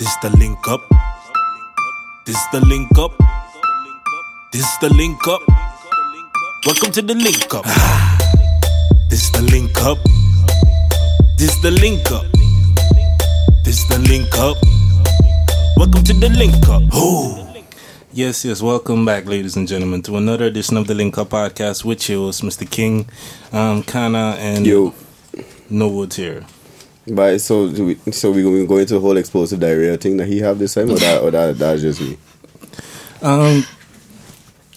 This the link up. This the link up. This is the link up. Welcome to the link up. This the link up. This the link up. This the link up. Welcome to the link up. Ooh. Yes, yes. Welcome back, ladies and gentlemen, to another edition of the Link Up Podcast with you, host, Mr. King, um, Kana, and Yo, No Woods here. But so do we, so we going go into the whole explosive diarrhea thing that he have this time, or that or that that's just me. Um,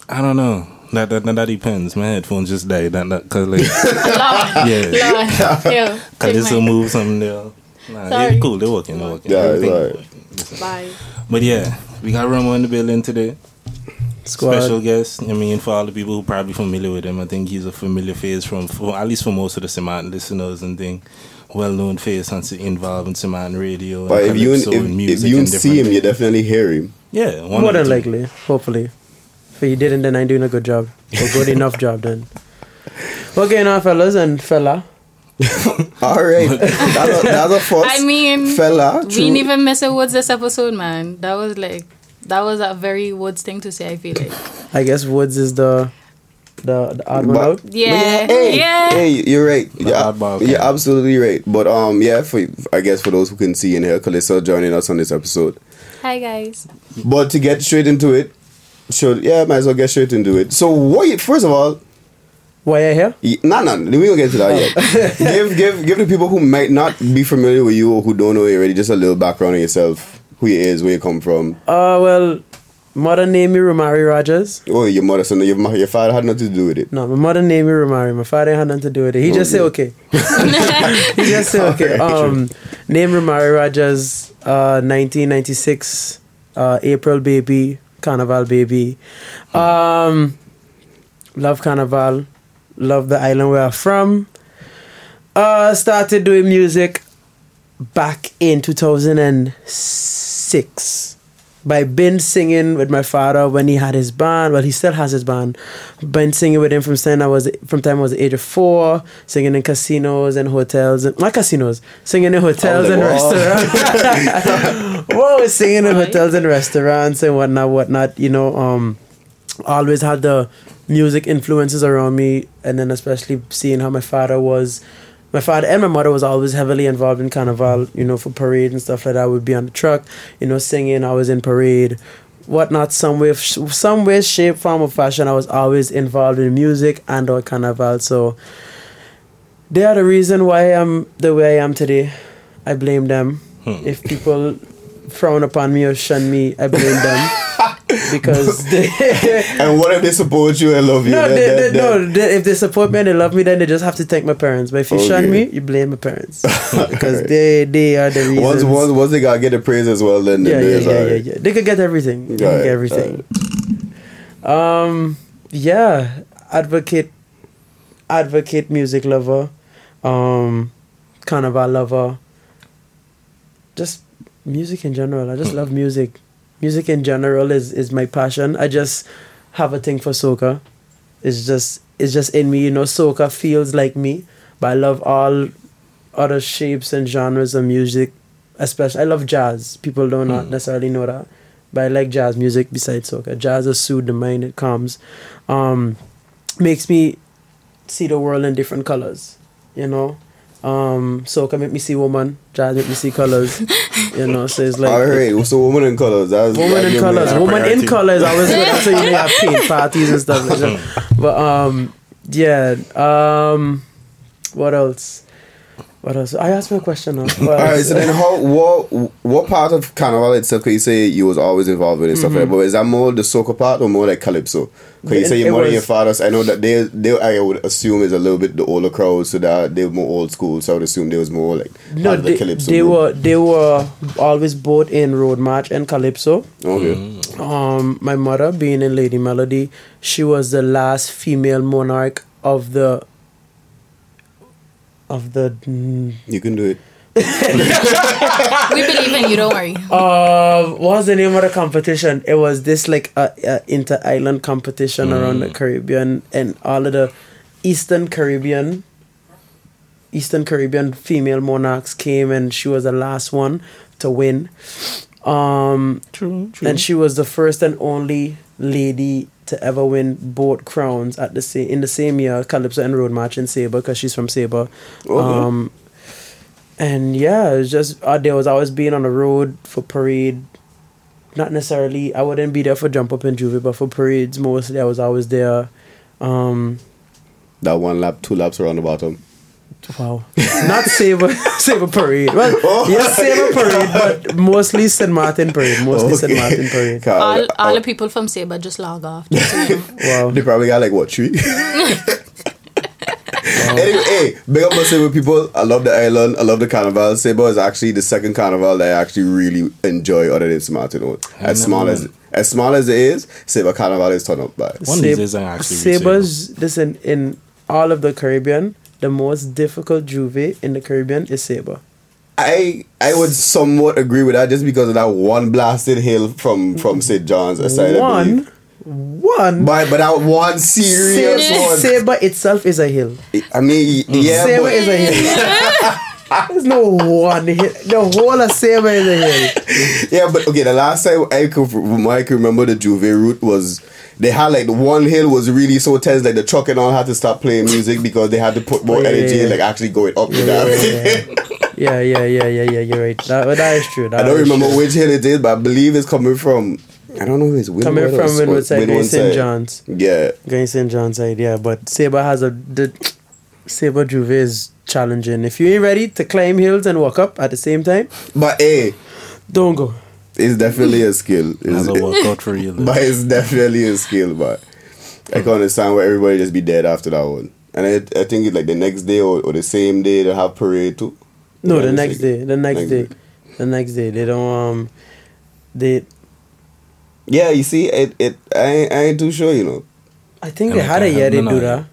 I don't know. That that, that depends. My headphones just died. That, that cause like Lord, yeah, Lord, cause take this will move something there. Nah, Sorry. it's cool. They're working. They're working. Yeah, it's Everything- Bye. But yeah, we got Rumer in the building today. Squad. Special guest. I mean, for all the people who probably familiar with him, I think he's a familiar face from, for, at least for most of the St. Maarten listeners and thing. Well known face and s- involved in St. Maarten radio. and But if you calypso if, and if you and see him, you definitely hear him. yeah, one More than two. likely, hopefully. If you didn't, then I'm doing a good job. Or good enough job then. Okay, going on, fellas and fella? All right, that's a, that's a first. I mean, fella, we didn't even miss a Woods this episode, man. That was like, that was a very words thing to say. I feel like. I guess words is the the, the odd one out. but Yeah, hey, yeah. hey, you're right. The Yeah, oddball you're absolutely right. But um, yeah, for I guess for those who can see in here, Calissa joining us on this episode. Hi guys. But to get straight into it, should yeah, might as well get straight into it. So what? You, first of all, Why are you here? y- nah, nah, we don't get to that yet. give give give the people who might not be familiar with you or who don't know you already just a little background on yourself, who you is, where you come from. Uh, well, mother named me Romari Rogers. Oh, your mother, so no, your your father had nothing to do with it. No, my mother named me Romari. My father had nothing to do with it. He just said okay. he just said okay. Um, name Romari Rogers. Uh, 1996. Uh, April baby. Carnival baby. Um, love Carnival. Love the island where I'm from. Uh, started doing music back in 2006 by been singing with my father when he had his band. Well, he still has his band. Been singing with him from time I was from time I was the age of four, singing in casinos and hotels and not casinos, singing in hotels Oh, and wow. restaurants. Whoa, singing in hotels and restaurants and whatnot, whatnot. You know, um, always had the music influences around me, and then especially seeing how my father was. My father and my mother was always heavily involved in carnival, you know, for parade and stuff like that. I would be on the truck, you know, singing. I was in parade, whatnot. Some way, some way, shape, form, or fashion. I was always involved in music and or carnival. So they are the reason why I'm the way I am today. I blame them. Hmm. If people frown upon me or shun me, I blame them because they. And what if they support you and love you? No, they, they, no. If they support me and they love me, then they just have to thank my parents. But if you shun me, you blame my parents because they they are the reasons. Once, once, once they gotta get the praise as well, then yeah, then yeah, it's yeah, yeah, yeah. They could get everything. They Right, get everything. Um, yeah, advocate, advocate, music lover, um, carnival lover. Just music in general. I just love music. Music in general is is my passion. I just have a thing for soca. It's just it's just in me. You know, soca feels like me. But I love all other shapes and genres of music. Especially, I love jazz. People don't not necessarily know that, but I like jazz music besides soca. Jazz has soothes the mind. It calms, um, makes me see the world in different colors. You know, um, soca make me see woman. Jazz make me see colors. you know, so it's like Alright, so woman in colors. That's Woman that's in colors. main- Woman in colors. I was good. So you may have paint parties and stuff like that. But um, yeah. Um, what else? What else? I asked my question now. What Alright, so then how what what part of carnival itself could you say you was always involved with and stuff like? But is that more the soca part or more like calypso? Could you say your mother and your fathers? I know that they they I would assume is a little bit the older crowd, so that they were more old school. So I would assume they was more like no, of the they, calypso. they group. were they were always both in road march and calypso. okay. Um, my mother, being in Lady Melody, she was the last female monarch of the of the mm, You can do it. We believe in you. Don't worry. uh, what was the name of the competition? It was this like a, a inter island competition around the Caribbean and all of the Eastern Caribbean, Eastern Caribbean female monarchs came and she was the last one to win. Um, True, true. and she was the first and only lady to ever win both crowns at the same in the same year, Calypso and Road March in Saba, because she's from Saba. Okay. Um, and yeah, it's just uh, there was always being on the road for parade. Not necessarily, I wouldn't be there for jump up and J'ouvert, but for parades mostly, I was always there. Um, That one lap, two laps around the bottom. Wow. Not Saba Saba Parade. Well, Oh. yes, Saba Parade, but mostly St. Martin Parade. Mostly St. Martin Parade. Ca- All, all oh, the people from Saba just log off. Just you know. Wow. They probably got like what three? anyway, hey, big up my Saba people. I love the island. I love the carnival. Saba is actually the second carnival that I actually really enjoy other than St. Martin. As never small as as small as it is, Saba Carnival is turn up by. One of these days I actually reach Saba's, listen, in all of the Caribbean, the most difficult J'ouvert in the Caribbean is Saba. I I would somewhat agree with that just because of that one blasted hill from from St. John's aside. One, one. But but that one serious Saba, one. Saba itself is a hill. I mean, yeah, Saba is a hill. There's no one hill. The whole of Saba is a hill. yeah, but okay. The last time I could, I can remember, the J'ouvert route was they had like the one hill was really so tense, like the truck and all had to stop playing music because they had to put more yeah, energy yeah, yeah. like actually going up the Yeah, damn. yeah, yeah, yeah, yeah, yeah. You're right. That, that is true. That I don't remember true. which hill it is, but I believe it's coming from. I don't know if it's Windward Coming from Sw- Windward side, Windward St. John's. Yeah, Going St. John's side, yeah. But Saba has a the Saba J'ouvert is challenging. If you ain't ready to climb hills and walk up at the same time, but hey, don't go. It's definitely a skill. It's, Another workout for you. but it's definitely a skill. But I can understand why everybody just be dead after that one. And I, I think it's like the next day or, or the same day they have parade too. No, If the I'm next mistaken. day. The next, Next day. day. The next day. They don't um they Yeah, you see, it, it I, ain't- I ain't too sure, you know. I think And they I had a can't year they do that.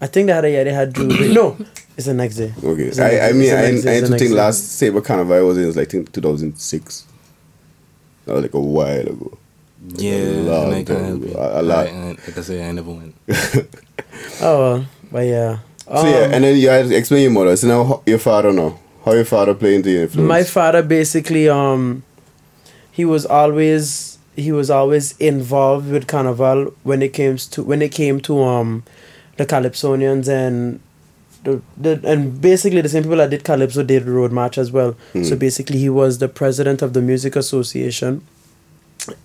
I think they had a year they had J'ouvert. no, it's the next day. Okay, the I, next- I it's mean, the I, next ain't- day, I it's ain't the to think last Saba Carnival was in like think 2006. That was like a while ago. Yeah, A lot and I of time. help it. A- a lot. I, I, like I say, I never went. Oh well, but yeah. So yeah, Um, and then you had to explain your mother. So now ho- your father now. How your father play into your influence? my father basically um he was always he was always involved with carnival when it came to when it came to um the calypsonians and the, the and basically the same people that did calypso did road march as well. So basically he was the president of the music association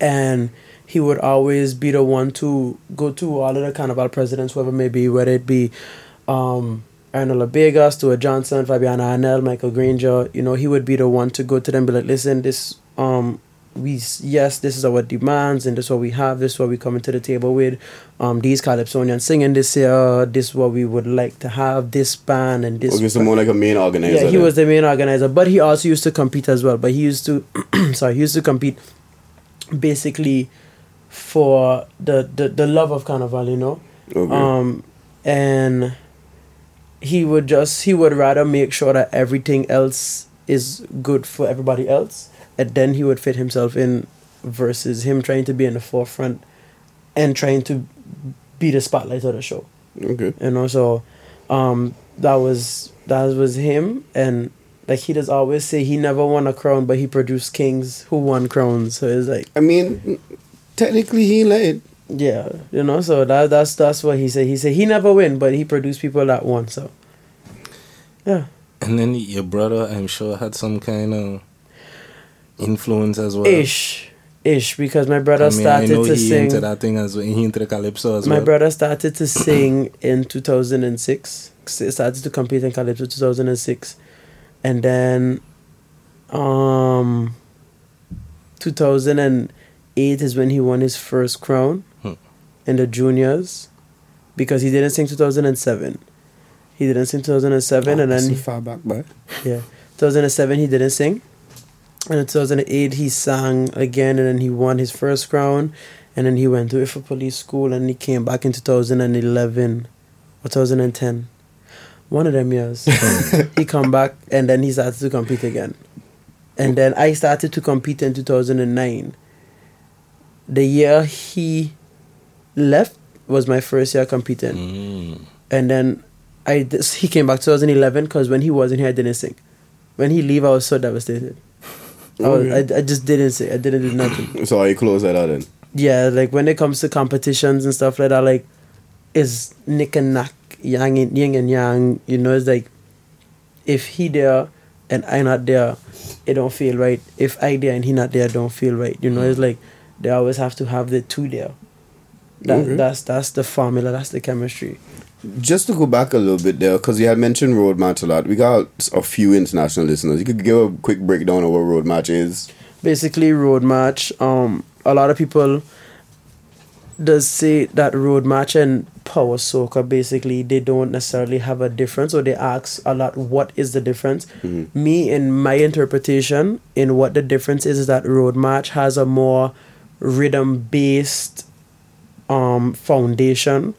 and he would always be the one to go to all of the carnival presidents whoever may be whether it be um Arnold Labega, Stuart Johnson, Fabiana Arnell, Michael Granger, you know, he would be the one to go to them and be like, listen, this, um, we, yes, this is our demands and this is what we have, this is what we coming to the table with. Um, these Calypsonians singing this year, this is what we would like to have, this band and this. okay, so more like a main organizer. yeah, he then. was the main organizer, but he also used to compete as well. But he used to, sorry, he used to compete basically for the, the, the love of carnival, you know? Okay. Um, and he would just he would rather make sure that everything else is good for everybody else, and then he would fit himself in, versus him trying to be in the forefront, and trying to be the spotlight of the show. okay. You know, so um, that was that was him, and like he does always say, he never won a crown, but he produced kings who won crowns. So it's like I mean, technically he led. yeah, you know, so that that's that's what he said. He said he never win, but he produced people that won. So yeah, And then your brother, I'm sure, had some kind of influence as well. ish, ish, because my brother I mean, started I know to he sing. into that thing as well. He into the calypso as My well. brother started to sing in two thousand and six. Started to compete in calypso two thousand and six, and then, um, two thousand and eight is when he won his first crown, Hmm. in the juniors, because he didn't sing two thousand and seven. He didn't sing two thousand and seven, and then far back, but yeah. 2007 he didn't sing. And in 2008 he sang again and then he won his first crown. And then he went to Ifa Police School and he came back in 2011 or 2010. One of them years. he come back and then he started to compete again. And then I started to compete in 2009. The year he left was my first year competing Mm. and then I he came back 2011 because when he wasn't here I didn't sing. When he leave, I was so devastated. Oh, oh Okay. I, I just didn't say. I didn't do nothing. So are you close at that then? yeah, like when it comes to competitions and stuff like that, like is nick and knack, yang and yin and yang. You know, it's like if he there and I not there, it don't feel right. If I there and he not there, don't feel right. You know, it's like they always have to have the two there. That, Okay. That's that's the formula. That's the chemistry. Just to go back a little bit there, because you had mentioned road march a lot. We got a few international listeners. You could give a quick breakdown of what road march is. basically road march um a lot of people does say that road march and power soca basically they don't necessarily have a difference or they ask a lot what is the difference me in my interpretation in what the difference is is that road march has a more rhythm based um foundation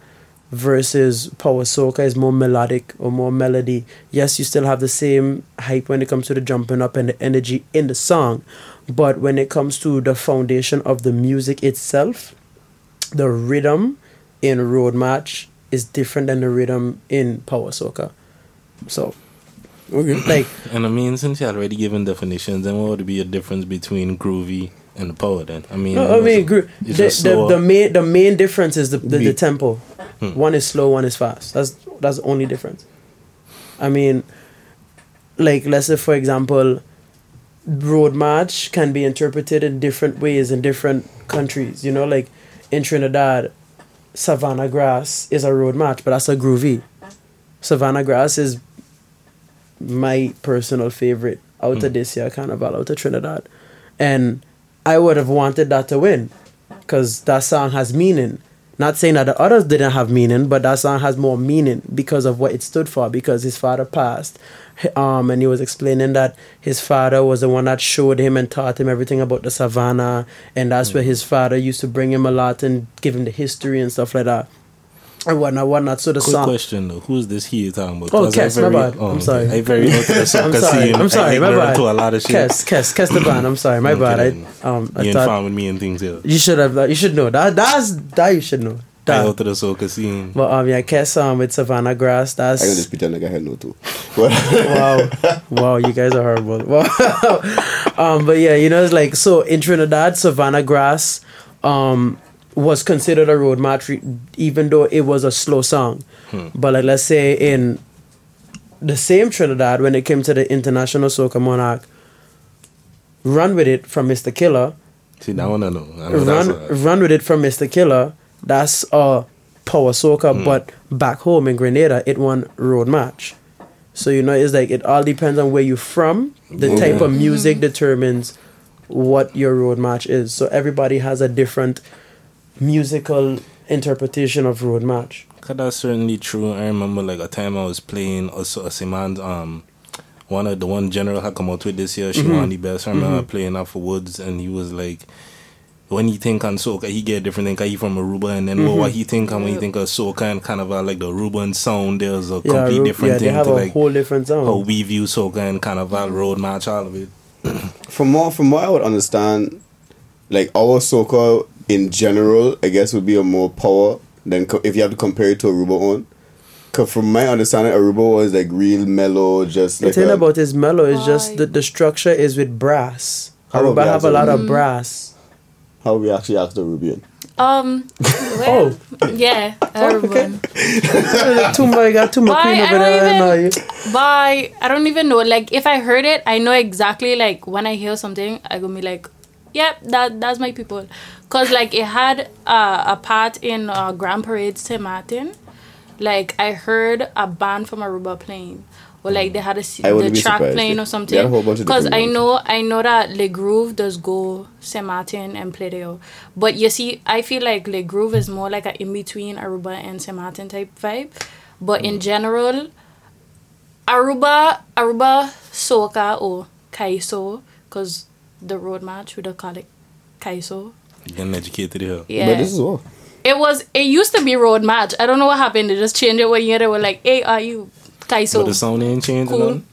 versus power soca is more melodic or more melody. Yes, you still have the same hype when it comes to the jumping up and the energy in the song, but when it comes to the foundation of the music itself, the rhythm in road march is different than the rhythm in power soca. So, Okay. like And I mean, since you already given definitions, then what would be a difference between groovy and the power? Then I mean, No, I mean, the, the, the main the main difference is the the, the tempo. Hmm. One is slow, one is fast. That's that's the only difference. I mean, like let's say for example, road march can be interpreted in different ways in different countries. You know, like in Trinidad, Savannah Grass is a road march, but that's a groovy. Savannah Grass is my personal favorite out of hmm. this year carnival out of Trinidad, and I would have wanted that to win, because that song has meaning. Not saying that the others didn't have meaning, but that song has more meaning because of what it stood for. Because his father passed, um, and he was explaining that his father was the one that showed him and taught him everything about the savannah, and that's where his father used to bring him a lot and give him the history and stuff like that, and whatnot, whatnot. So the Quick song. question though, who's this he you're talking about? Oh, 'Cause I Kes, my very- bad. oh, I'm okay. sorry. I very into the I'm soca sorry. scene. I'm sorry. I My ignorant bad. to a lot of shit. Kes, Kes, Kes the band. I'm sorry. My Okay, bad. I then. um I you thought informed with me and things here. you should have. You should know that. That's that you should know. I That. out to the soca scene. But um yeah, Kes um with Savannah Grass. That's. I can That's just pretend like I had no too. But wow, wow. You guys are horrible. Wow. um, but yeah, you know it's like so in Trinidad, Savannah Grass, um, was considered a road march, re- even though it was a slow song. Hmm. But like let's say in the same Trinidad, when it came to the International Soca Monarch, Run with it from Mr. Killa. See that one I know. I know run a, run with it from Mr. Killa. That's a power soca, hmm. but back home in Grenada, it won road march. So you know, it's like it all depends on where you're from. The type of music determines what your road march is. So everybody has a different musical interpretation of road march. Cause that's certainly true. I remember like a time I was playing also a Simon um one of the one general had come out with this year, she won the best. I remember playing out for Woods and he was like when he think on soca, he get a different thing. 'cause he from Aruba, and then what he think on when he think of soca and kind of uh, like the Aruban sound, there's a Yeah, complete ro- different yeah, they thing have to a like whole different sound. how we view soca and kind of uh, road march, all of it. from what from what I would understand, like our soca in general, I guess would be a more power than co- if you have to compare it to Aruba on. Cause from my understanding, Aruba was like real mellow, just The like thing a- about his mellow is just Why? the, the structure is with brass. How Aruba about have a lot of brass. how we actually asked the Arubian. Um, well, yeah, everyone. too much, got too much Why? I over don't there. even- no, you- I don't even know. Like, if I heard it, I know exactly. Like, when I hear something, I gonna be like, "Yep, that that's my people." Cause like it had uh, a part in uh, Grand Parade St. Martin. Like I heard a band from Aruba playing, or like they had a the track playing or something. had a whole bunch of Cause I know I know that Le Groove does go St. Martin and play there, but you see, I feel like Le Groove is more like an in between Aruba and St. Martin type vibe. But Mm. in general, Aruba, Aruba Soca or Kaiso, because the road march we don't call it Kaiso. Getting educated here. Yeah. But this is all. It was. It used to be road march. I don't know what happened. They just changed it one year. They were like, "Hey, are you Kaiso?" But the sound ain't changing. Cool. none?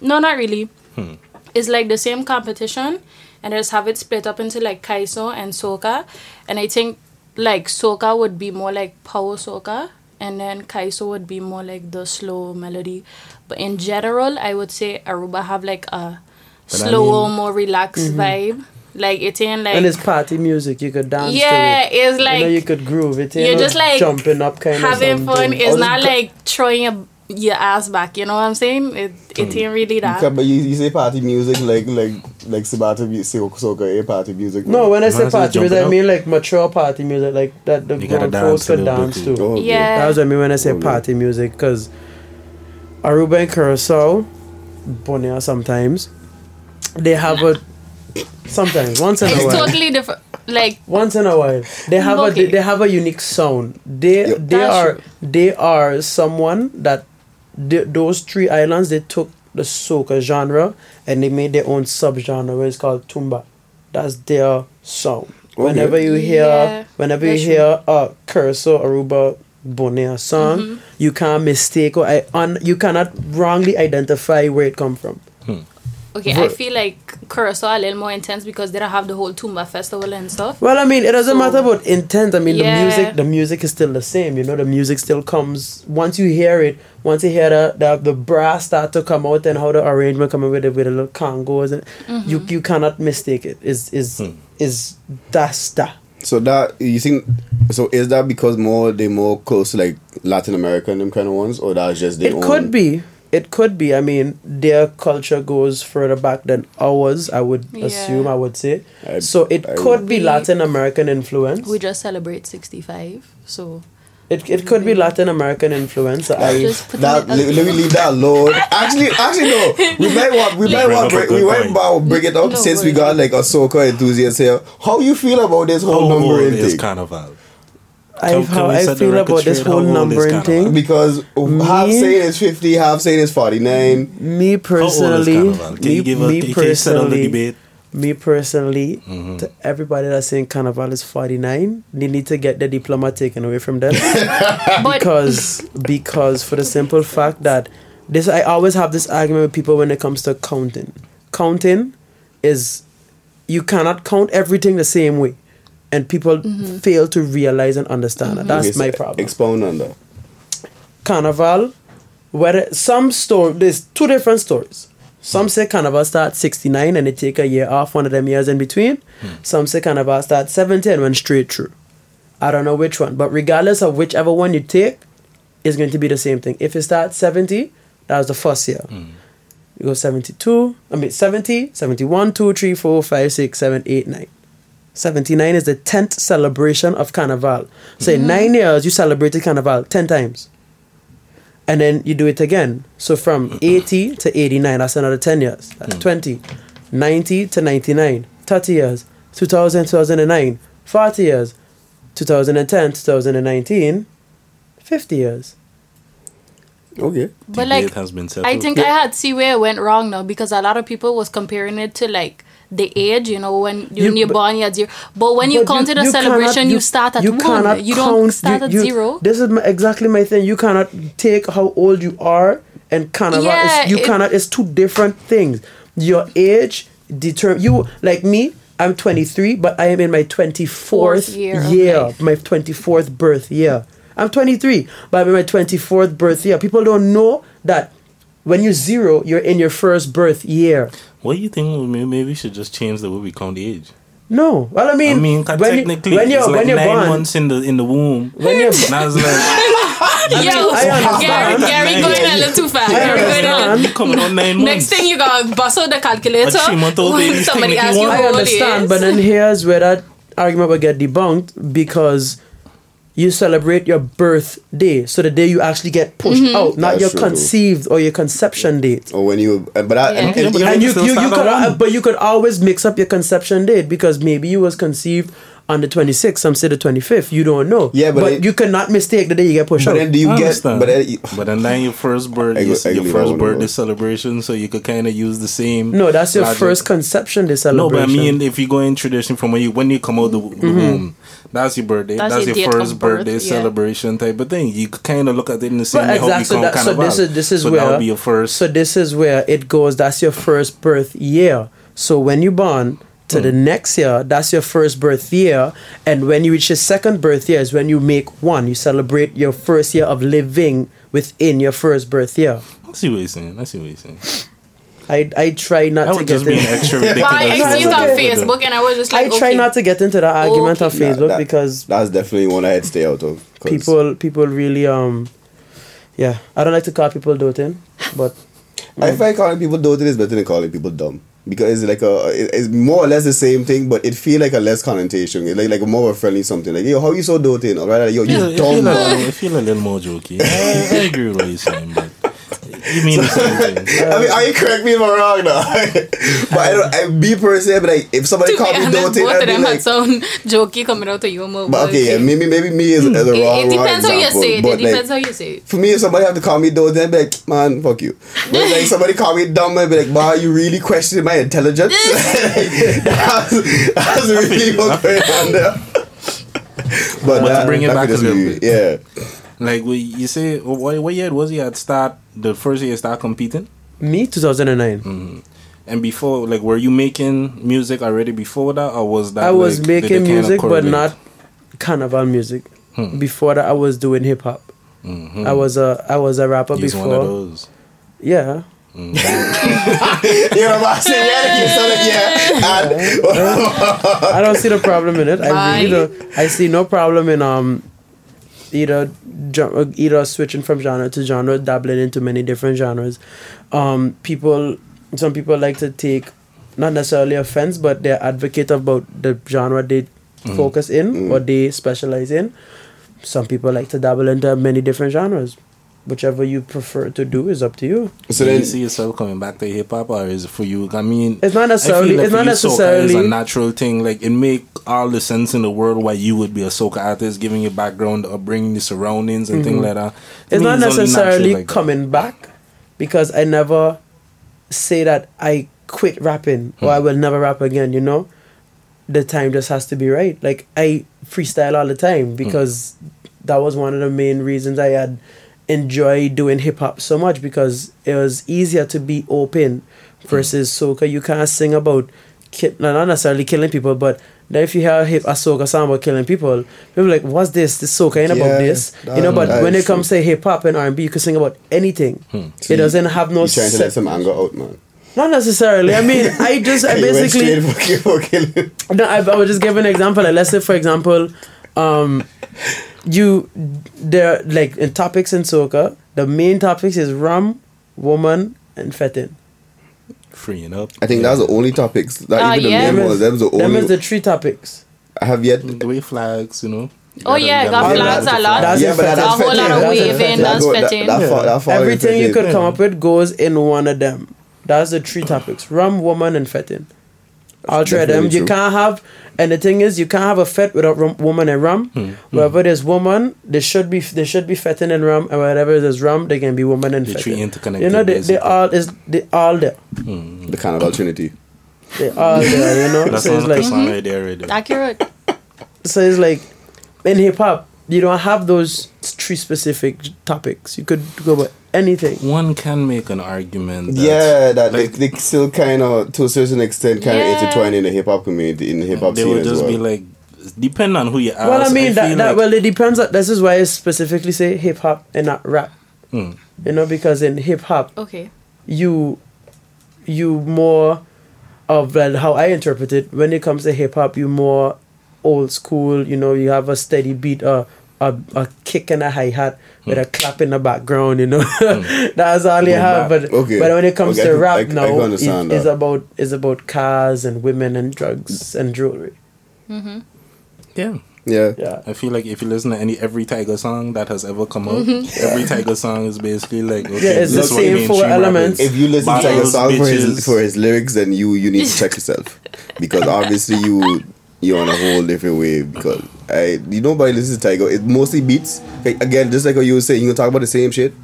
No, not really. Hmm. It's like the same competition, and they just have it split up into like Kaiso and Soca, and I think like Soca would be more like power Soca, and then Kaiso would be more like the slow melody. But in general, I would say Aruba have like a But I slower, mean- more relaxed vibe. Like it ain't like and it's party music. You could dance yeah, to it. it's like you know, you could groove it. you're just like jumping up, kind having of having fun. It's Or not just- like throwing your, your ass back. You know what I'm saying? It it ain't really that. Okay, but you, you say party music like like like Sabata music, soca, eh, party music. No, when I say When I say party music, jumping I mean like mature party music, like that the You gotta grown folks dance could dance to. too. Oh, okay. Yeah. That's what I mean when I say Okay. party music, because Aruba and Curacao, Bonaire sometimes, they have a sometimes once in a while. It's totally different. Like Once in a while, they have Okay. a they have a unique sound. They Yep. they That's are true. they are someone that they, those three islands they took the soca genre and they made their own subgenre where it's called tumba. That's their sound. Whenever you hear Yeah, whenever you that's hear a Curacao Aruba Bonaire song, Mm-hmm. you can't mistake or I, un, you cannot wrongly identify where it come from. Okay, I feel like Curacao a little more intense because they don't have the whole Tumba festival and stuff. Well, I mean, it doesn't So- matter about intent. I mean, Yeah. the music, the music is still the same. You know, the music still comes once you hear it. Once you hear the the, the brass start to come out and how the arrangement coming with it with the little congos, and Mm-hmm. you you cannot mistake it. Is is is that's that. So that you think? So is that because more they more close to like Latin American them kind of ones, or that's just their It own? could be. It could be. I mean, their culture goes further back than ours. I would Yeah. assume. I would say. I- so it I could be Latin American influence. We just celebrate 65, so It, it could be Latin American influence. I just put That let, let me leave that alone. Actually, actually no. We might want we might want up a bring, good we might point. want bring it up No, since we got like a soca enthusiast here. How you feel about this whole How old numbering is thing? Carnival? I, how I feel about this whole How numbering thing. Because half Me? saying it's fifty, half saying it's forty nine. Me How old is personally, Can me, you give a me can you settle the personally, debate? me personally, Mm-hmm. to everybody that's saying Carnival is forty nine, they need to get the diploma taken away from them because because for the simple fact that this I always have this argument with people when it comes to counting. Counting is you cannot count everything the same way, and people mm-hmm. fail to realize and understand that. Mm-hmm. That's Okay, my problem. Expound on that. Carnival, where some story there's two different stories. Some say Carnival starts 69 and they take a year off, one of them years in between. Hmm. Some say Carnival starts 70 and went straight through. I don't know which one, but regardless of whichever one you take, it's going to be the same thing. If it starts 70, that was the first year. Hmm. You go 72, I mean 70, 71, 2, 3, 4, 5, 6, 7, 8, 9. 79 is the 10th celebration of Carnival. So in mm. nine years, you celebrated Carnival 10 times. And then you do it again. So from mm-hmm. 80 to 89, that's another 10 years. That's mm. 20. 90 to 99, 30 years. 2000, 2009, 40 years. 2010, 2019, 50 years. Okay. but Debate like has been settled. I think I had see where it went wrong now because a lot of people was comparing it to like the age, you know, when you, You- when you're but- born, you had zero. But when you But counted a cannot- celebration, you, start at you one. cannot You don't count- start you- at you- zero. This is my, exactly my thing. You cannot take how old you are and carnival. Yeah, is, you it- cannot. It's two different things. Your age determine you. Like me, I'm 23, but I am in my 24th year year, life. my 24th birth year. I'm 23, but I'm in my 24th birth year. People don't know that when you're zero, you're in your first birth year. What do you think? Maybe, maybe we should just change the way we count the age. No, well, I mean, I mean, mean, 'cause when you- technically, when you're it's like when you're nine born, months in the in the womb. when you're And I was like, Yo, I. Gary, Gary going a little too fast. Gary going a little- coming on nine months. Next thing you got bust out the calculator. A three-month-old baby somebody technically asks you one. how I old he understand, but then here's where that argument will get debunked because you celebrate your birthday, so the day you actually get pushed Mm-hmm. out, not That's your true. conceived or your conception date. Or when you, uh, but I, Yeah. and, and And you, still you, you could, uh, but you could always mix up your conception date because maybe you was conceived on the 26th, some say the 25th. You don't know. Yeah, but it- you cannot mistake the day you get pushed but out. then do you I get? understand. But then, you- but then then your first birth, your, your first one birthday alone. celebration, so you could kind of use the same. no, that's your logic. first conception day No, celebration. but I mean, if you go in tradition from when you when you come out the, the Mm-hmm. womb, that's your birthday. That's That's, your your first of birth, birthday yeah. celebration type of thing. You kind of look at it in the same But way exactly count that, so carnival. this is this is so where that would be your first. So this is where it goes. That's your first birth year. So when you born to Hmm. the next year, that's your first birth year, and when you reach your second birth year is when you make one. You celebrate your first year of living within your first birth year. I see what you're saying. I see what you're saying. I I try not That to get just be an extra Well, I ridiculous. see on. Facebook, and I was just like I try okay. not to get into that argument on Okay. Nah, Facebook that- because That's definitely one I'd stay out of. people people really um yeah I don't like to call people doting, but I find calling people doting is better than calling people dumb because it's like a it's more or less the same thing, but it feel like a less connotation, It's like like a more of a friendly something. Like yo, how you so doting? Or rather, yo, you Yeah, I dumb. feel, a man. little, feel a little more jokey. I, I agree with what you're saying, but you mean the same thing. I mean, I correct me if I'm wrong now. but I don't. I be personally, but like if somebody To be call me honest, doting, both I'd of be them had like. sound jokey coming out of you. More But okay, yeah, maybe maybe me is, is the It, wrong it depends wrong how you say it. but It like, depends how you say it. for me, if somebody have to call me doting, I'd be like, man, fuck you. But like somebody call me dumb, I'd be like, man, you really questioning my intelligence? that's, that's really what's going on there. But, But to that, bring it back could a little be- yeah. Like what you say, what, what year was he at start? The first year you start competing, me 2009. Mm. and before, like, were you making music already before that, or was that? I was like, making music, but not carnival music. Hmm. Before that, I was doing hip hop. Mhm. I was a I was a rapper He's one of before. those. Yeah, Mm. You know what I'm saying? Yeah, you sound like, yeah. And, I don't see the problem in it. I really don't. I see no problem in um either gen- either uh, switching from genre to genre, dabbling into many different genres. Um, people, some people like to take not necessarily offense, but they're advocate about the genre they mm-hmm. focus in or mm. they specialize in. Some people like to dabble into many different genres. Whichever you prefer to do is up to you. so do then, you see yourself coming back to hip hop, or is it for you? I mean, It's not I necessarily. feel like it's for not you, necessarily. is a natural thing. Like it make all the sense in the world why you would be a soca artist, giving your background, upbringing, the surroundings, and things like that. To Mm-hmm. it's not only natural necessarily like that. coming back because I never say that I quit rapping or I will never rap again, you know? The time just has to be right. Like I freestyle all the time because that was one of the main reasons I had enjoyed doing hip hop so much because it was easier to be open versus soca. You can't sing about ki- no, not necessarily killing people, but then if you hear a hip a soca song about killing people, people like, what's this? This soca ain't about this, you know. But when it comes to hip hop and R and B, you can sing about anything. See, It doesn't have no. you trying to let some anger out, man. not necessarily. I mean, I just I You went basically for for killing. no, I, I would just give an example. Like, let's say, for example, um, you there like in topics in soca, the main topics is rum, woman, and fetting. freeing up. I think that's the only topics. That Ah, even the yeah. main Them ones. is, Them the them only. is the three topics. I have yet. the way flags, you know. Oh gotta- yeah, you got flags a lot. That's yeah, but that, fetting. that's A whole lot of That's a waving, fetting. that's That that- that Yeah. fall- that fall in Everything you fetting. could come up with goes in one of them. That's the three topics: rum, woman, and fetting. All three of them. You true. can't have, and the thing is, you can't have a fet without rum, woman and rum. Hmm. Wherever there's woman, there should be there should be fetting and rum, and wherever there's rum, there can be woman and The fetting. three interconnected. You know, they, they all is they all there. The Carnival Trinity. They all there. You know, That's so it's not like like song right there, right there. Accurate. so it's like in hip hop, you don't have those three specific topics. You could go about anything. One can make an argument. That Yeah, that like, they, they still kind of, to a certain extent, kind of Yeah. intertwine in the hip hop community, in the hip hop they scene would as just well. be like, depend on who you ask. Well, I mean that, that like- well it depends. on- This is why I specifically say hip hop and not rap. Hmm. You know, because in hip hop, Okay. you you more of like how I interpret it. When it comes to hip hop, you more old school. You know, you have a steady beat, uh, a a kick and a hi hat hmm. with a clap in the background. You know, hmm. that's all you Boom have. bap. But Okay. but when it comes Okay, to rap I can- I now, it- it's about it's about cars and women and drugs and jewelry. Mm-hmm. Yeah. yeah. Yeah. I feel like if you listen to any every Tyga song that has ever come out, mm-hmm. every Tyga song is basically like okay, Yeah, it's this the is what same four elements. If you listen to Tyga Bottles, song for his, for his lyrics, then you you need to check yourself because obviously you you're on a whole different wave. Because I you nobody listens to Tyga. It mostly beats. Like, again, just like what you were saying, you gonna talk about the same shit.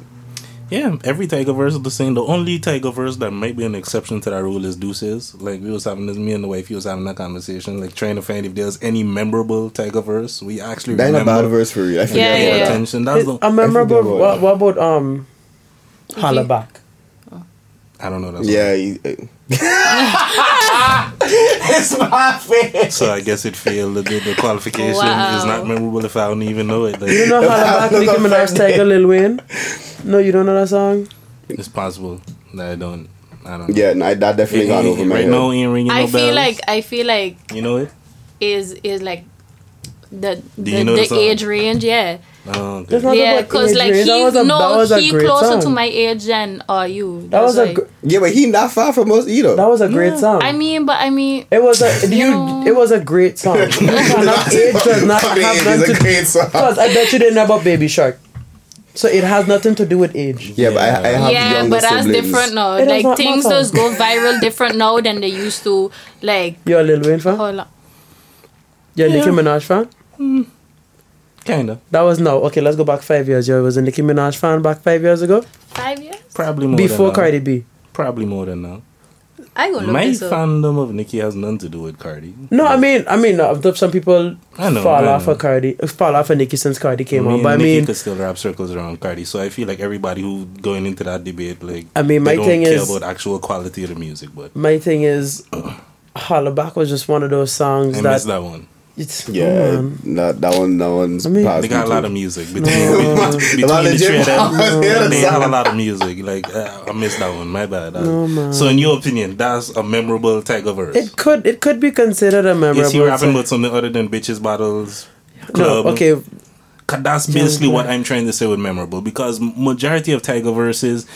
Yeah, every Tyga verse is the same. The only Tyga verse that might be an exception to that rule is Deuces. Like we was having this, me and the wife, he was having that conversation, like trying to find if there's any memorable Tyga verse. We actually That ain't a bad verse for you. I forget Yeah, yeah. that. attention. That's the a memorable. What, what about um, holla back? I don't know that. Song. Yeah. He, uh, it's my face. So I guess it failed. The, the qualification is not memorable if I don't even know it. Like, You don't know holla back? Nicki Minaj, Tyga, Lil Wayne. No, you don't know that song. it's possible that I don't. I don't know. Yeah, no, I- that definitely It- gone it- over my right head. now, it ain't ringing I no feel bells. like I feel like you know it. is is like the the, you know the the age range, yeah. Oh, okay. Not Yeah, because age like range. he That was a- that no, was a he great closer to my age than uh you. That That's was a like- gr- Yeah, but he not far from us either. that was a great song. I mean, but I mean, It was a you. know. It was a great song. You age does not I mean, have it is nothing a to. great song. Because I bet you didn't know about Baby Shark, so it has nothing to do with age. Yeah, but I, I have yeah, younger but that's siblings. different now. It Like things matter. just go viral different now than they used to. Like, You're a Lil Wayne fan. hold on. You're a Nicki Minaj fan. Kinda. That was no. Okay, let's go back five years. You was a Nicki Minaj fan back five years ago Five years? Probably more before than Cardi now. B. Probably more than now. I gonna look My this up. fandom of Nicki has nothing to do with Cardi. No, I mean, I mean, uh, some people I know, fall I off know. of Cardi, fall off of Nicki since Cardi came I on. mean, But I Nicki mean, could still wrap circles around Cardi, so I feel like everybody who going into that debate, like, I mean, they my don't thing care is- about actual quality of the music, but my thing is, Hollaback was just one of those songs I that, missed that one. It's Yeah, come on. that that one, that one's I mean- past They got a lot of music between, No. between lot of the Jim three of yeah, They the have a lot of music. Like uh, I missed that one. My bad. Uh, No, man. So in your opinion, that's a memorable Tyga verse. It could, it could be considered a memorable. Is he rapping about something other than bitches bottles? No, Club? okay, 'Cause that's basically what I'm trying to say with memorable because majority of Tyga verses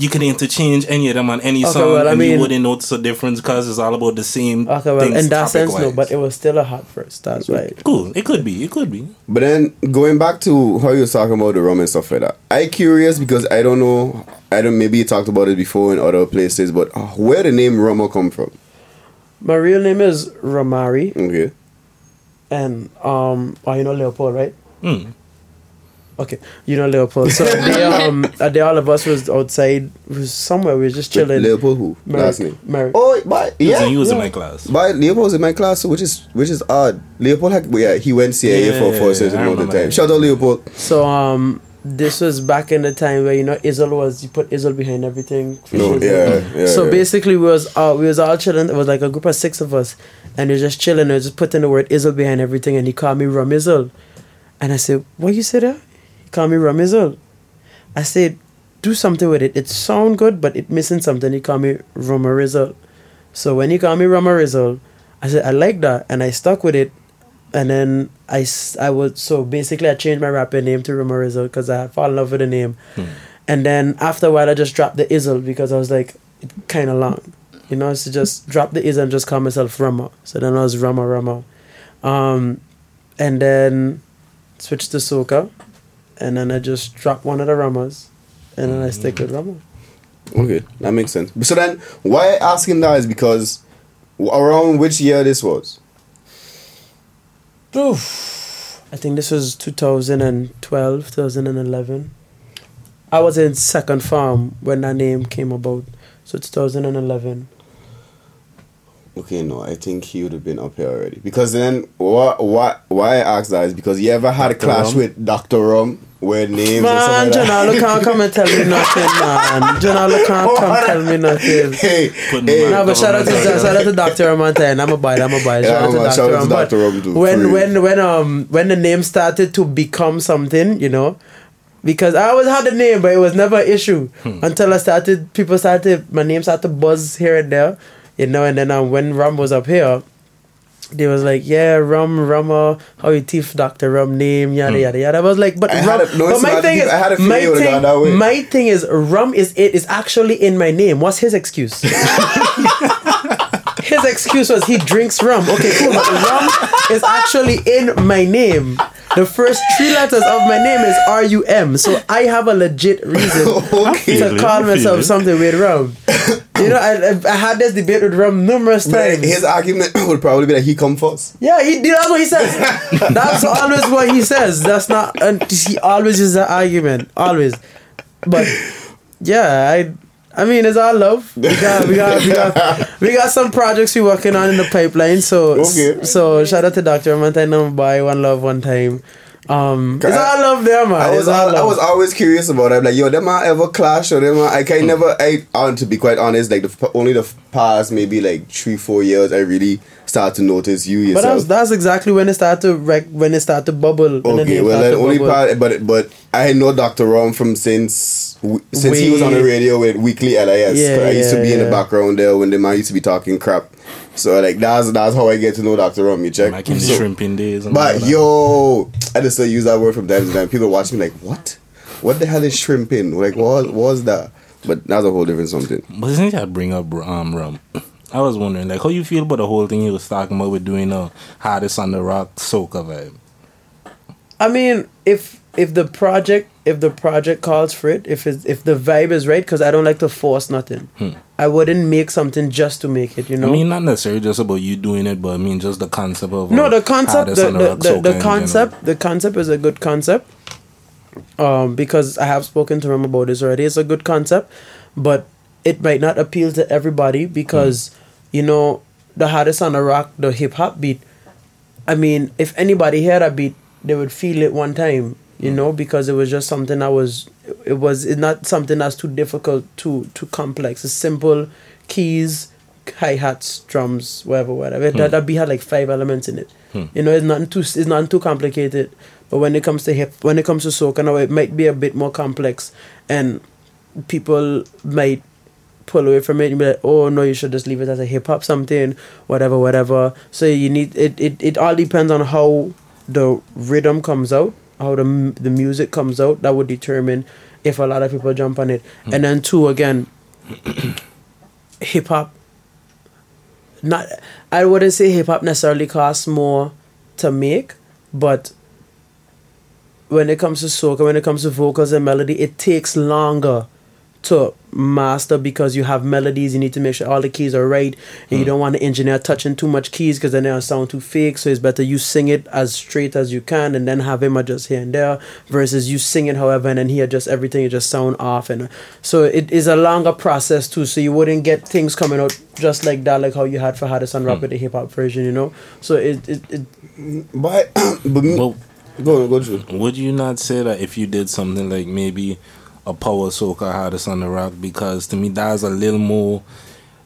you can interchange any of them on any Okay, song well, I and you wouldn't notice a difference because it's all about the same okay, well, things in that sense, no, but it was still a hot first. That's right. cool it could be it could be But then going back to how you was talking about the rum and stuff like that, I curious because I don't know. I don't. Maybe you talked about it before in other places, but uh, where the name Rumer come from? My real name is Ramari, Okay. and um, oh, you know Leopold, right? Mm. Okay, you know Leopold. So they um, they all of us was outside, was somewhere. We was just chilling. Leopold who? Merrick, Last name. Merrick. Oh, but yeah yeah. he was in my class But Leopold was in my class, which is which is odd. Leopold had yeah, he went CIA Yeah, for for a certain I amount of time. Shout out Leopold. So um, this was back in the time where you know Izzle was you put Izzle behind everything. No, yeah, yeah. so yeah. basically, we was uh, we was all chilling. It was like a group of six of us, and we was just chilling. and just putting the word Izzle behind everything, and he called me Rum Izzle, and I said, "What you said there?" Called me Rum I said, "Do something with it. It sound good, but it missing something." He called me Rumer Izzle. So when he called me Rumer Izzle, I said I like that, and I stuck with it. And then I, I would so basically I changed my rapper name to Rumer Izzle because I fall in love with the name. And then after a while I just dropped the Izzle because I was like it kind of long, you know. So just drop the Izzle and just call myself Rumer. So then I was Rumer Rumer. um, and then switched to Soca, and then I just drop one of the Rumers, and then I stick with Rumer. Okay, that makes sense. So then, why I asking that is because around which year this was? Oof. I think this was 2012, 2011. I was in second farm when that name came about. So 2011. Okay, no, I think he would have been up here already. Because then, what, what, why I asked that is because you ever had a clash Rum? with Doctor Rum where names Man, and stuff like that? Janalo can't come and tell me nothing, man. Janalo can't come tell me nothing. Hey, hey, No, but shout out to shout out to Doctor Ramantine. I'm a buy, I'm a buy. Yeah, Shout out to man, Doctor shout out to Dr. Ram too, when real. when when um when the name started to become something, you know, because I always had the name, but it was never an issue Hmm. until I started. People started my name started to buzz here and there, you know. And then um, when Rum was up here, they was like, "Yeah, Rum, Rumer, how you thief Doctor Rum name, yada hmm. yada yada." I was like, "But. I Rum, a- no, but my thing deep. is, I had a feeling my thing, gone that way. my thing is, Rum is it is actually in my name. What's his excuse?" His excuse was he drinks rum. Okay, cool. But rum is actually in my name. The first three letters of my name is R U M. So I have a legit reason okay. to it, call I myself something with rum. You know, I, I, had this debate with rum numerous But times. his argument would probably be that he come first. Yeah, he that's what he says. That's always what he says. That's not and he always uses that argument. Always. But yeah, I I mean it's all love. We got we got we got we got some projects we're working on in the pipeline. So Okay. so shout out to Dr. Mantine number by one love one time. Um, it's I- all love there, man. I was It's all I love. was always curious about. it. I'm like, yo, them are ever clash or them are, I can never. I uh, to be quite honest, like the only the past maybe like three four years, I really start to notice you yourself. But that's that's exactly when it started to rec- when it started to bubble. when the Okay, well, started only bubble. part, but but I know Dr. Rom from since w- since he was on the radio with Weekly LIS. Yeah, I used to yeah, be in the background there when the man used to be talking crap. So like that's that's how I get to know Dr. Rom. You check. Back in the So- shrimping days. And But that. yo, I just still use that word from time to time. People watch me like, what? What the hell is shrimping? Like, what, what was that? But that's a whole different something. But since I bring up um rum, I was wondering like how you feel about the whole thing he was talking about with doing a hardest on the rock soca vibe. I mean, if if the project if the project calls for it, if it's, if the vibe is right, because I don't like to force nothing. I wouldn't make something just to make it. You know. Hmm. I mean, not necessarily just about you doing it, but I mean just the concept of no, uh, the concept, the the, the, the concept, the concept is a good concept. Um, because I have spoken to him about this already. It's a good concept, but it might not appeal to everybody because you know the hardest on the rock, the hip hop beat. I mean, if anybody heard a beat, they would feel it one time, you know, because it was just something that was, it was it's not something that's too difficult, too too complex. It's simple keys, hi hats, drums, whatever, whatever. That hmm. that beat had like five elements in it. Hmm. You know, it's nothing too it's nothing too complicated. But when it comes to hip, when it comes to soca, now it might be a bit more complex, and people might pull away from it and be like, oh no, you should just leave it as a hip hop something, whatever, whatever. So you need it, it, it all depends on how the rhythm comes out, how the the music comes out. That would determine if a lot of people jump on it. Hmm. And then two again, hip hop. Not, I wouldn't say hip hop necessarily costs more to make, but when it comes to soca, when it comes to vocals and melody, it takes longer to master because you have melodies. You need to make sure all the keys are right, and you hmm. don't want the engineer touching too much keys because then they'll sound too fake. So it's better you sing it as straight as you can, and then have him adjust here and there. Versus you sing it, however, and then he adjusts everything. It just sound off, and so it is a longer process too. So you wouldn't get things coming out just like that, like how you had for Hardest and Rock hmm. with the hip hop version, you know. So it it, it mm, But, but me, Well, go go through. would you not say that if you did something like maybe a power soca hardest on the rock? Because to me, that's a little more.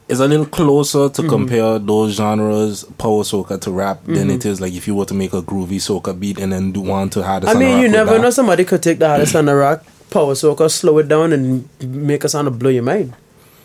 It's a little closer Mm-hmm. to compare those genres, power soca to rap, than it is like if you were to make a groovy soca beat and then do one to hardest I on the mean, you never know. Somebody could take the hardest on the rock, power soca, slow it down, and make a sound to blow your mind.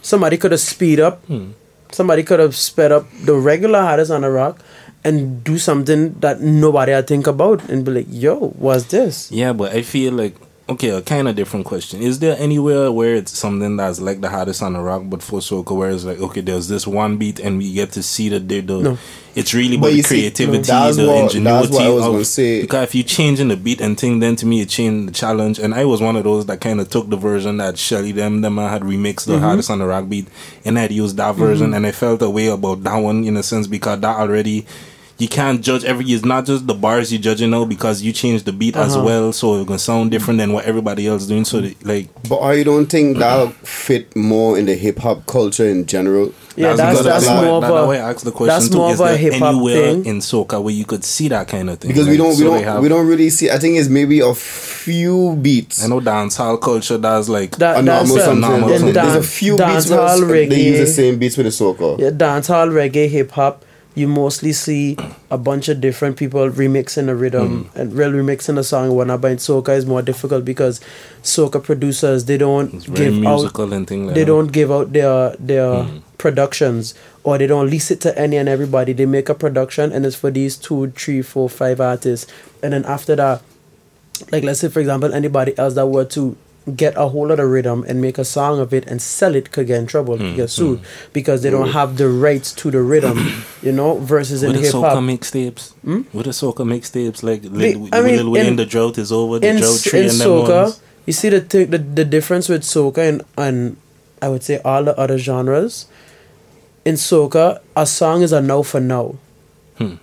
Somebody could have speed up. Hmm. Somebody could have sped up the regular hardest on the rock and do something that nobody had think about and be like, "Yo, what's this?" Yeah, but I feel like okay, a kind of different question. Is there anywhere where it's something that's like the hardest on the rock, but for soca, where it's like okay, there's this one beat and we get to see the the, the No. it's really But about the you see, creativity, that's the what- ingenuity. that's what I was of- gonna say. Because if you changing the beat and thing, then to me it changed the challenge. And I was one of those that kind of took the version that Shelly them them had remixed the Mm-hmm. hardest on the rock beat, and I'd used that version, and I felt a way about that one in a sense because that already. You can't judge every. It's not just the bars you're judging now because you change the beat as Uh-huh. well, so it's gonna sound different than what everybody else is doing. So the- like, But I don't think that'll fit more in the hip hop culture in general. Yeah, that's because that's of- more of that- that way a I asked the question that's too. more of a hip-hop anywhere thing. in soca where you could see that kind of thing? Because we don't we so they don't have- we don't really see. I think it's maybe a few beats. I know dancehall culture does like that, a that's normal a, normal There's, something. there's a dan- few beats where dancehall it's- they use the same beats with the soca. Yeah, dancehall, reggae, hip hop. You mostly see a bunch of different people remixing a rhythm Hmm. and real remixing a song and whatnot. But in soca is more difficult because soca producers they don't it's give out like they don't give out their their Hmm. productions or they don't lease it to any and everybody. They make a production and it's for these two, three, four, five artists. And then after that, like let's say for example, anybody else that were to get a hold of rhythm and make a song of it and sell it could get in trouble, Hmm, could get sued because they don't have the rights to the rhythm, you know, versus in With the hip soca hop. mixtapes, with the soca mixtapes, like Lil, I mean, Lil Wayne, in- the drought is over, the in, drought tree in and soca, ones. you see the, thi- the the difference with soca and and I would say all the other genres. In soca, a song is a now for now. Hmm.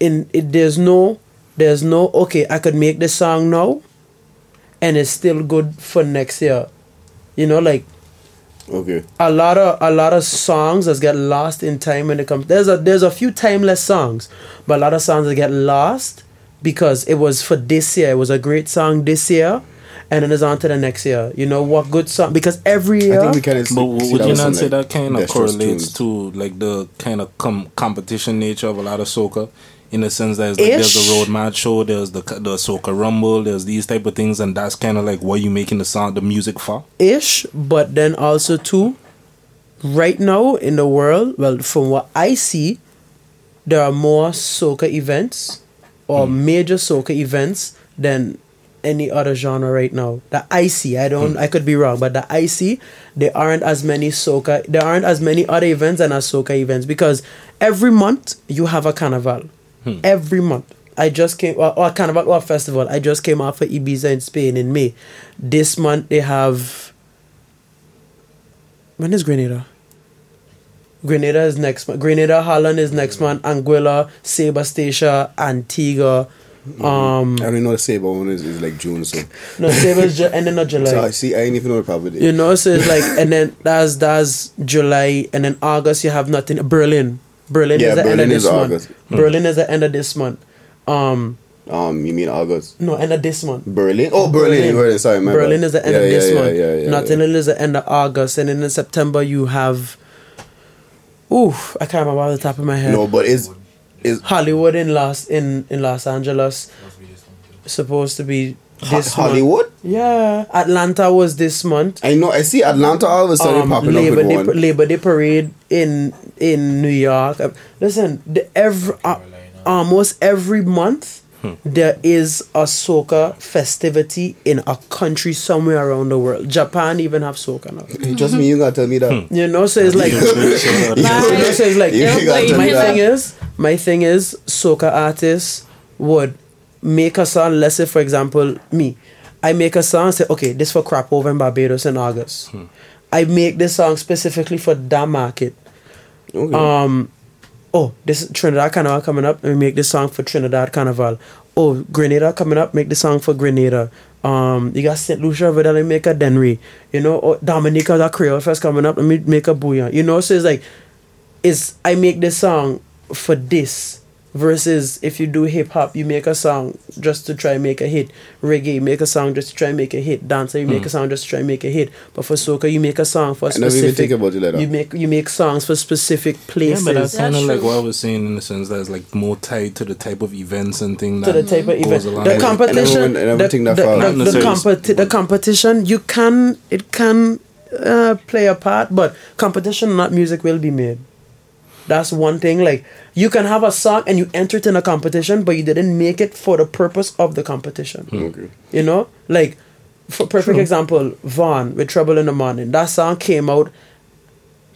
In it, there's no, there's no okay. I could make this song now, and it's still good for next year. You know, like Okay. a lot of a lot of songs that get lost in time when it comes. There's a there's a few timeless songs, but a lot of songs that get lost because it was for this year. It was a great song this year, and then it's on to the next year. You know what good song? Because every year. I think we kind of But w- would you not say that kind of correlates to like the kind of com- competition nature of a lot of soca? In the sense that it's like there's the road march show, there's the the soca rumble, there's these type of things, and that's kind of like what you making the sound, the music for. ish, but then also too, right now in the world, well, from what I see, there are more soca events or hmm. major soca events than any other genre right now. That I see, I don't, hmm. I could be wrong, but that I see, there aren't as many soca, there aren't as many other events than as soca events because every month you have a carnival. Every month. I just came, or, or carnival or festival. I just came off of Ibiza in Spain in May. This month they have. When is Grenada? Grenada is next month. Grenada, Holland is next month. Anguilla, Saba Statia, Antigua. Um, I don't know the Saba one is, is like June, so. no, Saba is ju- ending of July. so I see. I ain't even know the proper date. You know, so it's like, and then that's that's July, and then August you have nothing. Berlin, Berlin Yeah, is the end of Berlin this is month. August. Berlin is the end of this month. Um, Um, you mean August? no, end of this month. Berlin? Oh, Berlin. Berlin. Sorry, my Berlin bad. is the end Yeah, of yeah, this yeah, month. Yeah, yeah, Notting yeah. Is the end of August, and then in September you have. Ooh, I can't remember off the top of my head. No, but is is Hollywood in Los in in Los Angeles supposed to be Ho- this Hollywood? Month. Yeah, Atlanta was this month. I know. I see Atlanta all of a sudden Um, popping Labor up with Day, one. Labor Day parade in in New York. Uh, Listen, the every uh, almost every month Hmm. there is a soca festivity in a country somewhere around the world. Japan even have soca now. Hey, Just me, you gotta tell me that. You know, so it's like you know, so it's like You Yeah, gotta but tell my thing that. is my thing is soca artists would make a song let's say for example me. I make a song say okay this for Crop Over in barbados in august. I make this song specifically for that market. Okay. um oh this trinidad carnival coming up. And we make this song for trinidad carnival. Oh grenada coming up. Make the song for grenada. Um you got st lucia over there. Let me make a dennery. You know oh, dominica got creole fest coming up. Let me make a bouillon you know so it's like is I make this song for this versus if you do hip hop, you make a song just to try and make a hit. Reggae, make a song just to try and make a hit. Dancer, you make a song just to try and make a hit. But for soca, you make a song for a I never even specific. think about it like that. You make you make songs for specific places. Yeah, but that's That's kind of like what I was saying in the sense that it's like more tied to the type of events and thing to that the type of goes event. The competition, And everyone- and the, everything that the, follows. the, the, competi- the competition, you can it can uh, play a part, but competition, not music, will be made. That's one thing. Like you can have a song and you enter it in a competition, but you didn't make it for the purpose of the competition. Hmm. Okay. You know, like for perfect example, Vaughn with Trouble in the Morning. That song came out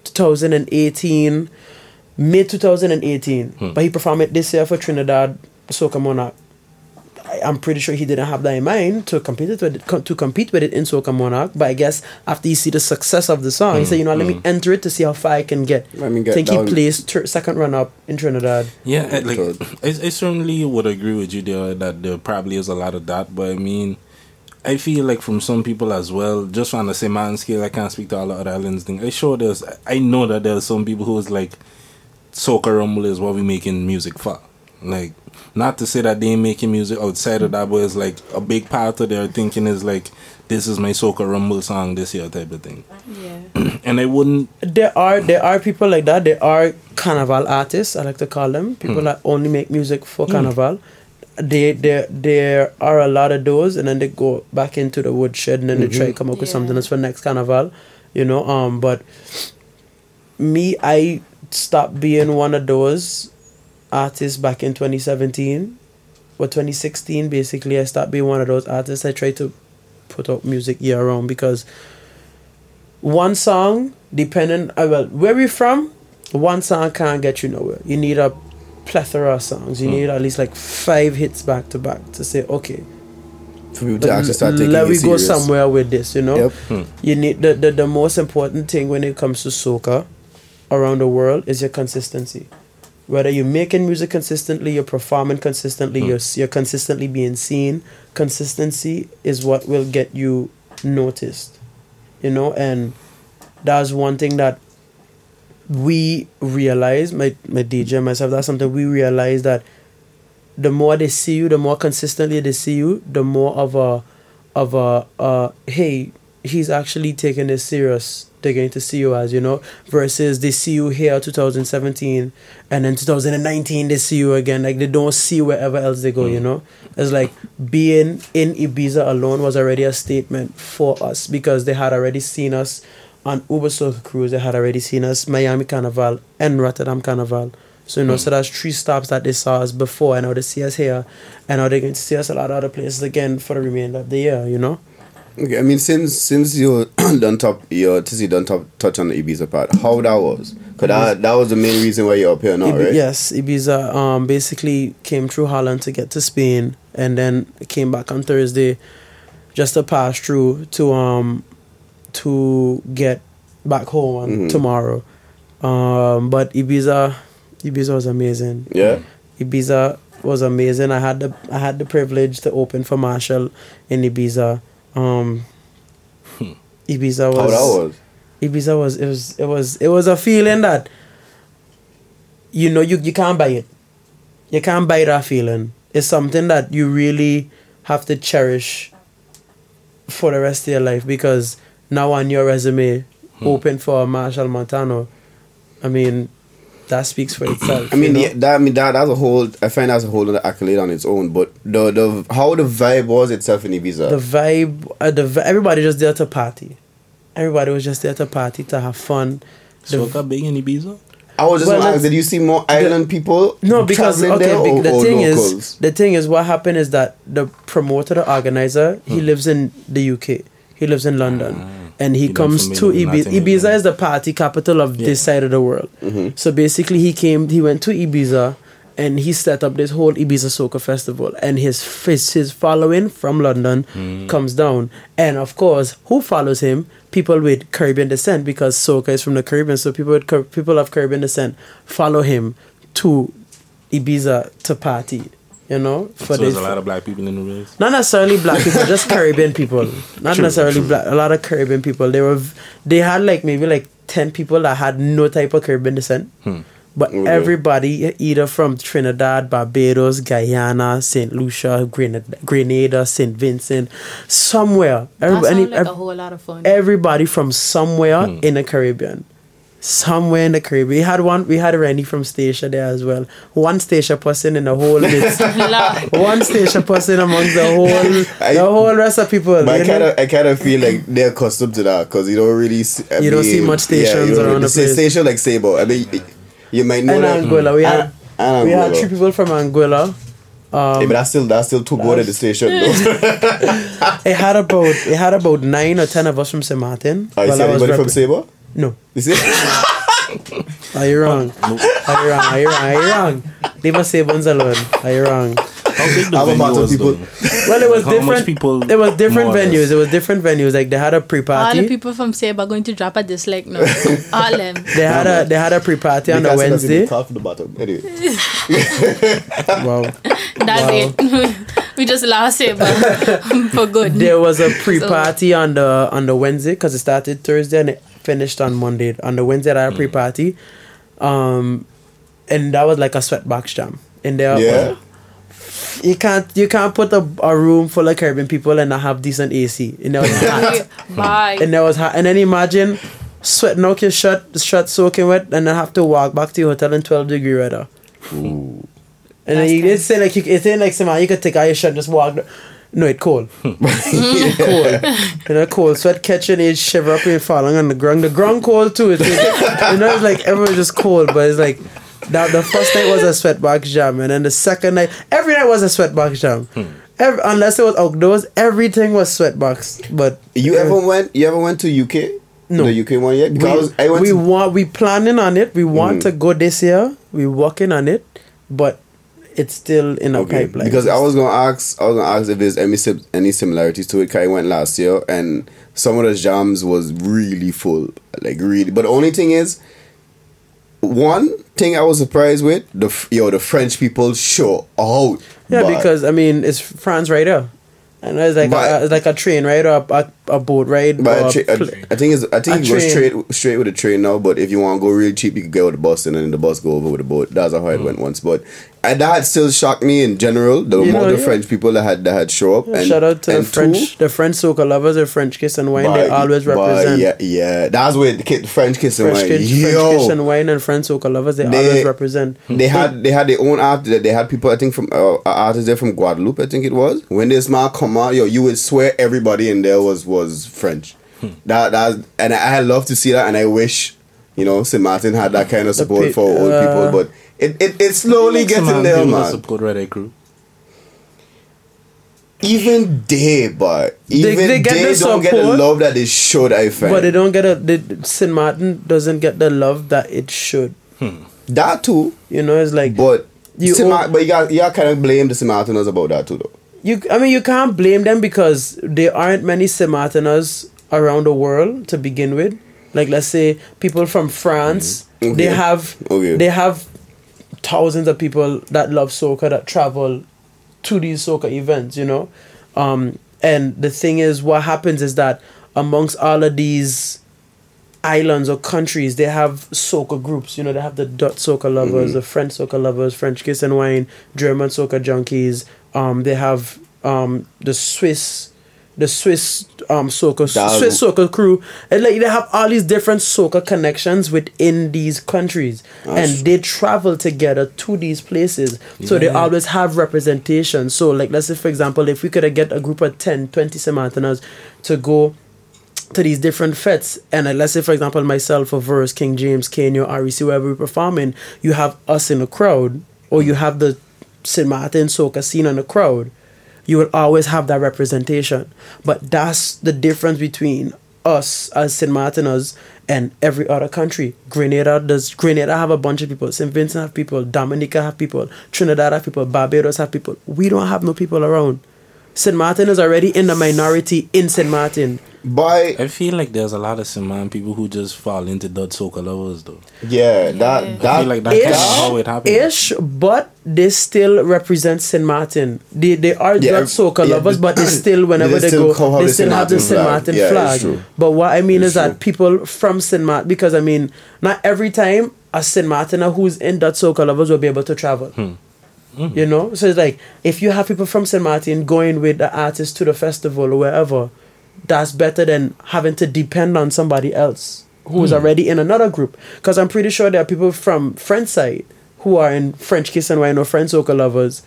2018, mid 2018, hmm. but he performed it this year for Trinidad Soca Monarch. I, I'm pretty sure he didn't have that in mind to compete it with it, to compete with it in Soca Monarch. But I guess after you see the success of the song, he said, you know, let me mm-hmm. enter it to see how far I can get. Let me get think he placed ter- second run up in Trinidad. Yeah, I- like Third. I, I certainly would agree with you there that there probably is a lot of that, but I mean, I feel like from some people as well, just on the same man scale, I can't speak to all the other islands thing. I sure there's, I know that there's some people who's like, Soca Rumble is what we making music for. Like, not to say that they ain't making music outside of that, but it's like a big part of their thinking is like, this is my Soca Rumble song this year type of thing. Yeah. And I wouldn't there are there are people like that. There are carnival artists. I like to call them people hmm. that only make music for hmm. carnival. They there there are a lot of those, and then they go back into the woodshed, and then they try mm-hmm. to come up with something Yeah. else for next carnival. You know, um, but me, I stopped being one of those artists back in 2017 or 2016. Basically, I stopped being one of those artists. I tried to put out music year round because one song, depending uh, well, where we from, one song can't get you nowhere. You need a plethora of songs. You need at least like five hits back to back to say, okay, For people to actually start taking let it me go somewhere with this. You know, Yep. you need the, the the most important thing when it comes to soca around the world is your consistency. Whether you're making music consistently, you're performing consistently, you're you're consistently being seen. Consistency is what will get you noticed, you know. And that's one thing that we realize. My my DJ and myself. That's something we realize that the more they see you, the more consistently they see you, the more of a of a uh hey, he's actually taking this serious. They're going to see you as, you know, versus they see you here 2017 and then 2019 they see you again. Like they don't see wherever else they go, you mm. know? It's like being in Ibiza alone was already a statement for us because they had already seen us on Uber Soca Cruise, they had already seen us Miami Carnival and Rotterdam Carnival. So you know, so mm. that's three stops that they saw us before, and now they see us here, and now they're going to see us a lot of other places again for the remainder of the year. You know, Okay, I mean, since since you don't top, your since don't top, touch on the Ibiza part, how that was? Cause that that was the main reason why you're up here now, Ibi- right? Yes, Ibiza um basically came through Holland to get to Spain, and then came back on Thursday, just to pass through to um to get back home on Mhm. tomorrow. Um, but Ibiza, Ibiza was amazing. Yeah. Ibiza was amazing. I had the I had the privilege to open for Machel in Ibiza. Um, Ibiza was, How that was? Ibiza was it was it was it was a feeling that you know you you can't buy it. You can't buy that feeling. It's something that you really have to cherish for the rest of your life because now on your resume, open for Machel Montano. I mean, that speaks for itself. I mean, you know? yeah, that I mean that that's a whole. I find that's a whole other accolade on its own. But the the how the vibe was itself in Ibiza. the vibe, uh, the vi- everybody just there to party. Everybody was just there to party to have fun. The- Soca big in Ibiza? I was just Well, gonna ask, let's- did you see more island people? No, because okay, there or- the or thing locals? is, the thing is, what happened is that the promoter, the organizer, he Hmm. lives in the UK. He lives in London, and he You're not comes to Ibiza. Ibiza is the party capital of Yeah. this side of the world. Mm-hmm. So basically, he came. He went to Ibiza, and he set up this whole Ibiza Soca Festival. And his his, his following from London Hmm. comes down, and of course, who follows him? People with Caribbean descent, because Soca is from the Caribbean. So people with people of Caribbean descent follow him to Ibiza to party. You know, for So there's this. a lot of black people in the race. Not necessarily black people, just Caribbean people. Not True, necessarily true. black. A lot of Caribbean people. They were, they had like maybe like ten people that had no type of Caribbean descent, Hmm. but Okay. everybody either from Trinidad, Barbados, Guyana, Saint Lucia, Grenada, Grenada, Saint Vincent, somewhere. That Everybody, sounds like ev- a whole lot of fun. everybody from somewhere Hmm. in the Caribbean. Somewhere in the Caribbean. We had one we had Rennie from Statia there as well. One Statia person in the whole midst. Love. one Statia person among the whole I- the whole rest of people. But I kind of, I kind of feel like they're accustomed to that because you don't really, see, I You don't see much stations you don't around the see place. Statia like Saba. I mean, you might know and that. Anguilla. We had And- and we had three people from Anguilla. Yeah, but that's um, still that's still too good at the station. though. It had about it had about nine or ten of us from St. Martin. Are you while see I was anybody from repre- Saba? No. You see? Are you wrong? Are you wrong? Are you wrong? Are you wrong? Leave us say buns alone. Are you wrong? How big the Have venue lot was people- though? Well, it was How much different. people It was different more or less? venues. It was different venues. Like they had a pre party. All the pre-party. people from Save are going to drop a dislike now. All them. They had a they had a pre-party on a Because it doesn't Wednesday. cough from the bottom. Anyway, Wow. That's it. we just lost it, for good. There was a pre-party on the on the Wednesday because it started Thursday and it finished on Monday. On the Wednesday, I had a pre-party, um, and that was like a sweatbox jam. And there, yeah. you can't you can't put a, a room full of Caribbean people and not have decent AC. And there was hot, Bye. and there was hot. And then imagine sweating out your shirt, shirt soaking wet, and then have to walk back to your hotel in twelve degree weather. And then That's you, it's saying like you, it's saying like some you could take out your shirt and just walk. No, it cold. it cold. You know, cold. Sweat catching, it shiver up and falling on the ground. The ground cold too. It's like, you know, it's like everyone's just cold, but it's like that. The first night was a sweatbox jam, and then the second night, every night was a sweatbox jam. Every, unless it was outdoors, everything was sweatbox. But You ever went? You ever went to UK? No. The UK one yet? Because we, I went we to want we planning on it. We want Mhm. to go this year. We working on it, but it's still in a Okay, pipeline. because I was gonna ask, I was gonna ask if there's any sim- any similarities to it. 'cause I went last year, and some of the jams was really full, like really. But the only thing is, one thing I was surprised with the yo the French people show out. Yeah, because I mean it's France right there, and it's like But- a, it's like a train right up. A a boat ride. But or I, tra- I, pl- I think it's I think A you go straight straight with a train now. But if you want to go real cheap, you could go with the bus and then the bus go over with the boat. That's how it hmm. went once. But and that still shocked me in general. The You amount know, of yeah. French people that had that had show up. and, Shout out to the French, two, the French soca lovers, the French kiss and wine. they always represent. Yeah, yeah. That's where the kid, French kiss and French, wine. kiss, Yo. French kiss and wine and French soca lovers. They, They- always represent. Hmm. They had hmm. they had their own art. They had people I think from uh, artists there from Guadeloupe. I think it was when this man come out, yo, you would swear everybody in there was was French. That that and I love to see that, and I wish you know St. Martin had that kind of support pe- for old uh, people. But it it, it slowly getting there, man. Support Red Crew. Even they, but even they they, get the don't get the love that they should. I find But they don't get a. They, St. Martin doesn't get the love that it should. that too. You know, it's like But You St. own- Mar- but you got you got kind of blame the St. Martiners about that too, though. You. I mean, you can't blame them because there aren't many St. Martiners around the world to begin with. Like, let's say people from France, Mhm. they have Okay. they have thousands of people that love soca that travel to these soca events. You know, um, and the thing is, what happens is that amongst all of these islands or countries, they have soca groups. You know, they have the Dutch soca lovers, the French soca lovers, French kiss and wine, German soca junkies. Um, they have um the Swiss, the Swiss um soca That- Swiss soca crew, and like they have all these different soca connections within these countries, and they travel together to these places. So they always have representation. So like let's say for example, if we could get a group of 10, 20 Samartanas to go to these different fets and uh, let's say for example myself or verse king james kenya rec wherever we're performing you have us in the crowd or you have the st martin soca scene in the crowd you will always have that representation. But that's the difference between us as st martiners and every other country. Grenada does grenada have a bunch of people st vincent have people dominica have people trinidad have people barbados have people. We don't have no people around. St martin is already in the minority in st martin By I feel like there's a lot of Saman people who just fall into Dutch soca lovers though. yeah, that I that feel like that's kind of how it happened. ish, but they still represent St. Martin. They they are Yeah, Dutch soca yeah, lovers, but- but they still whenever they they, still go, come they still St. have the St. Martin Yeah, it's flag. true. But what I mean It's is that people from St. Martin, because I mean, not every time a St. Martiner who's in Dutch soca lovers will be able to travel. Hmm. You know, so it's like if you have people from St. Martin going with the artist to the festival or wherever, that's better than having to depend on somebody else who is hmm. already in another group. Because I'm pretty sure there are people from French side who are in French Kiss and Wine or French Soca lovers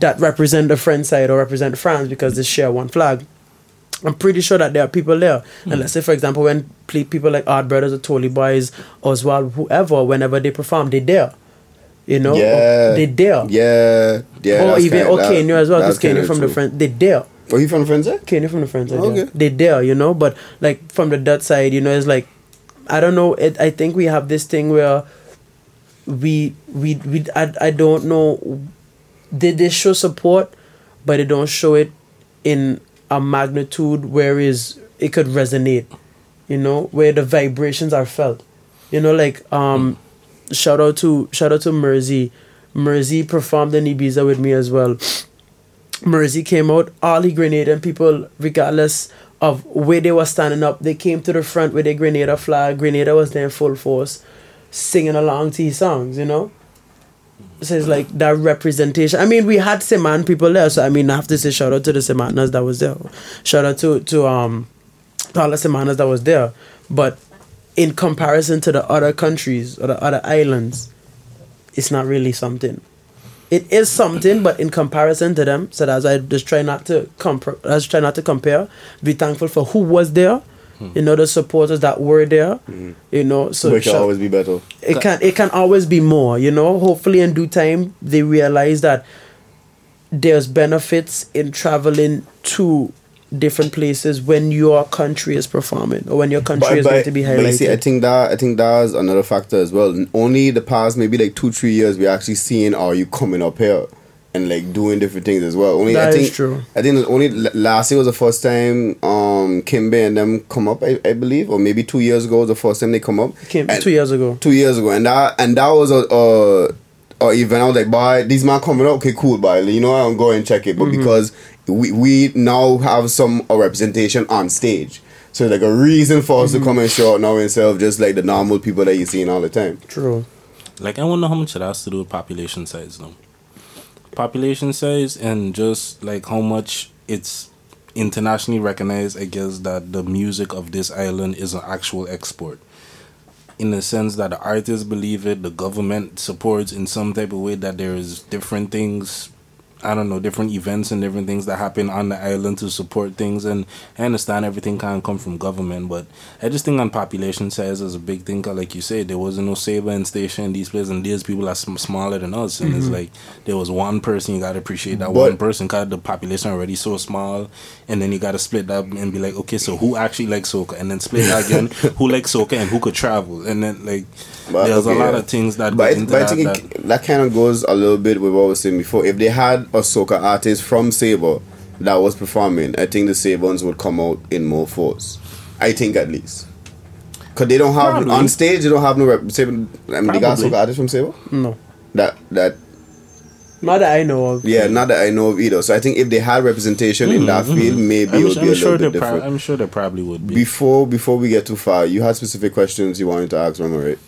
that represent the French side or represent France because they share one flag. I'm pretty sure that there are people there. And hmm. let's say, for example, when people like Art Brothers or Tolly Boys, Oswald, whoever, whenever they perform, they're there. You know? yeah, They there. Yeah, yeah. or even kinda- or that- Kenya as well, that's because Kenya kinda from the true. French, they there. Oh, you from France? eh? Kenya from the side. Okay. Yeah. They there, you know, but like from the Dutch side, you know, it's like I don't know. It, I think we have this thing where we we we I, I don't know. They they show support, but they don't show it in a magnitude where is it could resonate, you know, where the vibrations are felt, you know, like um, shout out to shout out to Mersey, Mersey performed in Ibiza with me as well. Mersey came out, all the Grenadian people, regardless of where they were standing up, they came to the front with their Grenada flag. Grenada was there in full force, singing along to his songs, you know? So it's like that representation. I mean, we had Seman people there, so I mean, I have to say shout out to the Semanas that was there. Shout out to, to um to all the Semanas that was there. But in comparison to the other countries or the other islands, it's not really something it is something, but in comparison to them, so that's why I just try not to compare. Just try not to compare. Be thankful for who was there, hmm. you know, the supporters that were there, hmm. you know. So it can always be better. it can it can always be more, you know. Hopefully, in due time, they realize that there's benefits in traveling to different places when your country is performing or when your country is going to be highlighted. but you see, I think that I think that's another factor as well. Only the past maybe like two three years we're actually seeing are you coming up here and like doing different things as well. Only I That is think true. I think only last year was the first time um Kimbe and them come up. I, I believe or maybe two years ago was the first time they come up. Came two years ago. two years ago, and that and that was a. a a event I was like, boy, these man coming up, okay, cool, boy. You know, I'm going and check it, but Mm-hmm. because we we now have some representation on stage. So like a reason for us to mm-hmm. come and show out now instead of just like the normal people that you're seeing all the time. True. Like I wonder how much it has to do with population size though. Population size and just like how much it's internationally recognized, I guess that the music of this island is an actual export. In the sense that the artists believe it, the government supports in some type of way that there is different things I don't know, different events and different things that happen on the island to support things. And I understand everything can't come from government, but I just think on population size is a big thing. 'cause like you said, there wasn't no Saba and Statia in these places, and these people are smaller than us. And it's mm-hmm. like there was one person, you got to appreciate that But- one person because the population already so small. And then you got to split that and be like, okay, so who actually likes soca? And then split that again, who likes soca and who could travel? And then, like, But, there's okay, a lot yeah. of things that But, go I, into but I think that it, that kind of goes a little bit with what I was saying before. If they had a soca artist from Saba that was performing, I think the Sabons would come out in more force. I think at least. Because they don't have, Probably. on stage, they don't have no rep. Saba, I mean, they got soca artists from Saba? No. That, that, Not that I know of. yeah, not that I know of either. So I think if they had representation in that field, maybe I'm, it would I'm be a sure little they bit pro- different. I'm sure there probably would be. Before before we get too far, you had specific questions you wanted to ask, Rama, right?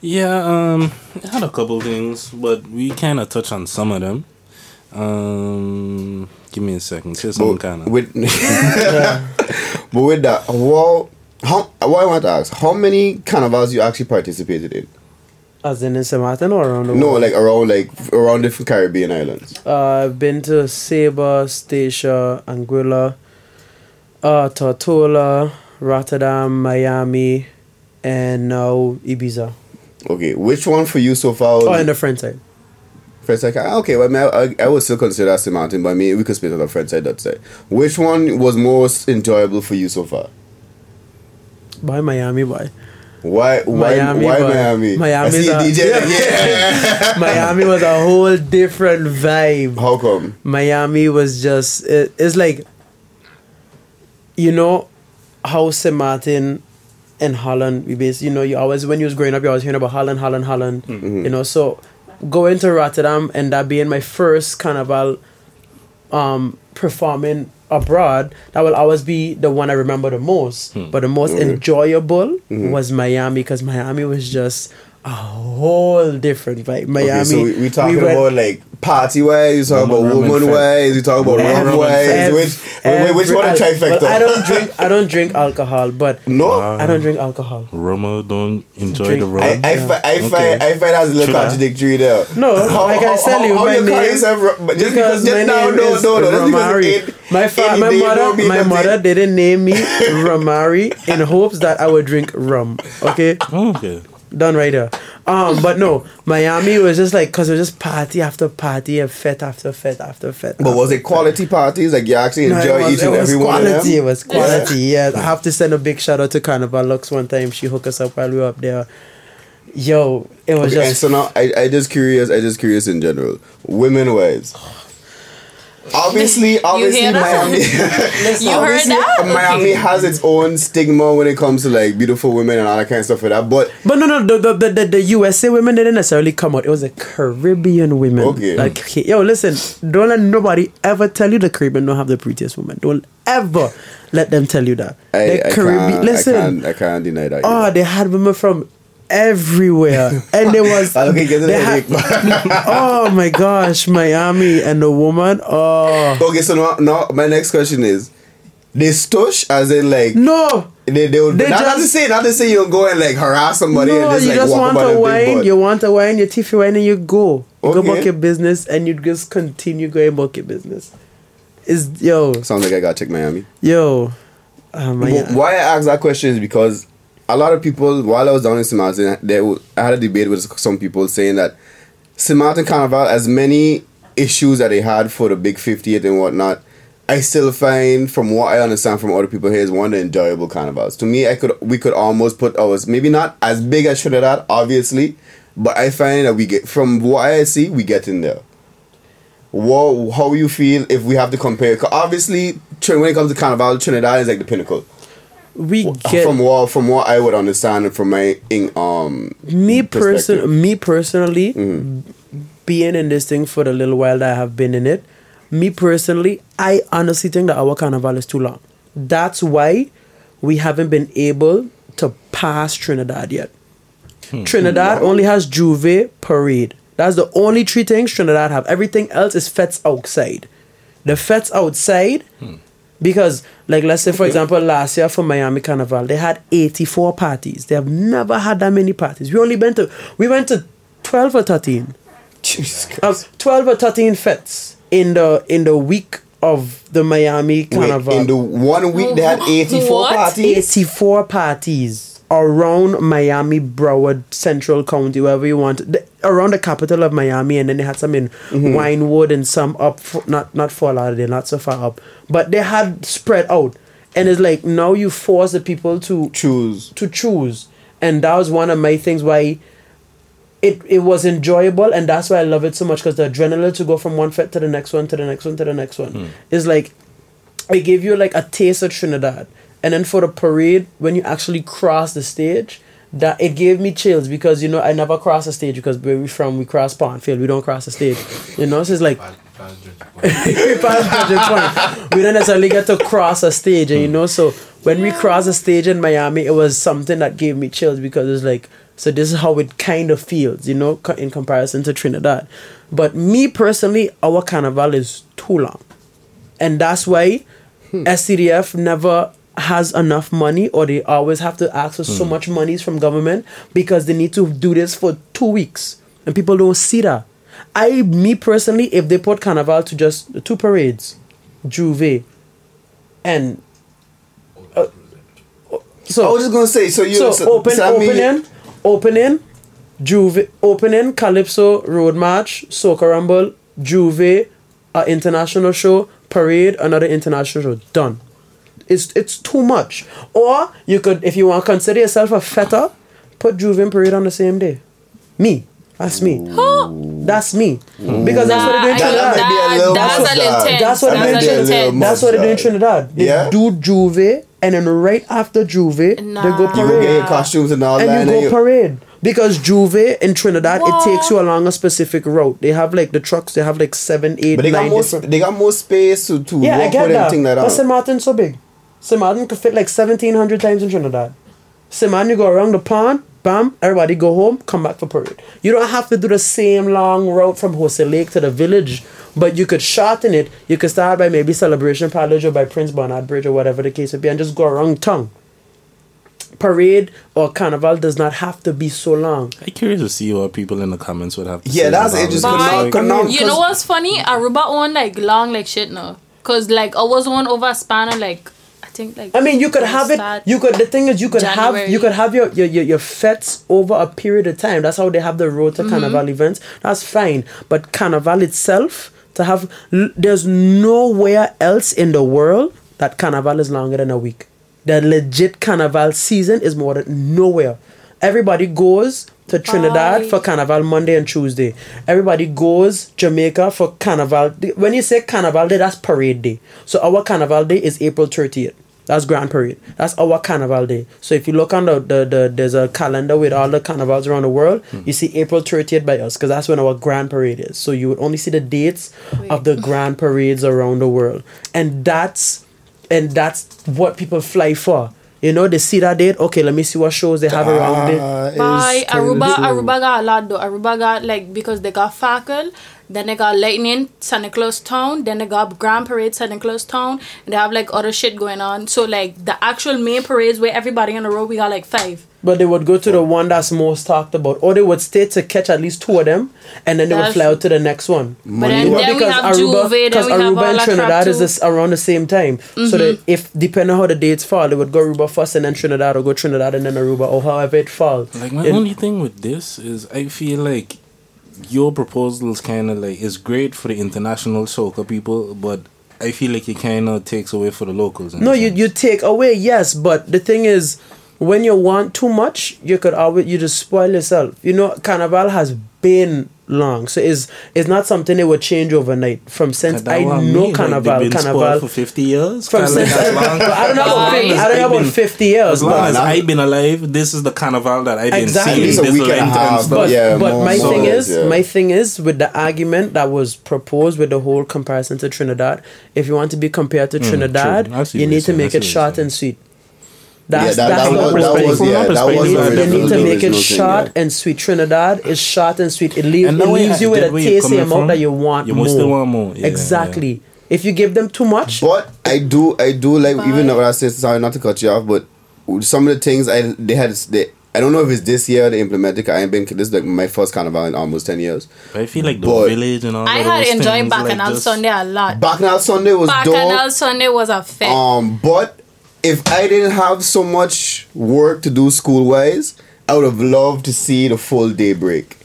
Yeah, um, I had a couple things, but we kind of touched on some of them. Um, give me a second. Say some But kind of. with but with that, well, how what I want to ask, how many carnivals you actually participated in? As in in St. Martin or around the No, world? like around like around different Caribbean islands. Uh, I've been to Saba, Statia, Anguilla, uh, Tortola, Rotterdam, Miami, and now Ibiza. Okay, which one for you so far? Oh, and the French side. French side. ah, Okay, well, I, mean, I, I would still consider that. Martin, but I mean, we could split on the French side, that side. Which one was most enjoyable for you so far? By Miami, boy. Why? Why? Miami, why Miami? Miami's I see a- DJ. Yeah. Miami was a whole different vibe. How come? Miami was just it, it's like you know how St. Martin and Holland we you know you always when you was growing up you always hearing about Holland Holland Holland Mm-hmm. you know so going to Rotterdam and that being my first carnival um performing abroad that will always be the one I remember the most but the most Okay. enjoyable Mm-hmm. was Miami because Miami was just a whole different vibe Miami Okay, so we, we talking went- about like party ways, we talking about woman ways, wise, we talking about rum ways. wise. every- Which, which, which one the every- trifecta? Well, I don't drink. I don't drink alcohol, but No, I don't drink alcohol. Rumer don't enjoy Drink- the rum. I, I, fi- I Okay. find I find that's a little Should I? contradictory there. No, like I tell you, how my you call name- yourself just because because, just, my no, name no, is no, no, just because Ramari. it- My fa- my mother, my mother didn't name me Ramari in hopes that I would drink rum. Okay, okay. Done right there. Um, but no, Miami was just like because it was just party after party and fete after fete after fete. But was it quality parties? Like you actually No, enjoy was- each and every one of quality. It was quality. Yeah. I have to send a big shout out to Carnival Lux one time. She hooked us up while we were up there. Yo, it was Okay, and just so now I, I just curious, I just curious in general. Women wise. Obviously, obviously hear? Miami You heard that? Miami has its own stigma when it comes to like beautiful women and all that kind of stuff like that. But But no, no, the, the, the, the, the USA women didn't necessarily come out. It was the Caribbean women. Okay. Like, okay, yo, listen, don't let nobody ever tell you the Caribbean don't have the prettiest women. Don't ever let them tell you that. I, the I, can't, listen, I can't I can't deny that. oh, they had women from everywhere. and there was. Ah, okay, get the they had- oh my gosh, Miami and the woman. Oh. okay, so now, now my next question is they stush as in like No. they they would They not, not to say not to say you go and like harass somebody and just you like just walk want about a a wine. You want a wine, you teeth your wine, and you go. You go Okay. about your business, and you just continue going about your business. Is yo Sounds like I gotta check Miami. yo. Ah, my But why I ask that question is because a lot of people, while I was down in St. Martin, there w- I had a debate with some people saying that St. Martin Carnival, as many issues that they had for the big 50th and whatnot, I still find, from what I understand from other people here, is one of the enjoyable carnivals. To me, I could we could almost put ours maybe not as big as Trinidad, obviously, but I find that we get from what I see, we get in there. What, how you feel if we have to compare? 'Cause obviously, when it comes to carnival, Trinidad is like the pinnacle we get from what from what I would understand and from my in, um me person me personally Mm-hmm. being in this thing for the little while that I have been in it. me personally, I honestly think that our carnival is too long. That's why we haven't been able to pass Trinidad yet. Trinidad only has J'ouvert Parade. That's the only three things Trinidad have. Everything else is fets outside. The fets outside, because like let's say for example last year for Miami Carnival they had 84 parties. They have never had that many parties. We only went to we went to 12 or 13. Jesus Uh, 12 or 13 fets in the in the week of the Miami Carnival. Wait, in the one week they had 84 What? parties. 84 parties around Miami, Broward, Central County, wherever you want, the, around the capital of Miami, and then they had some in mm-hmm. Wynwood and some up, f- not not Fort Lauderdale, not so far up, but they had spread out, and it's like now you force the people to Choose. to choose, and that was one of my things why. It, it was enjoyable and that's why I love it so much because the adrenaline to go from one fet to the next one to the next one to the next one hmm. is like it gave you like a taste of Trinidad. And then for the parade, when you actually cross the stage, that it gave me chills because you know I never cross the stage because where we from we cross Pondfield, we don't cross the stage. You know, so it's like we Point. We don't necessarily get to cross a stage, and you know, so when we cross a stage in Miami, it was something that gave me chills because it's like, so this is how it kind of feels, you know, in comparison to Trinidad. But me personally, our carnival is too long, and that's why hmm. SCDF never has enough money, or they always have to ask for so much monies from government because they need to do this for two weeks, and people don't see that. I, me personally, if they put Carnival to just two parades, J'ouvert, and uh, so I was just gonna say, so you so, open so that mean- opening opening J'ouvert opening Calypso Road March Soca Rumble J'ouvert uh, international show parade another international show done. It's it's too much. Or you could if you want to consider yourself a feta, put J'ouvert and parade on the same day. Me. That's me. That's me. Mm. Because that's what they're doing in That- That Trinidad. might be a little that's much, a little dog. intense. That's what that's it a is. little Little intense. much. That's what they do in. Trinidad. They Yeah? do J'ouvert, and then right after J'ouvert, they go Nah. You go get your costumes and all that. and that. you go you- parade. Because J'ouvert in Trinidad, What? it takes you along a specific route. They have like the trucks, they have like seven, eight, but they got more. different. They got more space to to yeah, I walk get with that. everything like but that. St. Martin's so big. St. Martin could fit like 1,700 times in Trinidad. St. Martin, you go around the pond, bam, everybody go home, come back for parade. You don't have to do the same long route from Jose Lake to the village, but you could shorten it. You could start by maybe Celebration Palace or by Prince Bernhard Bridge or whatever the case would be and just go around town. Parade or carnival does not have to be so long. I'm curious to see what people in the comments would have to Yeah, say. that's about interesting. it. Bye. Cause now- You cause- know what's funny? Aruba own like long like shit now. Cause like I was on over a span of like I think like I mean, you could have it. You could. The thing is, you could have. You could have your your your, your fets over a period of time. That's how they have the road to Mm-hmm. carnival events. That's fine. But carnival itself, to have, there's nowhere else in the world that carnival is longer than a week. The legit carnival season is more than nowhere. Everybody goes to Trinidad Bye. for carnival Monday and Tuesday. Everybody goes Jamaica for carnival. When you say carnival day, that's parade day. So our carnival day is April 30th. That's Grand Parade. That's our carnival day. So if you look on the, the, the there's a calendar with all the carnivals around the world, you see April 30th by us because that's when our Grand Parade is. So you would only see the dates of the Grand Parades around the world. And that's and that's what people fly for. You know, they see that date. Okay, let me see what shows they have around it. Ah, Bye. Aruba. Aruba got a lot though. Aruba got like because they got Fackle, then they got Lightning, Santa Claus Town, then they got Grand Parade, Santa Claus Town, and they have like other shit going on. So like the actual main parades where everybody on the road, we got like five. But they would go to the one that's most talked about, or they would stay to catch at least two of them, and then they would That's fly out to the next one. But then, Money. then we have J'ouvert, then because we have all Aruba and that Trinidad crap is this around the same time. So that mm-hmm. if depending on how the dates fall, they would go Aruba first and then Trinidad, or go Trinidad and then Aruba, or however it falls. Like my It- only thing with this is I feel like your proposals kind of like is great for the international soca people, but I feel like it kind of takes away for the locals. No, you sense. you take away yes, but the thing is, when you want too much, you could always you just spoil yourself. You know, Carnival has been long, so it's it's not something that would change overnight. From since I what know mean, Carnival, they've been Carnival. for 50 years. From Kinda like since I don't know about 50, I don't know I've about fifty years, As long but as I've been alive, this is the carnival that I've been Exactly. seeing. At a this week and a half. But, Yeah, but more- my more thing or is, yeah. my thing is with the argument that was proposed with the whole comparison to Trinidad. If you want to be compared to Trinidad, Mm, true. You need to make it short and sweet. Yeah, That's, that, that's that, the was, that perspective. was yeah, that was They They need- need, they need to make it short yeah. and sweet. Trinidad is short and sweet. It, leave, And it leaves you with a where tasty amount from. that you want You more. still want more. Yeah, exactly. If you give them too much, But I do, I do like even Bye. though I said sorry not to cut you off, but some of the things I they had they, I don't know if it's this year they implemented. 'cause I ain't been this is like my first carnival in almost ten years. But I feel like the But- village and all I of had those enjoyed things, like, Sunday a lot. Bacchanal Sunday was Bacchanal dope. Sunday was a fit. Um, but if I didn't have so much work to do school wise, I would have loved to see the full day break.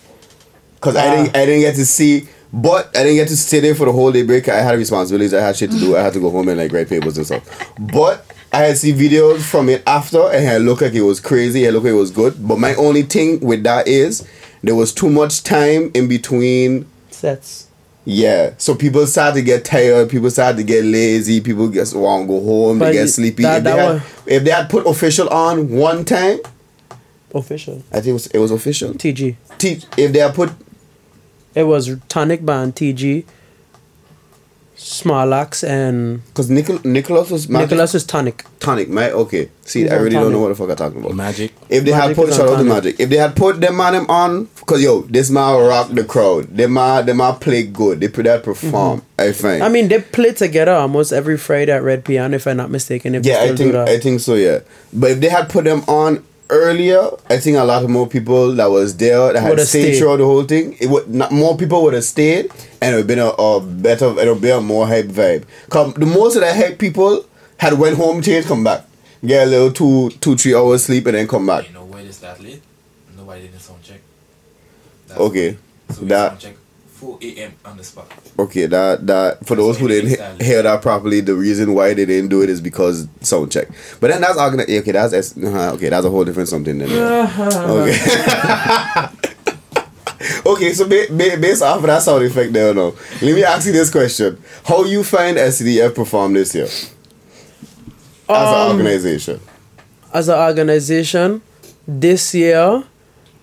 Cause I didn't, ah. I didn't get to see, but I didn't get to stay there for the whole day break. I had responsibilities. I had shit to do. I had to go home and like write papers and stuff. But I had see videos from it after, and it looked like it was crazy. It looked like it was good. But my only thing with that is there was too much time in between sets. Yeah, so people start to get tired. People start to get lazy. People just want to go home. But they get sleepy. that- if, they had, if they had put official on one time, Official. I think it was, it was official. TG. T- if they had put It was Tonic Band, TG, Smarlax, and because Nicol- Nicholas was magic, Nicholas is Tonic. tonic. My okay. See, He's I on really don't know what the fuck I'm talking about. Magic. If they had put is shout on out to tonic. Magic. If they had put them man them on, cause yo, this man rock the crowd. Them man, them man play good. They put that perform. I find. Mm-hmm. I mean, they play together almost every Friday at Red Piano, if I'm not mistaken. If Yeah, they I do think that. I think so. Yeah, but if they had put them on earlier, I think a lot of more people that was there that had Would've stayed stayed. throughout the whole thing. It would not more people would have stayed, and it would been a, a better, it would be a more hype vibe. Come, the most of the hype people had went home, change, come back, get a little two, two, three hours sleep, and then come back. You know why it's that late? Nobody did a sound check. That's Okay, So we that- sound check 4 a.m. on the spot. Okay, that that for That's those who didn't he- hear that properly, the reason why they didn't do it is because sound check. But then that's organi- Okay, that's uh, okay. That's a whole different something. Then okay. okay, so ba- ba- based off of that sound effect there, now let me ask you this question: How you find SCDF perform this year as an Um, organization? As an organization, this year,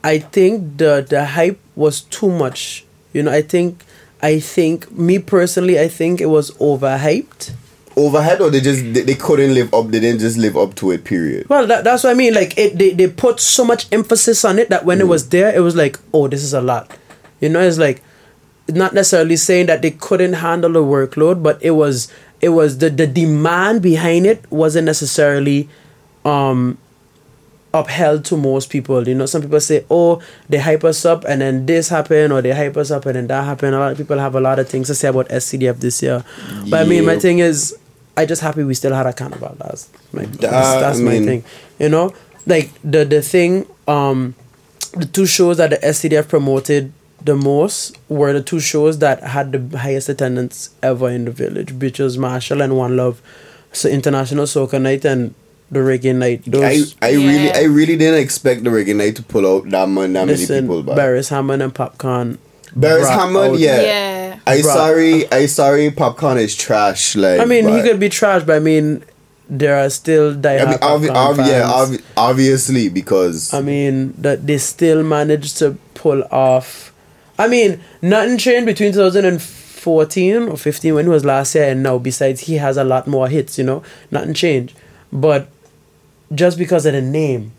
I think the the hype was too much. You know, I think, I think me personally, I think it was overhyped. Overhead, or they just they, they couldn't live up? They didn't just live up to it. Period. Well, that, that's what I mean. Like it, they, they put so much emphasis on it that when it was there, it was like, oh, this is a lot. You know, it's like not necessarily saying that they couldn't handle the workload, but it was it was the the demand behind it wasn't necessarily um upheld to most people. You know, some people say, oh, they hype us up and then this happened, or they hype us up and then that happened. A lot of people have a lot of things to say about SCDF this year. But I mean, my thing is, I just happy we still had a carnival. That's my that's, Uh, that's I my mean- thing. You know, like the the thing, um, the two shows that the SCDF promoted the most were the two shows that had the highest attendance ever in the village, which was Machel and One Love, so International Soca Night and the Reggae Night. I, Those I really Yeah. I really didn't expect the reggae night to pull out that, mon- that many people. But Beres Hammond and Popcaan. Beres Hammond, out- yeah. Yeah. I Brought- sorry, I sorry. Popcaan is trash. Like I mean, he could be trash, but I mean, there are still diehard I mean, obvi- Popcaan obvi- yeah, obvi- obviously because I mean that they still managed to pull off. I mean, nothing changed between 2014 or 15 when it was last year and now. Besides, he has a lot more hits. You know, nothing changed. But just because of the name,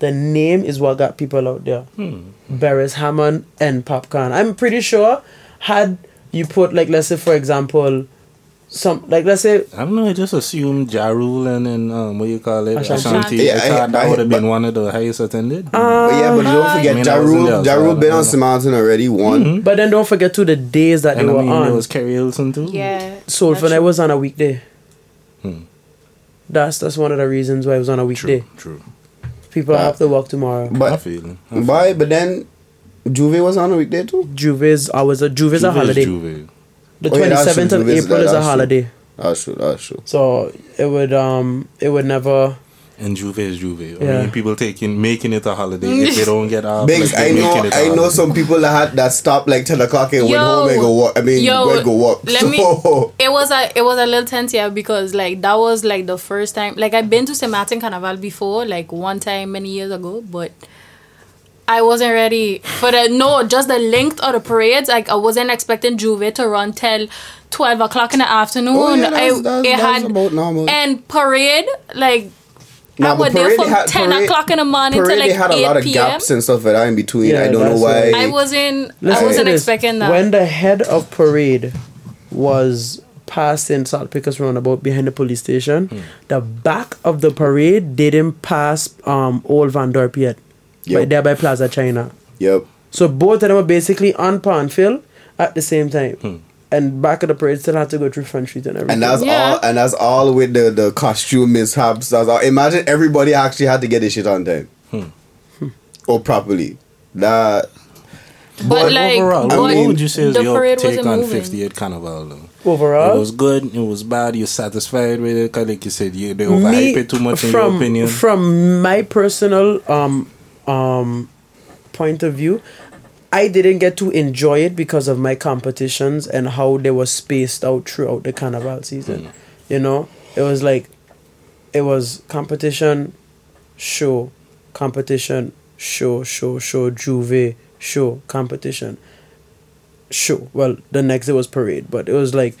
the name is what got people out there. Hmm. Beres Hammond and Popcaan. I'm pretty sure had you put like let's say for example, some like let's say I don't know. I just assumed Ja Rule and then um, what you call it, Ashanti. Ashanti. Yeah, I I- thought that would have been but- one of the highest attended. but yeah, but don't Uh, forget I mean, Ja Rule. Ja Rule been on know. St. Maarten already. One. but then don't forget to the days that and they I were mean, on. there was Keri Hilson too. Yeah. Soul that's for Night was on a weekday. Hmm. That's that's one of the reasons why it was on a weekday. True, true. People But- have to work tomorrow. I But feel it. I feel why? But then J'ouvert was on a weekday too. J'ouvert's I was a J'ouvert's a J'ouvert is holiday. J'ouvert. The Oh, yeah, seventh of April is that's a true. holiday. That's true. That's true. So it would um it would never And J'ouvert is J'ouvert. I Yeah. mean, people taking making it a holiday if they don't get off. Biggs, like, I know, making it a I know some people that had that stopped like ten o'clock and went home and go walk. I mean, yo, went go walk. Let so, me. It was a it was a little tense yeah because like that was like the first time like I've been to Saint Martin Carnival before like one time many years ago but I wasn't ready for the no just the length of the parades like I wasn't expecting J'ouvert to run till twelve o'clock in the afternoon. Oh, yeah, that's- I, it that's had about normal. and parade like. Nah, I but was there parade, from had- 10 parade- o'clock in the morning parade, to like they had a 8 lot of p.m. gaps and stuff like that in between. Yeah, I don't know why. why- I wasn't Let's I wasn't expecting that. When the head of parade was passed in Saltpickers roundabout behind the police station, Hmm. the back of the parade didn't pass um Old Van Dorp yet. Yep. Right there by Plaza China. Yep. So both of them were basically on Panfield at the same time. Hmm. And back of the parade still had to go through Front Street and everything. And that's Yeah. all. And that's all with the the costume mishaps. That's all. Imagine everybody actually had to get this shit on time, hmm. Hmm. or properly. That but like overall, but what would you say is your take on moving. 58 Carnival? Though? overall It was good. It was bad. You're satisfied with it. 'Cause like you said, you they overhype it too much in from, your opinion. From my personal um um point of view, I didn't get to enjoy it because of my competitions and how they were spaced out throughout the carnival season. You know, it was like it was competition, show, competition, show, show, show, J'ouvert, show, competition, show. Well, the next day was parade, but it was like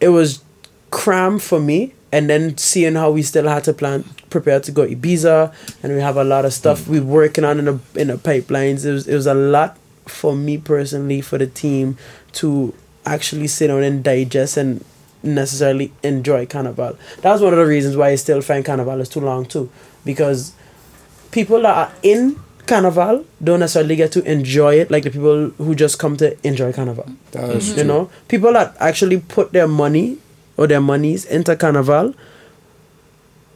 it was cram for me and then seeing how we still had to plan prepare to go Ibiza and we have a lot of stuff we're working on in the in the pipelines. It was it was a lot for me personally for the team to actually sit down and digest and necessarily enjoy carnival. That's one of the reasons why I still find carnival is too long too because people that are in carnival don't necessarily get to enjoy it like the people who just come to enjoy carnival. You know? People that actually put their money or their monies into carnival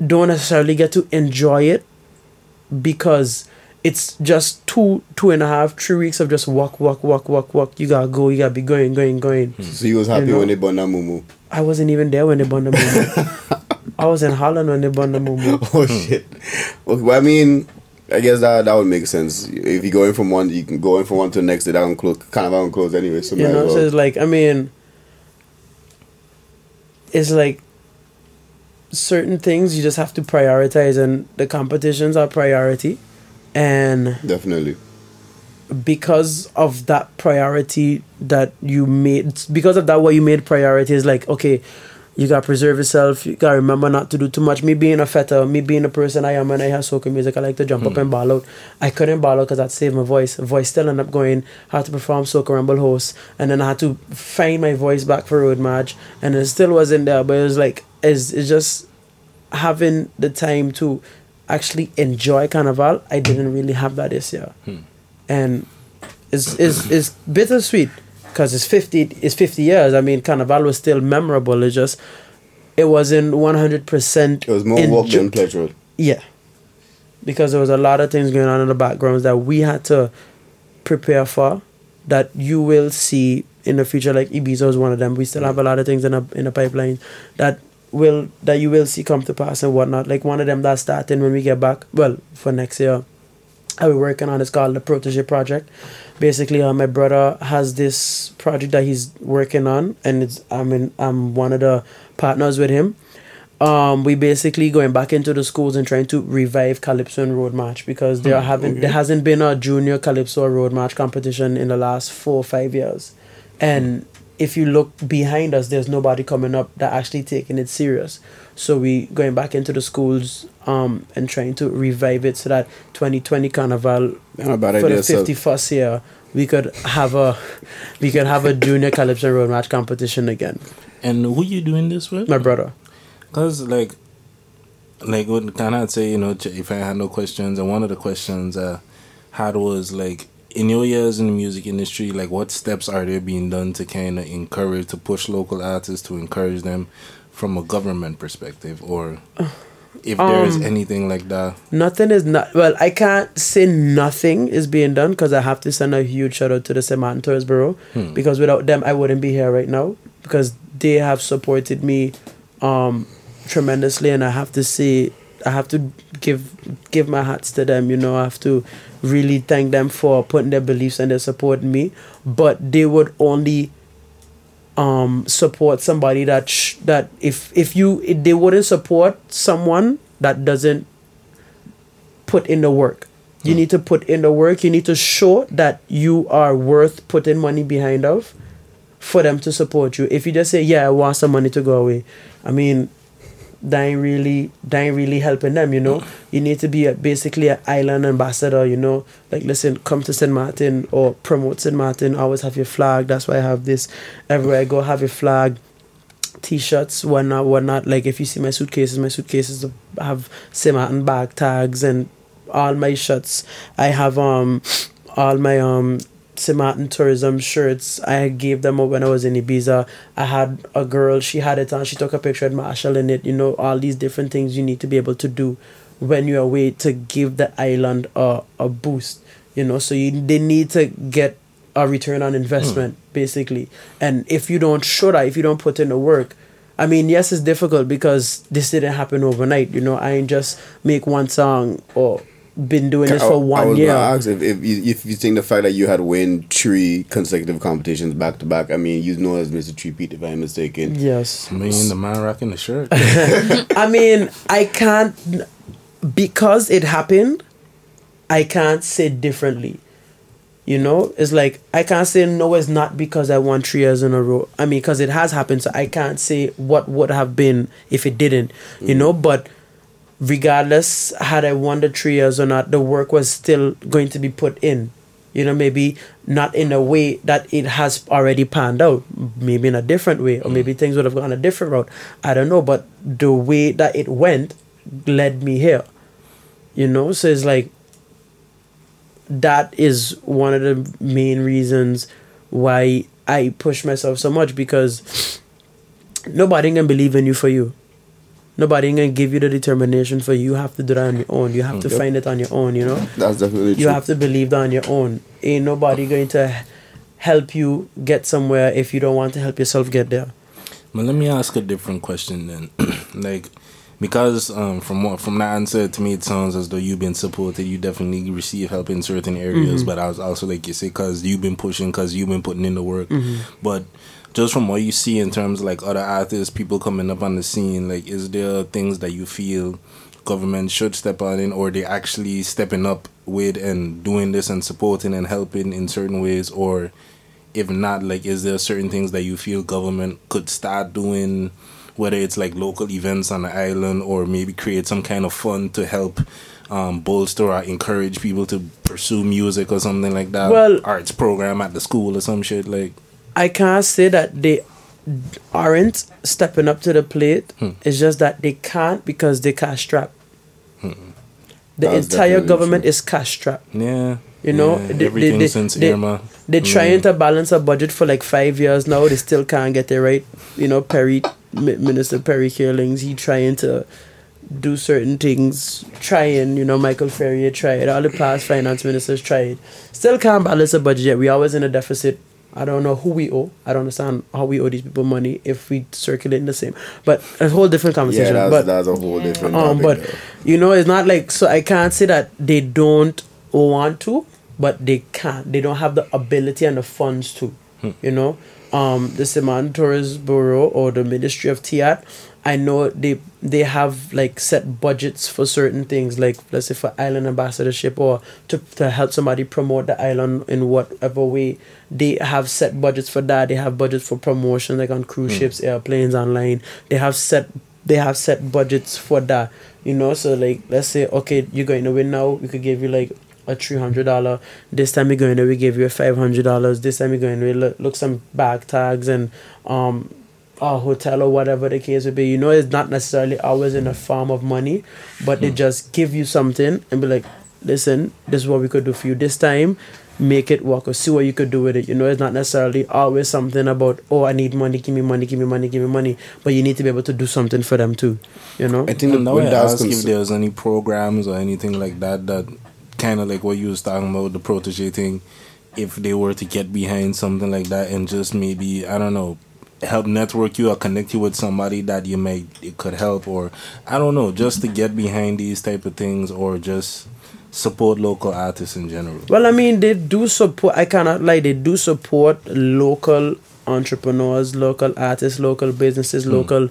don't necessarily get to enjoy it because it's just two two and a half three weeks of just walk walk walk walk walk you gotta go you gotta be going going going hmm. So you was happy You know? when they bought that mumu. i wasn't even there when they burned the moo i was in holland when they burned the moo Oh hmm. shit. Okay, well, I mean, I guess that that would make sense. If you're going from one, you can go in from one to the next day. That can close, kind of can close anyway. So you know as so it's like i mean it's like certain things you just have to prioritize and the competitions are priority and definitely. because of that priority that you made because of that what you made priority is like okay you gotta preserve yourself. You gotta remember not to do too much. Me being a feta me being a person i am when i have soca music i like to jump up hmm. and ball out. I couldn't ball out because i'd save my voice. Voice still ended up going had to perform soca rumble host and then i had to find my voice back for road march and it still wasn't there but it was like it's, it's just having the time to actually enjoy carnival i didn't really have that this year. Hmm. And it's it's, it's bittersweet because it's 50 it's 50 years i mean carnival was still memorable. It's just it wasn't 100% It was more work than pleasure. yeah. Because there was a lot of things going on in the backgrounds that we had to prepare for that you will see in the future. Like ibiza is one of them. We still have a lot of things in a in the pipeline that will that you will see come to pass and whatnot. Like one of them that's starting when we get back well for next year I'll be working on is called the Protege Project. Basically, uh, my brother has this project that he's working on, and it's I mean I'm one of the partners with him. Um, we basically going back into the schools and trying to revive Calypso and Road March because there haven't there hasn't been a junior Calypso or Road March competition in the last four or five years, and if you look behind us, there's nobody coming up that actually taking it serious. So we going back into the schools um and trying to revive it so that 2020 Carnival Not bad for idea. the So 51st year we could have a we could have a junior Calypso road march competition again. And who you doing this with? My brother. Cause like, like what can I say? You know, if I had no questions, and one of the questions I had was like, in your years in the music industry, like, what steps are there being done to kind of encourage, to push local artists, to encourage them from a government perspective, or if there is Um, anything like that? Nothing is not well. I can't say nothing is being done because I have to send a huge shout out to the St. Maarten Tours Bureau because without them I wouldn't be here right now because they have supported me um tremendously and I have to say I have to give give my hats to them. You know, I have to really thank them for putting their beliefs and their support in me. But they would only um support somebody that sh- that if if you if they wouldn't support someone that doesn't put in the work. You need to put in the work. You need to show that you are worth putting money behind of for them to support you. If you just say, "Yeah, I want some money to go away," I mean, that ain't really that ain't really helping them. You know, you need to be a, basically an island ambassador. You know, like listen, come to St. Martin or promote St. Martin. Always have your flag. That's why I have this. Everywhere I go, have your flag t-shirts whatnot whatnot like if you see my suitcases my suitcases have St. Martin bag tags and all my shirts i have um all my um St. Martin tourism shirts. I gave them up when i was in ibiza. I had a girl she had it on. She took a picture of Machel in it. You know all these different things you need to be able to do when you're away to give the island a, a boost you know? So you they need to get a return on investment hmm. basically. And if you don't show that if you don't put in the work i mean yes it's difficult because this didn't happen overnight you know? I ain't just make one song or been doing this I- for I one was year gonna ask if, if you if you think the fact that you had win three consecutive competitions back to back, I mean, you know as Mr. Tree Pete, if I'm mistaken. yes I mean, the man rocking the shirt. i mean i can't because it happened i can't say differently you know it's like i can't say no it's not because i won three years in a row i mean because it has happened so i can't say what would have been if it didn't you mm. know but regardless had i won the three years or not the work was still going to be put in. You know maybe not in a way that it has already panned out. Maybe in a different way or mm. maybe things would have gone a different route. I don't know but the way that it went led me here. You know so it's like that is one of the main reasons why I push myself so much because nobody can believe in you for you. Nobody gonna give you the determination for you. You have to do that on your own. You have to Yep. find it on your own, you know? That's definitely You true. You have to believe that on your own. Ain't nobody going to help you get somewhere if you don't want to help yourself get there. But let me ask a different question then. like, because um, from what from that answer to me, it sounds as though you've been supported. You definitely receive help in certain areas, but I was also like you say, because you've been pushing, because you've been putting in the work. But just from what you see in terms of like other artists, people coming up on the scene, like, is there things that you feel government should step on in, or they actually stepping up with and doing this and supporting and helping in certain ways, or if not, like, is there certain things that you feel government could start doing, whether it's like local events on the island or maybe create some kind of fund to help um, bolster or encourage people to pursue music or something like that? Well- arts program at the school or some shit like. I can't say that they aren't stepping up to the plate. It's just that they can't because they cash strapped. The entire government true. is cash strapped. Yeah, You know, yeah, they- they- everything they- since they- Irma. They're Mm. trying to balance a budget for like five years now. They still can't get it right. You know, Perry, Minister Perry Geerlings, he trying to do certain things. Trying, you know, Michael Ferrier tried. All the past finance ministers tried. Still can't balance a budget yet. We always in a deficit. I don't know who we owe. I don't understand how we owe these people money if we circulate in the same. But a whole different yeah, conversation. that's, but that's a whole Yeah. different um, but though. you know, it's not like so. I can't say that they don't want to, but they can't. They don't have the ability and the funds to. You know, um, the St. Maarten Tourist Bureau or the Ministry of TEATT, I know they they have like set budgets for certain things, like let's say for island ambassadorship or to to help somebody promote the island in whatever way. They have set budgets for that. They have budgets for promotion, like on cruise ships, airplanes, online. They have set they have set budgets for that. You know, so like let's say okay, you're going to win now. We could give you like a three hundred dollar. This time we're going to we give you a five hundred dollars. This time we're going to look, look some bag tags and um a hotel or whatever the case would be. You know, it's not necessarily always in a form of money, but they just give you something and be like, listen, this is what we could do for you this time. Make it work or see what you could do with it. You know, it's not necessarily always something about, oh, I need money, give me money, give me money, give me money. But you need to be able to do something for them too. You know? I think that And now when I that's ask if there's any programs or anything like that that kind of like what you was talking about the protege thing. If they were to get behind something like that and just maybe I don't know help network you or connect you with somebody that you may it could help or I don't know, just to get behind these type of things or just support local artists in general. Well, I mean, they do support. I cannot lie. They do support local entrepreneurs, local artists, local businesses, hmm. local,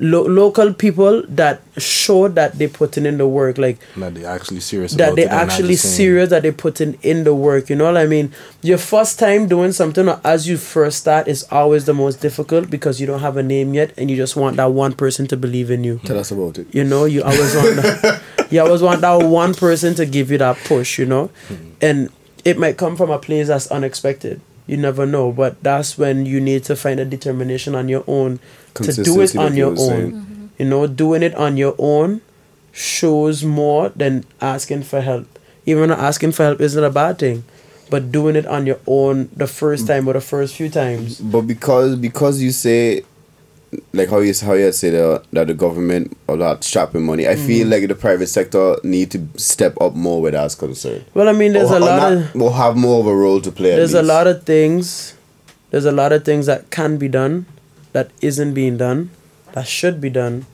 lo- local people that show that they're putting in the work. Like That they actually serious that they actually serious that they putting in the work. You know what I mean? Your first time doing something or as you first start is always the most difficult because you don't have a name yet and you just want that one person to believe in you. Hmm. Tell us about it. You know, you always want that, you always want that one person to give you that push, you know? Hmm. And it might come from a place that's unexpected. You never know, but that's when you need to find a determination on your own to do it on your were own. saying. You know, doing it on your own shows more than asking for help. Even asking for help isn't a bad thing, but doing it on your own the first mm. time or the first few times. But because because you say like how you how you say that, that the government a lot strapping money, I Mm. feel like the private sector need to step up more where that's concerned. Well, I mean, there's or, a lot not- of will have more of a role to play. there's a lot of things there's a lot of things that can be done that isn't being done that should be done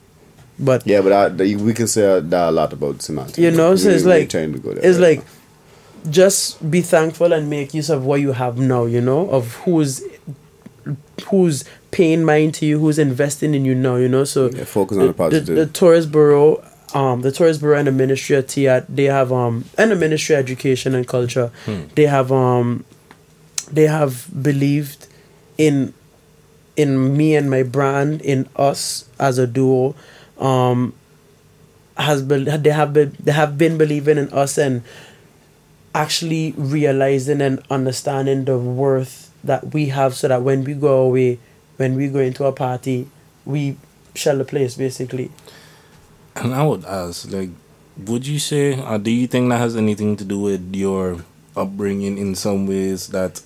but Yeah, but that- we can say that a lot about semantics. You know, so it's like- trying to go there it's right like just be thankful and make use of what you have now you know of who's who's paying mind to you who's investing in you now you know so. Yeah, focus on the the, positive. the, the tourist bureau um the tourist bureau and the ministry of TEATT, they have um and the ministry of education and culture they have um they have believed in in me and my brand in us as a duo um has been they have been they have been believing in us and actually realizing and understanding the worth that we have so that when we go away when we go into a party we shell the place basically And I would ask, like, would you say, or do you think that has anything to do with your upbringing in some ways that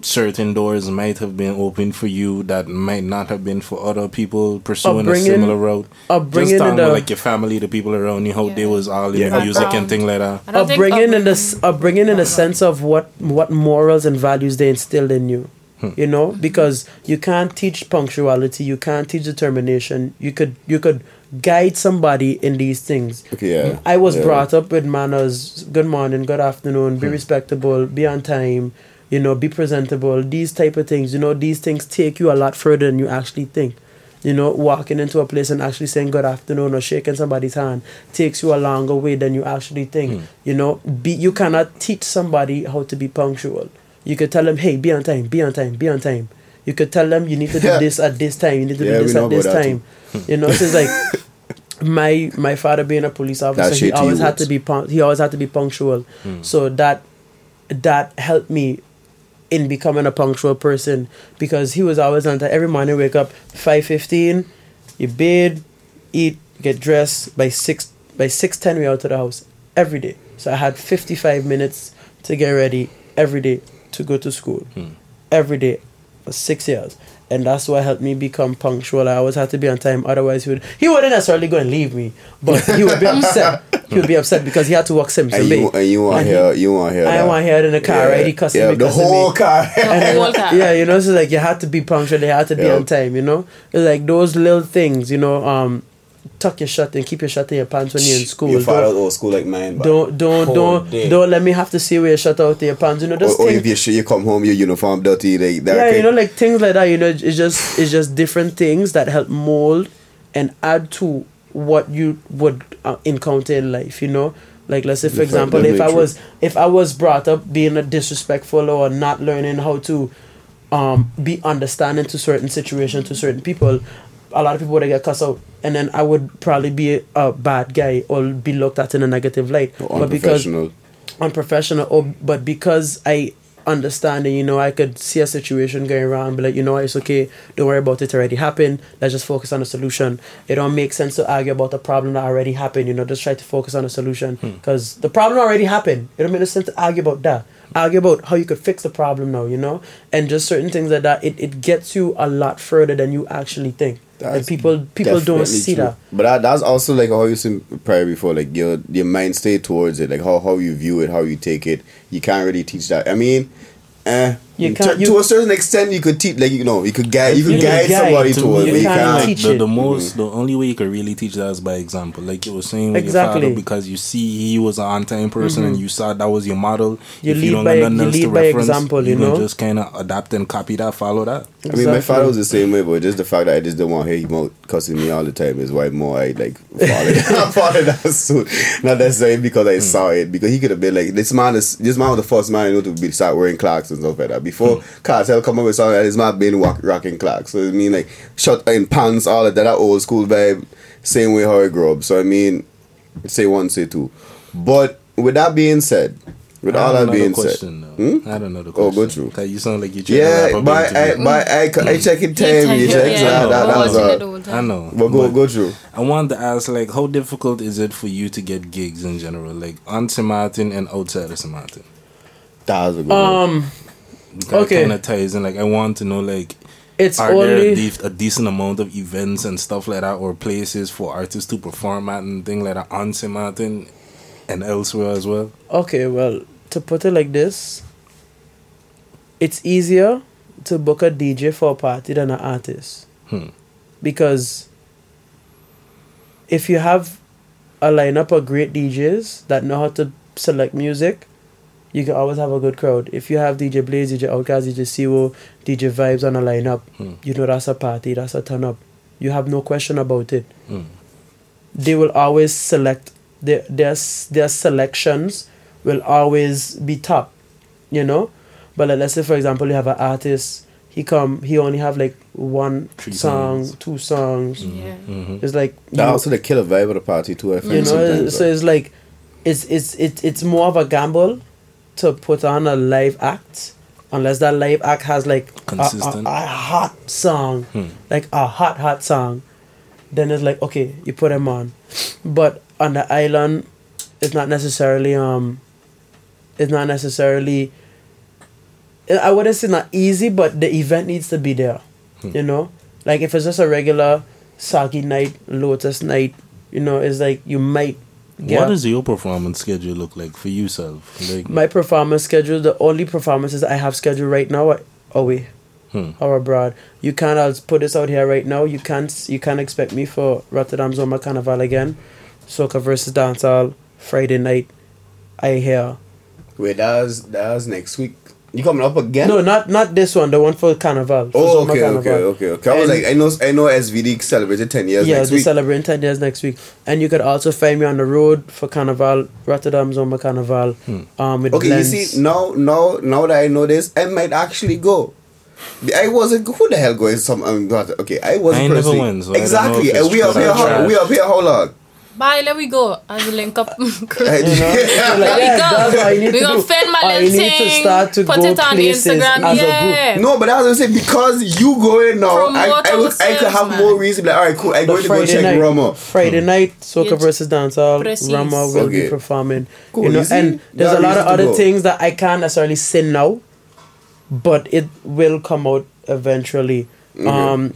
certain doors might have been open for you that might not have been for other people pursuing a similar road? upbringing Just talking about like your family, the people around you, how they was all in Yeah. the music and Background. thing like that. I upbringing in the upbringing- upbringing in the sense of what what morals and values they instilled in you Hmm. you know because you can't teach punctuality you can't teach determination. You could you could guide somebody in these things. Okay, yeah. i was yeah. brought up with manners good morning good afternoon be hmm. respectable be on time you know be presentable these type of things. You know these things take you a lot further than you actually think. You know walking into a place and actually saying good afternoon or shaking somebody's hand takes you a longer way than you actually think. Hmm. You know be you cannot teach somebody how to be punctual you could tell them hey be on time be on time be on time. You could tell them you need to do Yeah. this at this time you need to Yeah, do this at this about that time. you know so it's like my my father being a police officer That's he always you, had to be pun- he always had to be punctual. Hmm. So that that helped me in becoming a punctual person because he was always on time. Every morning wake up 5.15 you bathe eat get dressed. By 6 by 6.10 we out of the house every day. So i had 55 minutes to get ready every day to go to school every day for six years and that's what helped me become punctual. I always had to be on time, otherwise he would he wouldn't necessarily go and leave me, but he would be upset. He would be upset because he had to walk Simpson And you, and you want And to hear, you want to hear I that. want to hear it in the car, right? He cussing yeah, me, the whole me. car. The whole time. Yeah, you know, so like you had to be punctual, you had to be Yeah. on time, you know? It's like those little things, you know, um tuck your shirt and keep your shirt in your pants when you're in school. Your father Don't old school like mine. don't don't don't, day. don't let me have to see where your shirt out of your pants. You know, Or, or if you, you come home, your uniform dirty, like that. yeah, you know, like things like that. You know, it's just it's just different things that help mold and add to what you would uh, encounter in life. You know, like let's say for Different- example, if I was if I was brought up being a disrespectful or not learning how to um be understanding to certain situations to certain people, a lot of people would get cussed out. And then I would probably be a, a bad guy or be looked at in a negative light. Or but because unprofessional. unprofessional or but because I understand and you know I could see a situation going around be like you know it's okay don't worry about it already happened let's just focus on the solution it don't make sense to argue about the problem that already happened you know just try to focus on the solution hmm. because the problem already happened it don't make sense to argue about that argue about how you could fix the problem now you know and just certain things like that it, it gets you a lot further than you actually think and people people don't see true. that But that, that's also like how you said prior before, like your your mind state towards it, like how, how you view it, how you take it. You can't really teach that. I mean, eh, You to, can't. You, to a certain extent, you could teach, like you know, you could guide, you could You can guide, guide. somebody To to it, me, you can't can't. teach the, it. the most the only way you could really teach that is by example like you were saying with your Exactly. father because you see he was an on-time person and you saw that was your model Mm-hmm. You if lead you don't by- got nothing you else lead to by reference example, you you know? just kind of adapt and copy that follow that I mean, my father was the same way, but just the fact that I just don't want to hear him out cussing me all the time is why more I like followed, followed that suit. Not necessarily because I saw it, because he could have been like, this man is, this man was the first man I know to be start wearing Clarks and stuff like that. Before hmm. Kartel come up with something like that, this man been rock, rocking Clarks. So I mean, like, shut in pants, all of that, that old school vibe, same way how I grew up. So I mean, say one, say two. But with that being said, with I all that being question, said, though. hmm? I don't know the question. Oh, question. go through. 'Cause you sound like you trying to yeah, up but the I, interview. but I, I check in time, you Yeah, check, so that, that, that was watching all. it the whole time. I know. But go, but go through. I want to ask, like, how difficult is it for you to get gigs in general, like on St. Martin and outside of St. Martin? That was a good one. um, Because Okay. kind of ties in. Like, I want to know, like, it's are there a, only de- a decent amount of events and stuff like that, or places for artists to perform at and things like that on St. Martin and elsewhere as well? okay. Well, to put it like this, it's easier to book a DJ for a party than an artist Hmm. because if you have a lineup of great DJs that know how to select music, you can always have a good crowd. If you have DJ Blaze, DJ Outcast, DJ Siwo, DJ Vibes on a lineup, Hmm. you know that's a party, that's a turn up. You have no question about it. Hmm. They will always select their their their selections will always be top, you know. But like, let's say for example you have an artist, he come he only have like one Three song, songs. two songs. Yeah. Mm-hmm. It's like That you- also the killer vibe of the party too. I find you know sometimes, so it's like it's it's it's it's more of a gamble to put on a live act unless that live act has like a- a, a, hot song Hmm. like a hot hot song then it's like okay you put them on but on the island it's not necessarily um it's not necessarily I wouldn't say not easy, but the event needs to be there. You know, like if it's just a regular Saki night, Lotus night, you know, it's like you might get What does your performance schedule look like for yourself? Like, my performance schedule. The only performances I have scheduled right now are away hmm. or abroad. You can't. I'll put this out here right now. You can't. You can't expect me for Rotterdam Zomer Carnival again. Soca versus dancehall Friday night. I hear. Wait, that was that was next week. You coming up again? No, not not this one. The one for Carnival. for Oh, okay, Carnival. okay, okay, okay. I was And- like, I know, I know. SVD celebrated ten years yeah, next they week. celebrating 10 years next week. And you could also find me on the road for Carnival, Rotterdam Zomer Carnival. Um, with okay, Blends. you see now, now, now that I know this, I might actually go. I wasn't. Who the hell going? Some. Um, God, okay, I wasn't. I never personally- went, so I don't know exactly, if it's we up here. How, we up here. How long? Bye, let we go. As a link up crew. I- You know? So like, we go. that's what I need We to gonna do. film my I little need to thing, start to put go it on Instagram, as yeah. a group. No, but I was gonna say because you going now, I, Promote I, would, I could have ourselves, more man. reason. Like, all right, cool. I'm The going to go Friday check night, Rumer. Friday night, Soca Yeah. versus Dancehall. Precis. Rumer will Okay. be performing. Cool, You know, you and there's That a lot of other things that I can't necessarily say now, but it will come out eventually. Um,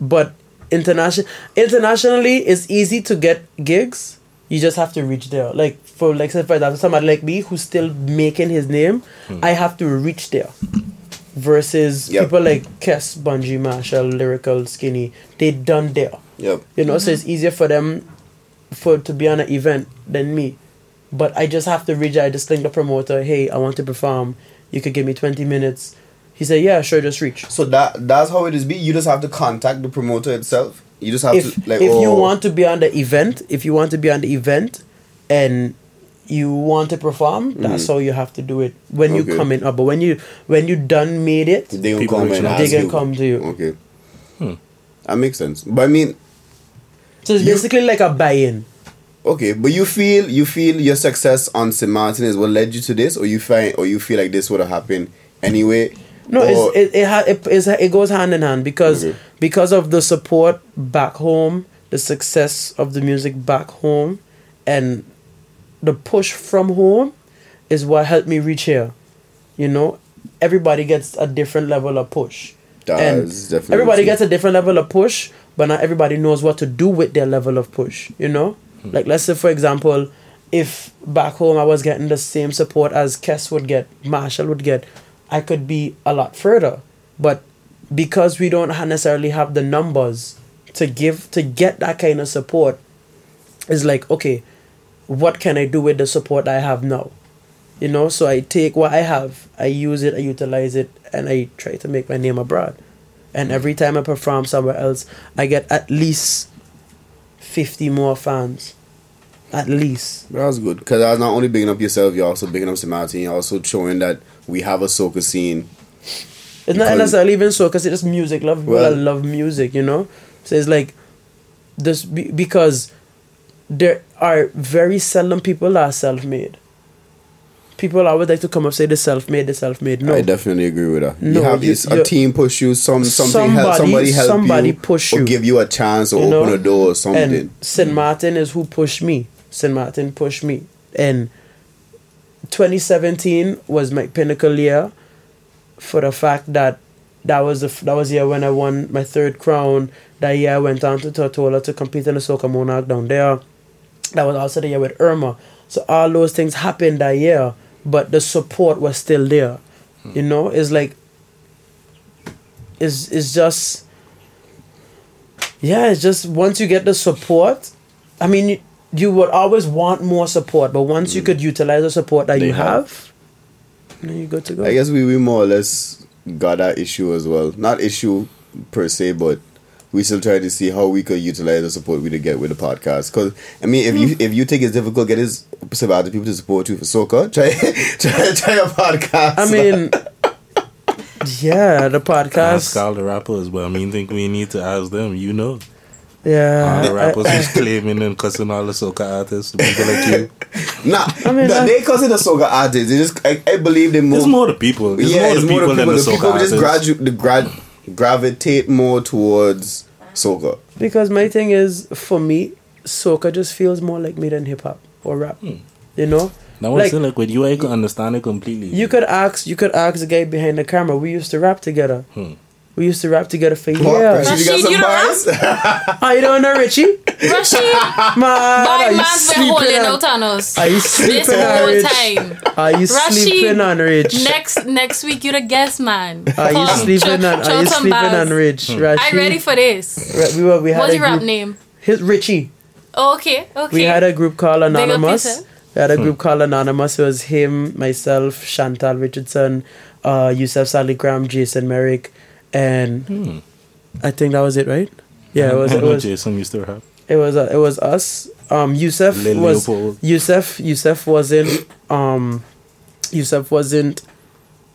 but international internationally, it's easy to get gigs. You just have to reach there. Like for like say for example, somebody like me who's still making his name, hmm. I have to reach there. Versus Yep. people like Kes, Bunji, Machel, Lyrikal, Skinny, they done there. Yep. You know, so it's mm-hmm. easier for them for to be on an event than me. But I just have to reach out, I just link the promoter, hey, I want to perform. You could give me twenty minutes. He said, Yeah, sure, just reach. So that that's how it is. Be you just have to contact the promoter itself. You just have If to like. if you oh, want to be on the event, if you want to be on the event and you want to perform, that's how you have to do it. When you Mm-hmm. Come in up. But when you when you done made it, they gonna come and They can you. come to you. Okay. Hmm. That makes sense. But I mean, so it's You- basically like a buy in. okay, but you feel you feel your success on St. Martin is what led you to this, or you find, or you feel like this would have happened anyway. No, Or- it's, it it, ha, it it goes hand in hand because Okay. because of the support back home, the success of the music back home, and the push from home is what helped me reach here. You know, everybody gets a different level of push. That and definitely everybody gets a different level of push, but not everybody knows what to do with their level of push. You know, hmm. like let's say for example, if back home I was getting the same support as Kes would get, Machel would get, I could be a lot further. But because we don't necessarily have the numbers to give to get that kind of support, it's like okay, what can I do with the support I have now? You know, so I take what I have, I use it, I utilize it, and I try to make my name abroad. And mm. every time I perform somewhere else, I get at least 50 more fans. At least. That's good because that's not only bigging up yourself, you're also bigging up. Martin. You're also showing that we have a soca scene. It's not necessarily even so because it's music. Love people Well- that love music, you know. So it's like this be, because there are very seldom people that are self-made. People always like to come up say the self-made, the self-made. No, I definitely agree with that. No, you have you- this, a team push you, some something help, Somebody- somebody help somebody you, push or you. give you a chance or You open know? a door or something. and St. Martin is who pushed me. St. Martin pushed me, and 2017 was my pinnacle year for the fact that that was the f- that was the year when I won my third crown. That year I went down to Tortola to compete in the Soca Monarch down there. That was also the year with Irma. So all those things happened that year, but the support was still there. Hmm. You know, it's like it's it's just yeah, it's just once you get the support, I mean, you, you would always want more support, but once you mm. could utilize the support that They you have. have, then you're good to go. I guess we, we more or less got that issue as well. Not issue per se, but we still try to see how we could utilize the support we to get with the podcast. Because I mean, if you hmm. if you think it's difficult, get his some other people to support you for soca, Try try try a podcast. I mean, yeah, the podcast. Ask all the rappers, but I mean, think we need to ask them. You know, all Yeah, the rappers I- I- who's claiming and cussing all the soca artists, the people like you. nah, I mean, nah, I- they consider soca artists. They just I, I believe they more. It's more the people. It's yeah, more it's the more people the than people. the The people just artists. gradu- the grad gravitate more towards soca. because my thing is, for me, soca just feels more like me than hip hop or rap. Hmm. You know, Now, I'm Like- saying, like, with you, I can understand it completely. you could ask, you could ask the guy behind the camera. We used to rap together. Hmm. We used to rap together for What? years. Rashid, you got Rashid, some you don't bars? Oh, you don't know Richie? Rashid, Man, boy, are you man's been sleeping holding on- out on us. Are you This sleeping on whole Rich? time. Are you Rashid, sleeping on Rich? Next next week you're the guest man. Are you Come, sleeping throw- on? throw Are you some sleeping bars. on Rich? Hmm. Rashid? I'm ready for this. Right, We were. We had What's a your rap name? His Richie. Oh, okay, okay. We had a group called Anonymous. We had a group called Anonymous. It was him, myself, Chantal Richardson, uh, Yusuf Saligram, Jason Merrick, and Hmm. I think that was it, right? Yeah, it was. It was. Jason used to rap. It was. Uh, it was us. Um, Yusuf Lil was. Leopold. Yusuf. Yusuf wasn't. Um, Yusuf wasn't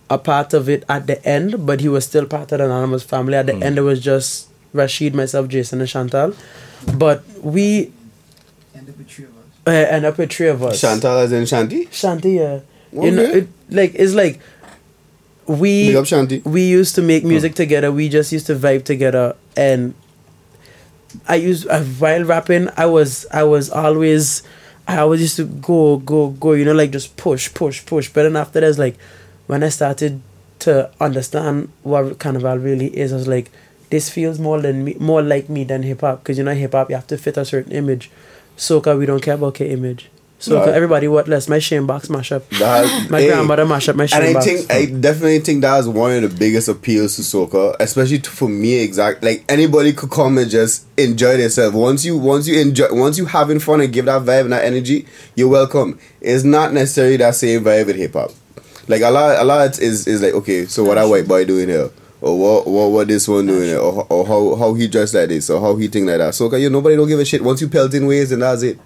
a part of it at the end, but he was still part of the Anonymous family. At the Hmm. end, it was just Rashid, myself, Jason, and Chantal. But we End up with three of us. uh, end up with three of us. Chantal as in Shanti. Shanti, yeah. You know, it, like it's like we Big up Shanti. we used to make music together. We just used to vibe together, and I used uh, while rapping. I was I was always I always used to go go go. You know, like just push push push. But then after that's like when I started to understand what carnival really is, I was like, this feels more than me, more like me than hip hop. Because you know, hip hop you have to fit a certain image. Soca we don't care about K image. Soca Right. everybody what less my shame box mash up. That- My hey, grandmother mash up my shame And I box. think I definitely think that is one of the biggest appeals to soca, especially to, for me. Exact like anybody could come and just enjoy themselves. Once you once you enjoy once you having fun and give that vibe and that energy, you're welcome. It's not necessarily that same vibe with hip hop. Like a lot a lot is is like okay, so what that white boy doing here? Or what what what this one doing here? Or, or how how he dressed like this or how he think like that. So you nobody don't give a shit. Once you pelt in ways and that's it.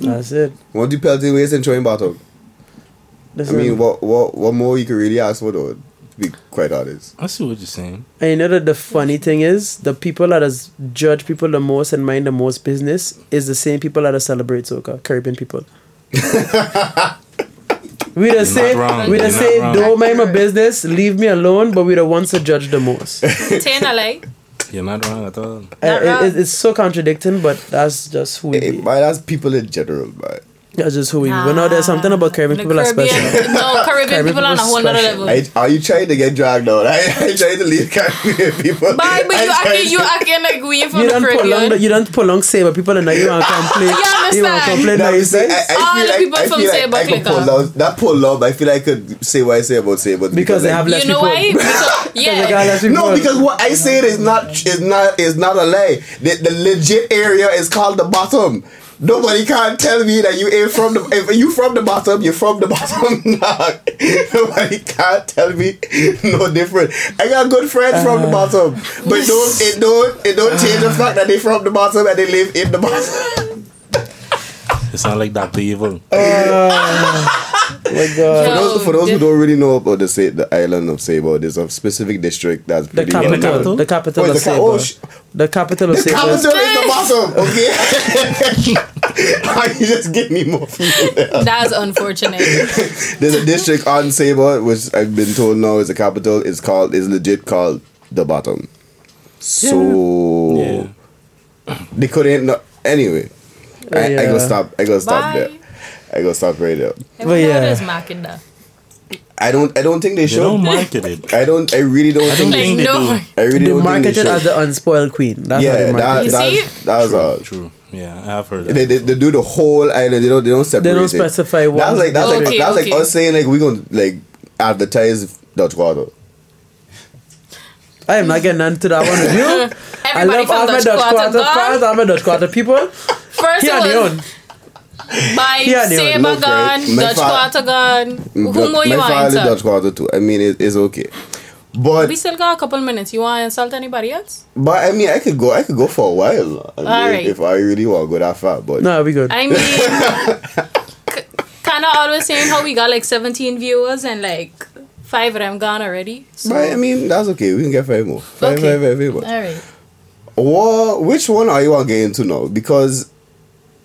That's it. Once you pelt in ways and throwing bottle. I Listen, mean, what what what more you could really ask for though? To be quite honest. I see what you're saying. And you know that the funny thing is, the people that has judge people the most and mind the most business is the same people that are celebrate soca, Caribbean people. we the same. We the same. Don't mind my business, leave me alone. But we the ones that judge the most. Tana like. You're not wrong at all. Uh, Not it- wrong. it- it's so contradicting, but that's just who we Hey, be. man, that's people in general, man. That's just who we. But no, there's something about Caribbean The people are special. No, Caribbean Caribbean people on a people whole nother special. level. I, are you trying to get dragged out? I, I trying to leave Caribbean people. Bye, but you trying acting, you to- acting like we from You the don't pull long. You don't pull long say, but people know you want to complain. You understand? You want to complain No, you nice. see, I, I. All feel the like, people I from feel like Saba I could Clicker. pull out that pull up. I feel like I could say what I say about Saba Because they have less You know people. why? Because, Because they got yeah. less. No, because what I said is not is not is not a lie. The, the legit area is called the bottom. Nobody can't tell me that you ain't from the if you from the bottom, you're from the bottom. Nobody can't tell me no different. I got good friends from the uh-huh. bottom. But don't it don't it don't change the fact that they from the bottom and they live in the bottom. It sound like that Evil. Oh my God. For those, for those who don't really know about the Sa- the island of Saba, there's a specific district that's The pretty capital, capital? the capital Oh, of it's the ca- oh, sh- The capital of The Saba. capital is the bottom, okay? Why you just give me more from? That's unfortunate. There's a district on Saba, which I've been told now is the capital. It's called, is legit called the bottom. So Yeah. they couldn't. No, anyway, I, I Yeah. go stop. I go stop Bye. there. I go stop right there. But yeah. yeah. marking that. I don't. I don't think they They should. don't market it. I don't. I really don't I think. don't They, think Like, they no. do. I really They don't think They marketed they as the unspoiled queen. That's how Yeah, they that, market You that's, see? that's all. True. Yeah, I have heard that. They, they, they do the whole island. They don't. They don't separate. They don't it. specify what. That's like that's like Okay, that's okay. like us saying like we gonna like advertise Dutch water. I am not getting into that one with you. I love from all my Dutch Dutch Quarter quarter fans, all my Dutch quarter people. First He on it the was own. by He on the own. Sabre right, Dutch fa- Quarter gone. Who But more you my want father to Dutch water too. I mean, it, it's okay. But We still got a couple minutes. You want to insult anybody else? but I mean, I could go. I could go for a while. I mean, Alright. If I really want to go that far, but No, we good. I mean, kind of always saying how we got like 17 viewers and like five of them gone already. So, but I mean that's okay. We can get five more. Five, Okay. five, five, five more. all right. What? Which one are you want getting to get into now? Because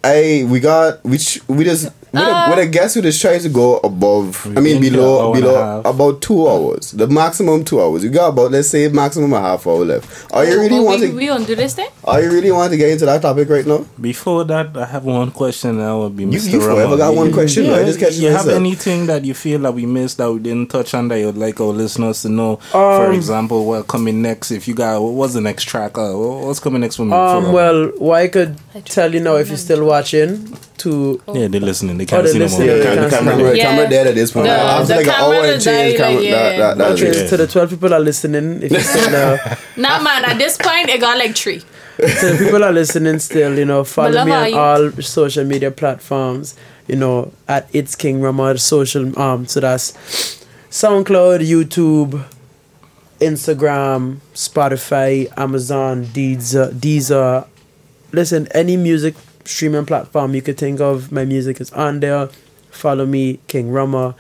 I we got which we just with, Uh, a, with a guest who just tries to go above. I mean below hour and a below about two hours. The maximum two hours. You got about let's say maximum a half hour left. Are you really But want we, to? we don't do this thing? Are you really want to get into that topic right now? Before that, I have one question. That would be You, Mr. you forever got one question. Yeah, I just catch you have myself. anything that you feel that we missed that we didn't touch on that you'd like our listeners to know? Um, For example, what coming next? If you got what- what's the next track? Uh, what's coming next for me? Um, for- well, what I could I tell you now, if you're still watching, to yeah, they're listening. They Oh, can't they're see no more. Yeah, Yeah, the you can't camera, the Yeah. camera dead at this point. The- After the like an camera hour and change, camera, like, that, that, that, Yeah. to the 12 people are listening, if you're still there, Nah, man, at this point, it got like three. to the people are listening still, you know, follow me on all social media platforms, you know, at It's King Rumer social, um, so that's SoundCloud, YouTube, Instagram, Spotify, Amazon, Deezer, Deezer. Listen, any music streaming platform you could think of, my music is on there. Follow me, King Rumer.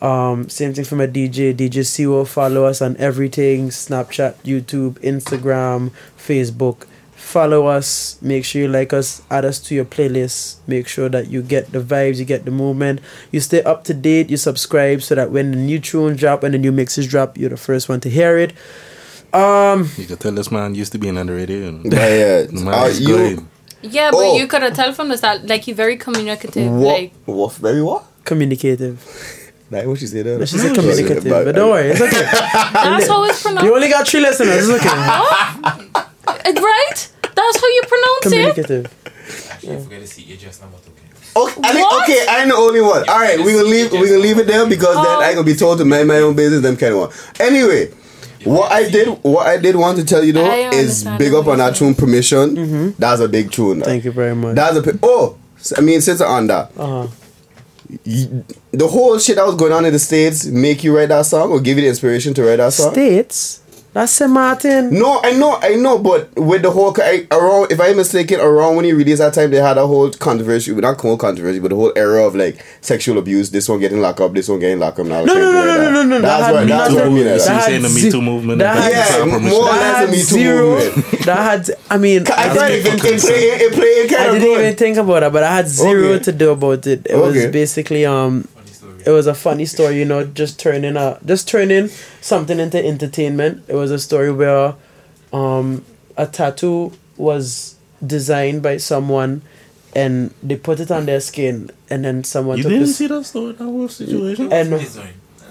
Um, same thing for my DJ, DJ Siwo. Follow us on everything Snapchat, YouTube, Instagram, Facebook. Follow us. Make sure you like us. Add us to your playlist. Make sure that you get the vibes, you get the movement. You stay up to date. You subscribe so that when the new tunes drop, and the new mixes drop, you're the first one to hear it. Um, You can tell this man used to be on the radio. But yeah, The man are is you good. Yeah, but Oh. you could have tell from the start, like, he very communicative. what? Like, What? Very what? communicative. Like what you say there? She's a communicative, but don't worry, it's okay. that's how it's pronounced. You only got three listeners. It's okay. Eh, right? That's how you pronounce it? communicative. You forget to see your just number oh, two. Okay, I think, okay, I'm the only one. All right, we will leave. We will leave it there because then Oh. I gonna be told to mind my own business. Them kind of one. Anyway, what I did, what I did want to tell you though, I is big up on you're that tune permission. That's a big tune. Mm-hmm. Thank you very much. That's a pi- oh. I mean since on that, Uh-huh. you- the whole shit that was going on in the states make you write that song or give you the inspiration to write that song. States. That's St. Maarten. No, I know, I know, but with the whole I, around, if I'm mistaken, around when he released that time, they had a whole controversy, not whole controversy, but the whole era of like sexual abuse. This one getting locked up, this one getting locked up. Now No, no, no, no, no, no, no. That's That what had that's what I nothing- mean. by You that. see, That saying the had Me Too movement. that had- that's Yeah, our permission. more or That less had Me Too zero. movement. That had. I mean, I I didn't, it, it, play, it played kind I of didn't even think about it, but I had zero Okay. to do about it. It was basically um, Funny story. It was a funny story. You know, just turning a just turning something into entertainment. It was a story where um, a tattoo was designed by someone and they put it on their skin, and then someone You took didn't this. see that story, that whole situation? And Please don't.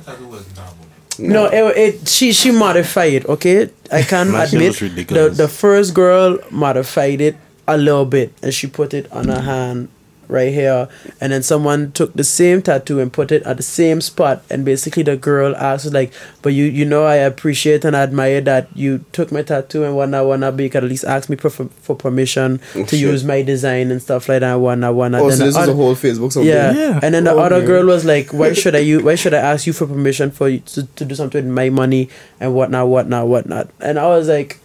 It was normal. no, it, it she she modified it. Okay, I can't admit was the the first girl modified it a little bit, and she put it on her hand right here, and then someone took the same tattoo and put it at the same spot, and basically the girl asked like, "But you you know I appreciate and admire that you took my tattoo and whatnot whatnot, but you could at least ask me for for permission Oh, to shit. use my design and stuff like that whatnot whatnot." Oh, Then so the this is other- a whole Facebook something. yeah. Yeah. And then the Oh, other okay. girl was like, "Why should I you? Why should I ask you for permission for you to, to do something with my money and whatnot, whatnot, whatnot?" And I was like,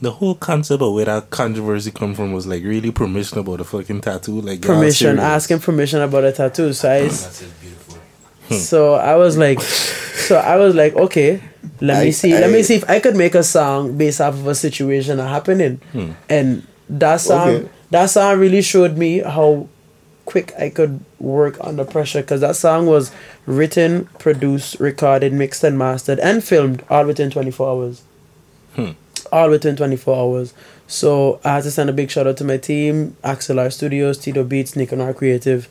The whole concept of where that controversy come from was like really permission about a fucking tattoo. Like y'all "Permission, asking permission about a tattoo." So I, s- That's just beautiful. Hmm. so I was like, so I was like, okay, let me I- see, let me see if I could make a song based off of a situation that happening, hmm. and that song, Okay. that song really showed me how quick I could work under pressure because that song was written, produced, recorded, mixed, and mastered, and filmed all within 24 hours. Hmm. All within 24 hours. So I had to send a big shout out to my team, Axelar Studios, Tito Beats, Nick and R Creative.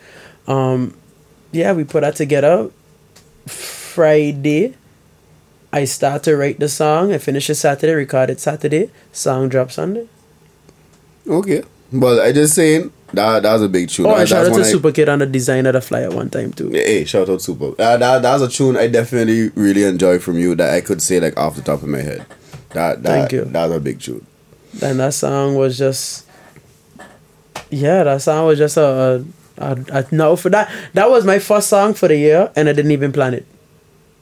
Um, yeah, we put that together. Friday, I start to write the song. I finish it Saturday, record it Saturday. Song drop Sunday. Okay. But I just saying that that was a big tune. Oh, That- shout that's out to I- Super Kid on the design of the flyer one time too. Hey, shout out to Super. Uh, that that was a tune I definitely really enjoy from you that I could say like off the top of my head. That that Thank you. that was a big tune. And that song was just, yeah, that song was just a, a, a, a no for that. That was my first song for the year, and I didn't even plan it.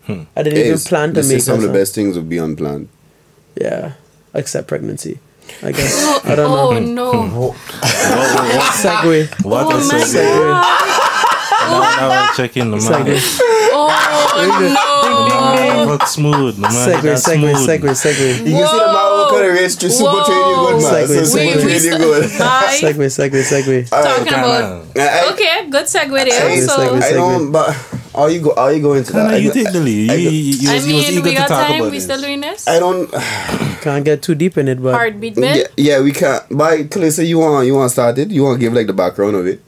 Hmm. I didn't Hey, even plan to this make is some of the best things would be unplanned. Yeah, except pregnancy. I guess I don't oh know. no! Segue. What Oh a segue. God! Now, now I'm checking the man. Segue. Oh But smooth, the man. Segue. That's Segue. smooth. Segue. Segue. You can see the man who could have reached to super Whoa. good man. Segue, So segue. super Wait, we train you st- good. Bye. Segue. Segue. Segue. Talking about Kinda. I, I, okay, good segue there. So I don't, but are you go? Are you going to that? Kinda, I you go- take the lead. I You, you, you, I was, you was mean, eager we to got talk time. We still doing this? I don't. Can't get too deep in it, but Heartbeat Yeah, yeah, we can't. But Kalisa, you want you want to start it? You want to give like the background of it?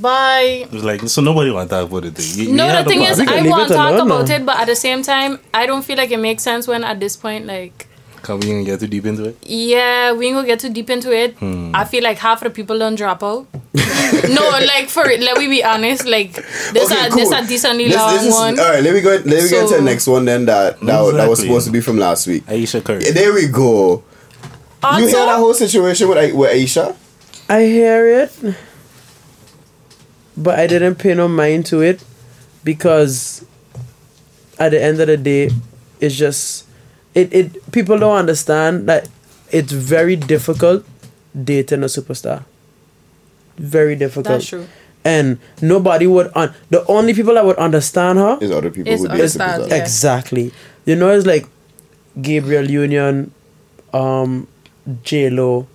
Bye. It like, so nobody want to talk about it. You, you No, had the thing is, We can I leave want it to talk about now. it, but at the same time, I don't feel like it makes sense when at this point, like, Can we even get too deep into it? yeah, we ain't gonna get too deep into it. Hmm. I feel like half of the people don't drop out. no, like for let me be honest, like this Okay, a cool. this a decently This- long this is- one. All right, let me go. Let me get to the next one then. That that, that was supposed to be from last week. Ayesha Curry. Yeah, there we go. you hear that whole situation with with Ayesha? I hear it, but I didn't pay no mind to it because at the end of the day, it's just it it people don't understand that it's very difficult dating a superstar. Very difficult. that's true. And nobody would un- the only people that would understand her Is other people who other did stars, superstar. yeah. Exactly. You know, it's like Gabrielle Union, um, J Lo,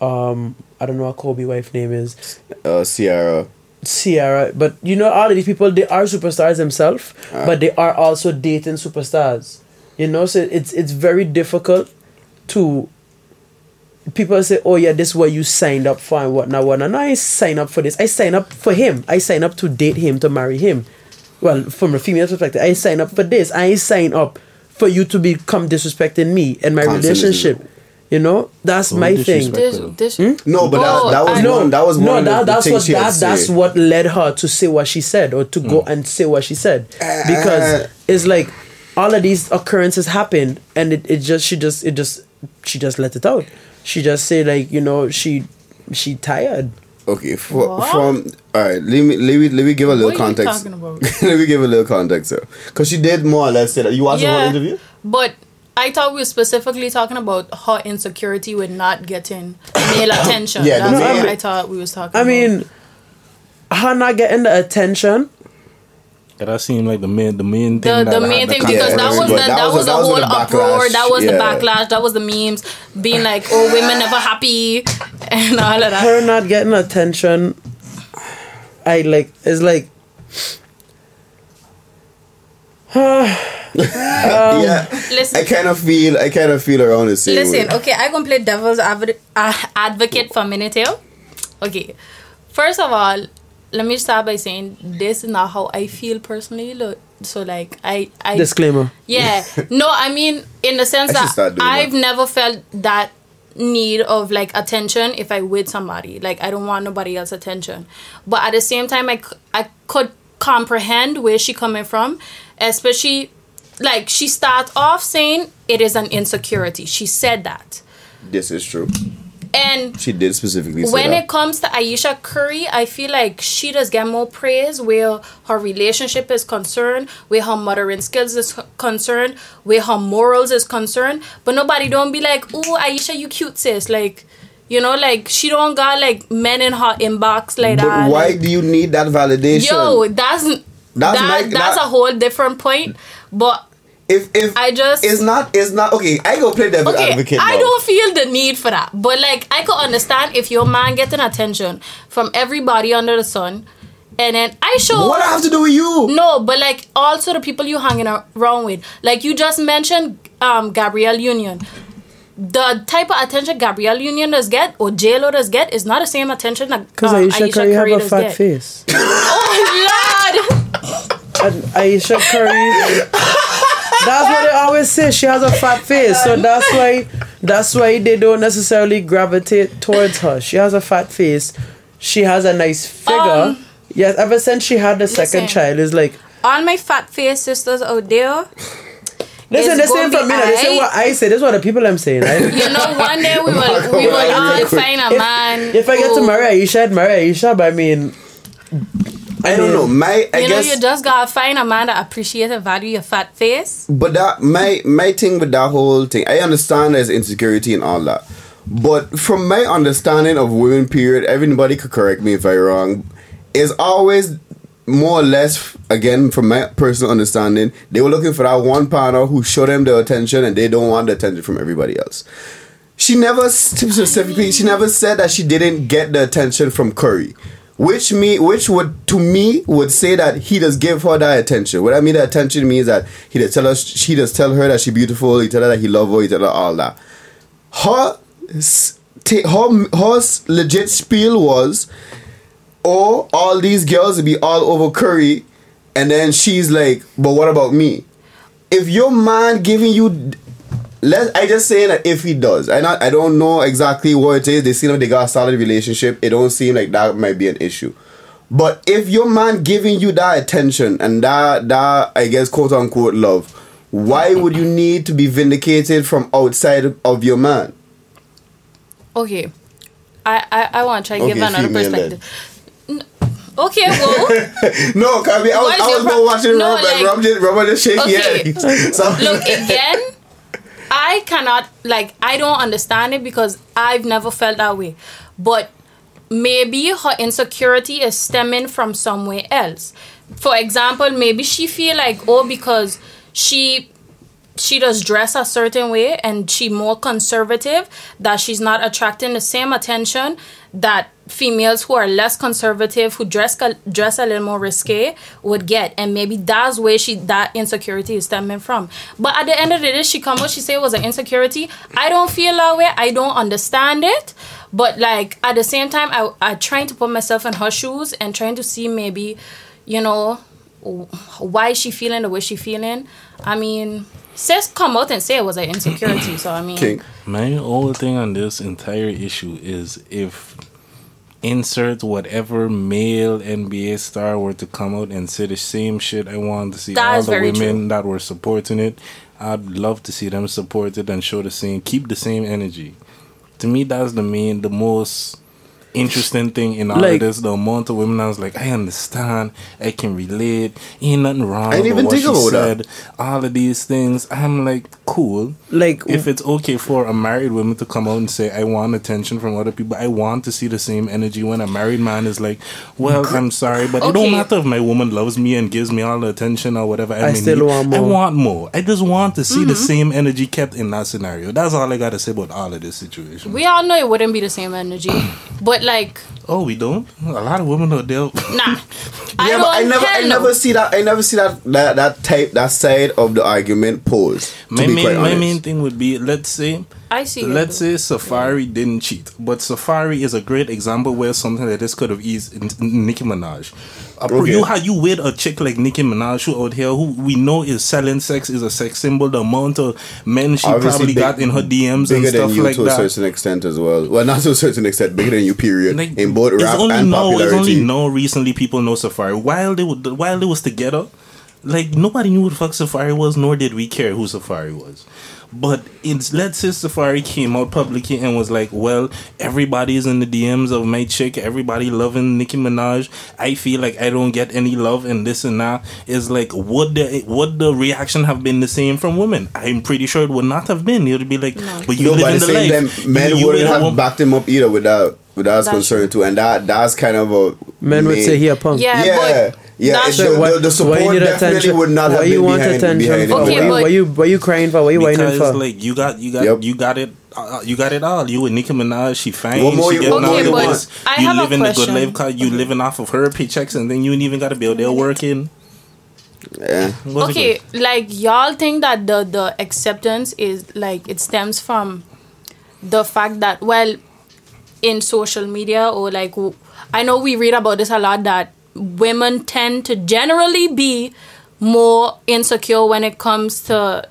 um, I don't know what Kobe wife name is, Uh, Ciara. Sierra. But you know, all of these people they are superstars themselves, uh. but they are also dating superstars. You know, so it's it's very difficult to. People say, "Oh yeah, this is what you signed up for and whatnot, whatnot." No, I sign up for this. I sign up for him. I sign up to date him to marry him. Well, from a female perspective, I sign up for this. I sign up for you to become disrespecting me and my Constantly. relationship. You know, that's Don't my thing. disrespect. This, this, No, but Oh, that, that was I- No, one. That was no, one. that, of that's the what she that, that's say. what led her to say what she said or to go and say what she said because Uh, it's like all of these occurrences happened and it, it just she just it just she just let it out she just say like you know she she tired Okay, for, What? from all right. Let me let me let me give a little What are you context. talking about? let me give a little context, sir. Because she did more or less say that. You watched the whole interview? But I thought we were specifically talking about her insecurity with not getting male attention. Yeah, the That's what I thought we was talking i about. mean her not getting the attention That seemed like the main, the main thing. the, the main thing con- because Yeah, that was was- the that that was- was the that was whole the uproar that was the backlash that was the memes being like oh women never happy and all of that her not getting attention i like it's like yeah. listen I kind of feel. I kind of feel around the same. listen way. okay I gonna play devil's advocate, uh, advocate for a minute here Okay. First of all, let me start by saying this is not how I feel personally. Look, so like I, I Disclaimer. yeah. No, I mean in the sense I that I've that. never felt that need of like attention if I with somebody. Like I don't want nobody else attention. But at the same time I, c- I could comprehend where she coming from, especially like she start off saying it is an insecurity. She said that. This is true. And She did specifically say when it comes to Ayesha Curry, I feel like she does get more praise where her relationship is concerned, where her mothering skills is concerned, where her morals is concerned. But nobody don't be like, "Ooh, Ayesha, you cute sis." Like, you know, like she don't got like men in her inbox like but that. why like- do you need that validation? Yo, that's That's that, my- that's that- a whole different point. But if if I just- it's not it's not okay. I go play devil okay, advocate. I don't feel the need for that. But like I could understand if your man getting attention from everybody under the sun, and then I show What I have to do with you? no, but like also the people you hanging around with. Like you just mentioned um Gabrielle Union. The type of attention Gabrielle Union does get or JLo does get is not the same attention that Because um, Ayesha, Curry have a does fat get. face. Oh Lord! And Ayesha Curry. That's what they always say. She has a fat face, so that's why that's why they don't necessarily gravitate towards her. She has a fat face. She has a nice figure. Um, yes, ever since she had the second listen. child, is like All my fat face sisters out there. listen. It's This gonna ain't be from me. now. This ain't what I say. This is what the people I'm saying. Right? You know, one day we will we will all find a man. if I get to marry Ayesha, I'd marry Ayesha. But I mean, I don't know. My I you know, you just gotta find a man that appreciate and value your fat face. But that my my thing with that whole thing, I understand there's insecurity and all that. But from my understanding of women, period, everybody could correct me if I'm wrong, is always more or less again from my personal understanding, they were looking for that one partner who showed them the attention and they don't want the attention from everybody else. She never s- specifically she never said that she didn't get the attention from Curry. Which me which would to me would say that he does give her that attention. What I mean that attention means that he does tell us she does tell her that she beautiful, he tell her that he love her, he tell her all that. Her ta- her, her legit spiel was oh all these girls will be all over Curry and then she's like, but what about me? If your man giving you let I just saying that if he does, I not I don't know exactly what it is. They seem like they got a solid relationship. It don't seem like that might be an issue. But if your man giving you that attention and that that I guess quote unquote love, why would you need to be vindicated from outside of your man? Okay, I I, I want to try to give another perspective. N- Okay, well, No, cause I, mean, I was, I was more watching No, Robert, like- Robert, just, Robert just shaking Okay. head. So, look again. I cannot like I don't understand it because I've never felt that way. But maybe her insecurity is stemming from somewhere else. For example, maybe she feel like oh because she she does dress a certain way and she more conservative that she's not attracting the same attention that females who are less conservative who dress dress a little more risque would get. And maybe that's where she that insecurity is stemming from. But at the end of the day she come what she say was an insecurity. I don't feel that way. I don't understand it. But like at the same time i i trying to put myself in her shoes and trying to see maybe you know why is she feeling the way she feeling. I mean sis come out and say it was an insecurity so i mean King. My whole thing on this entire issue is if insert whatever male NBA star were to come out and say the same shit I want to see That all the women true. that were supporting it, I'd love to see them support it and show the same keep the same energy. To me that's the main the most interesting thing in all Like- of this. The amount of women I was like, I understand, I can relate, ain't nothing wrong. I didn't even what think she about that. said. All of these things. I'm like, cool like if it's okay for a married woman to come out and say I want attention from other people, I want to see the same energy when a married man is like, "Well, I'm sorry, but it don't matter if my woman loves me and gives me all the attention or whatever. I, I may still need. want I want more. I just want to see the Mm-hmm. same energy kept in that scenario. That's all I gotta say about all of this situation. we all know it wouldn't be the same energy but like oh, we don't. A lot of women are there. nah I yeah, don't but I never, I hell no. never see that. I never see that that that type, that side of the argument posed. To my be main, quite my main thing would be let's say I see. Let's though. say Safaree didn't cheat, but Safaree is a great example where something like this could have eased in- in Nicki Minaj. Okay. You had you with a chick like Nicki Minaj who out here who we know is selling sex is a sex symbol. The amount of men she Obviously probably big- got in her DMs and bigger stuff than you like to a certain extent as well. Well, not to a certain extent, bigger than you. Period. Like, in both rap only and now, it's only now recently people know Safaree. While they were while they was together, like nobody knew who the fuck Safaree was, nor did we care who Safaree was. But it's let's say Safaree came out publicly and was like, "Well, everybody's in the DMs of my chick. Everybody loving Nicki Minaj. I feel like I don't get any love and this and that." Is like, would the would the reaction have been the same from women? I'm pretty sure it would not have been. It would be like, "But you no, live but in the the same life. time, men You- you wouldn't with have backed him up either without without That's concern too, and that that's kind of a Men would say he a punk. Yeah, Yeah, but yeah. that's- it- So the, why, the, the why support you need definitely attention? would not why have you been want behind, attention behind for? it. Okay, why, you, but- why you why you crying for? Why you whining because for? like you got you got Yep. you got it uh, you got it all. You with Nicki Minaj, she fine. What more she you- getting what all more the you want? best. I You have a living the good life cause you living off of her paychecks and then you ain't even gotta be out there working. Yeah. Okay, like y'all think that the the acceptance is like it stems from the fact that well, in social media or like I know we read about this a lot that women tend to generally be more insecure when it comes to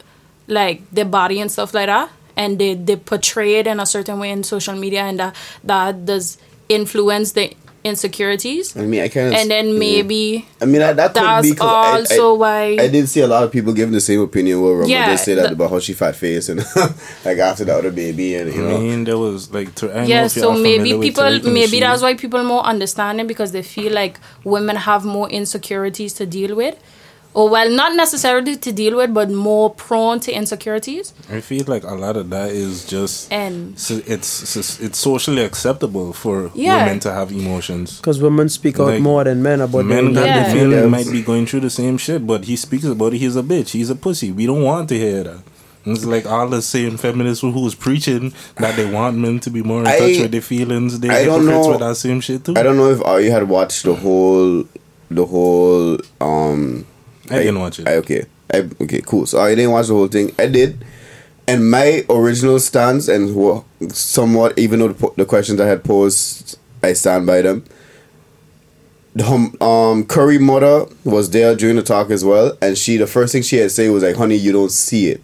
like their body and stuff like that. And they, they portray it in a certain way in social media and that that does influence the insecurities I mean, I kind of. and then mm. maybe I mean, that, that could that's be 'cause I- also I, why I did see a lot of people giving the same opinion where Rumble Yeah, did say that the- about how she fat face and like after the other baby and you I know. mean, there was like to, I yeah so maybe people maybe that's why people more understanding because they feel like women have more insecurities to deal with or well not necessarily to deal with but more prone to insecurities I feel like a lot of that is just and so it's it's it's socially acceptable for Yeah. women to have emotions. Because women speak out Like, more than men about Men their got Yeah. the feeling might be going through the same shit, but he speaks about it. He's a bitch. He's a pussy. We don't want to hear that. It's like all the same feminists who was preaching that they want men to be more in I- touch with their feelings. They I don't know. with that same shit too. I don't know if Ari had watched the whole, the whole. um I didn't watch it. I, okay, I, okay, cool. So I didn't watch the whole thing. I did, and my original stance and wha- somewhat, even though the, the questions I had posed, I stand by them. The hum, um Curry mother was there during the talk as well, and she the first thing she had to say was like, "Honey, you don't see it."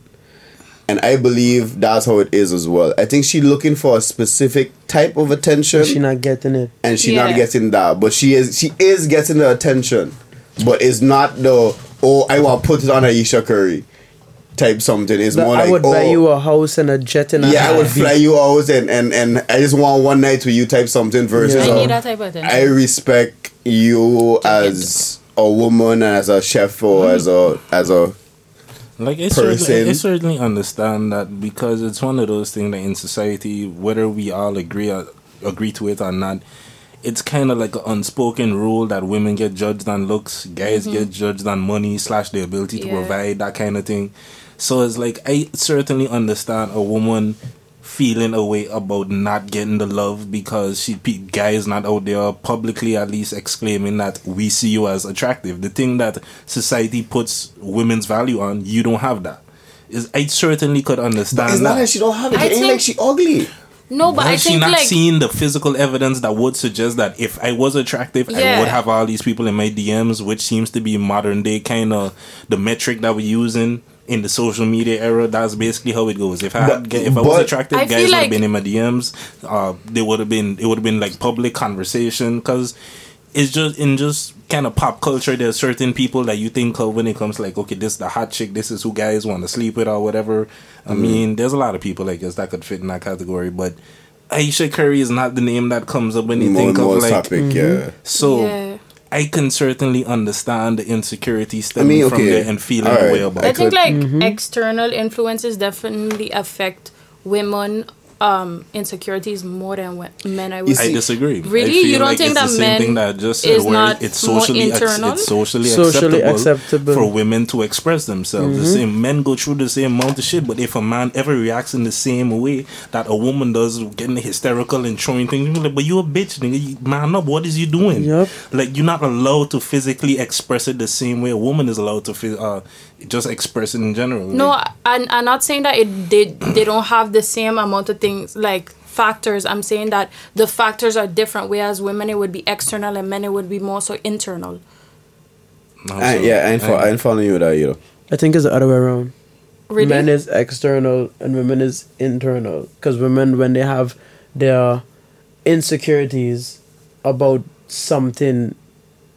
And I believe that's how it is as well. I think she's looking for a specific type of attention She not getting it. and she Yeah. not getting that, but she is she is getting the attention, but it's not the oh I want to put it on Ayesha Curry type something. It's Like, more I like would oh buy you a house and a jet and a yeah I would fly you out and and and I just want one night with you type something versus Yeah. i uh, need that type of attention I respect you as a woman as a chef or as a as a Like I person. certainly, I certainly understand that because it's one of those things that in society, whether we all agree or, agree to it or not, it's kind of like an unspoken rule that women get judged on looks, guys mm-hmm. get judged on money slash the ability to Yeah. provide that kind of thing. So it's like I certainly understand a woman feeling a way about not getting the love because she pe- guys not out there publicly at least exclaiming that we see you as attractive. The thing that society puts women's value on, you don't have that. Is I certainly could understand it's that. not like she don't have it. I It ain't like she ugly. No but i Has she think not like seen the physical evidence that would suggest that if I was attractive, I would have all these people in my DMs, which seems to be modern day kind of the metric that we're using in the social media era. That's basically how it goes. If I had, But- if I was but- attractive, I guys feel would have like- been in my DMs. Uh, they would have been. It would have been like public conversation because it's just in just kind of pop culture. There's certain people that you think of when it comes like, okay, this is the hot chick. This is who guys want to sleep with or whatever. I Mm-hmm. mean, there's a lot of people i guess that could fit in that category, but. Ayesha Curry is not the name that comes up when you More think more of like topic, yeah. so. Yeah. I can certainly understand the insecurity stemming mean, from okay. there and feeling Alright. a way about I I think like Mm-hmm. external influences definitely affect women um insecurities more than we- men i would You I say disagree. Really? I You don't like think it's that the same men thing that I just said, is where not it's socially ex- internal? it's socially, Socially acceptable, acceptable. for women to express themselves. The same men go through the same amount of shit, but if a man ever reacts in the same way that a woman does, getting hysterical and throwing things, you're like, but you a bitch, nigga. You, man up. What is you doing? Yup. Like you're not allowed to physically express it the same way a woman is allowed to. Phys- uh, just express it in general. No, like, I'm, I'm not saying that it they they don't have the same amount of things like factors. I'm saying that the factors are different. Whereas women it would be external and men it would be more so internal. no, I, so- yeah, I ain't, fo- I ain't following you with that either. I think it's the other way around. Really? Men is external and women is internal. Because women, when they have their insecurities about something,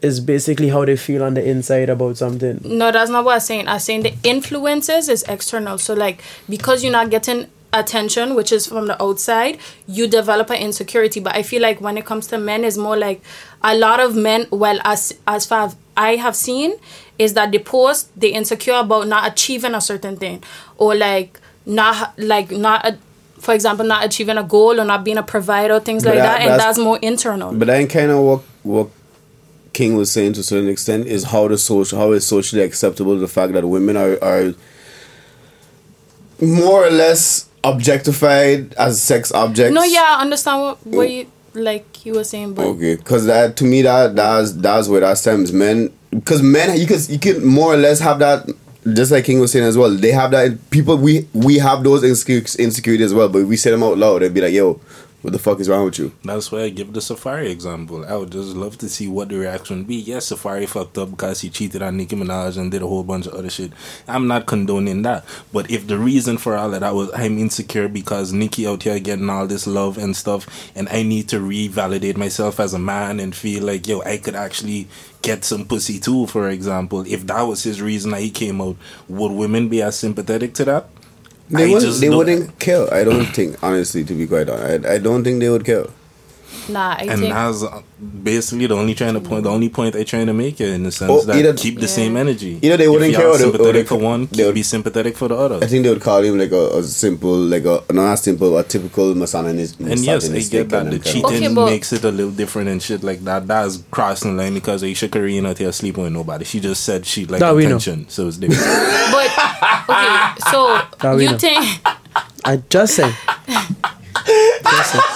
is basically how they feel on the inside about something. No, that's not what I'm saying. I'm saying the influences is external. So like because you're not getting attention, which is from the outside, you develop an insecurity. But I feel like when it comes to men, it's more like a lot of men. Well, as as far as I have seen, is that they post they insecure about not achieving a certain thing, or like not like not. A, for example, not achieving a goal or not being a provider, things But like that- that, and that's- that's more internal. But then kind of what what King was saying to a certain extent is how the social how is socially acceptable the fact that women are are more or less objectified as sex objects. no, yeah, I understand what what you like you were saying, but Okay, because that to me that that's that's where that stems. Men, because men you can you can more or less have that. Just like King was saying as well, they have that. People we we have those insecurities insecurities as well, but we say them out loud, they'd be like, "Yo, what the fuck is wrong with you?" That's why I give the Safaree example. I would just love to see what the reaction would be. Yes, Safaree fucked up because he cheated on Nicki Minaj and did a whole bunch of other shit. I'm not condoning that. But if the reason for all of that was I'm insecure because Nicki out here getting all this love and stuff, and I need to revalidate myself as a man and feel like, yo, I could actually get some pussy too, for example. If that was his reason that he came out, would women be as sympathetic to that? They wouldn't. They wouldn't kill. I don't think, honestly, to be quite honest, I, I don't think they would kill. Nah, I and think that's basically the only trying to point the only point I trying to make it in the sense Oh, that either- keep the Yeah. same energy. Either they wouldn't if care y'all or they- sympathetic they- for one, they would- be sympathetic for the other. I think they would call him like a, a simple, like a not a simple, a typical misogynist. and yes, I get that the cheating Okay, makes it a little different and shit like that. That's crossing the line because Ayesha Curry not here sleeping with nobody. She just said she like That we attention, so it's different. But okay, so That we you know. think I just say.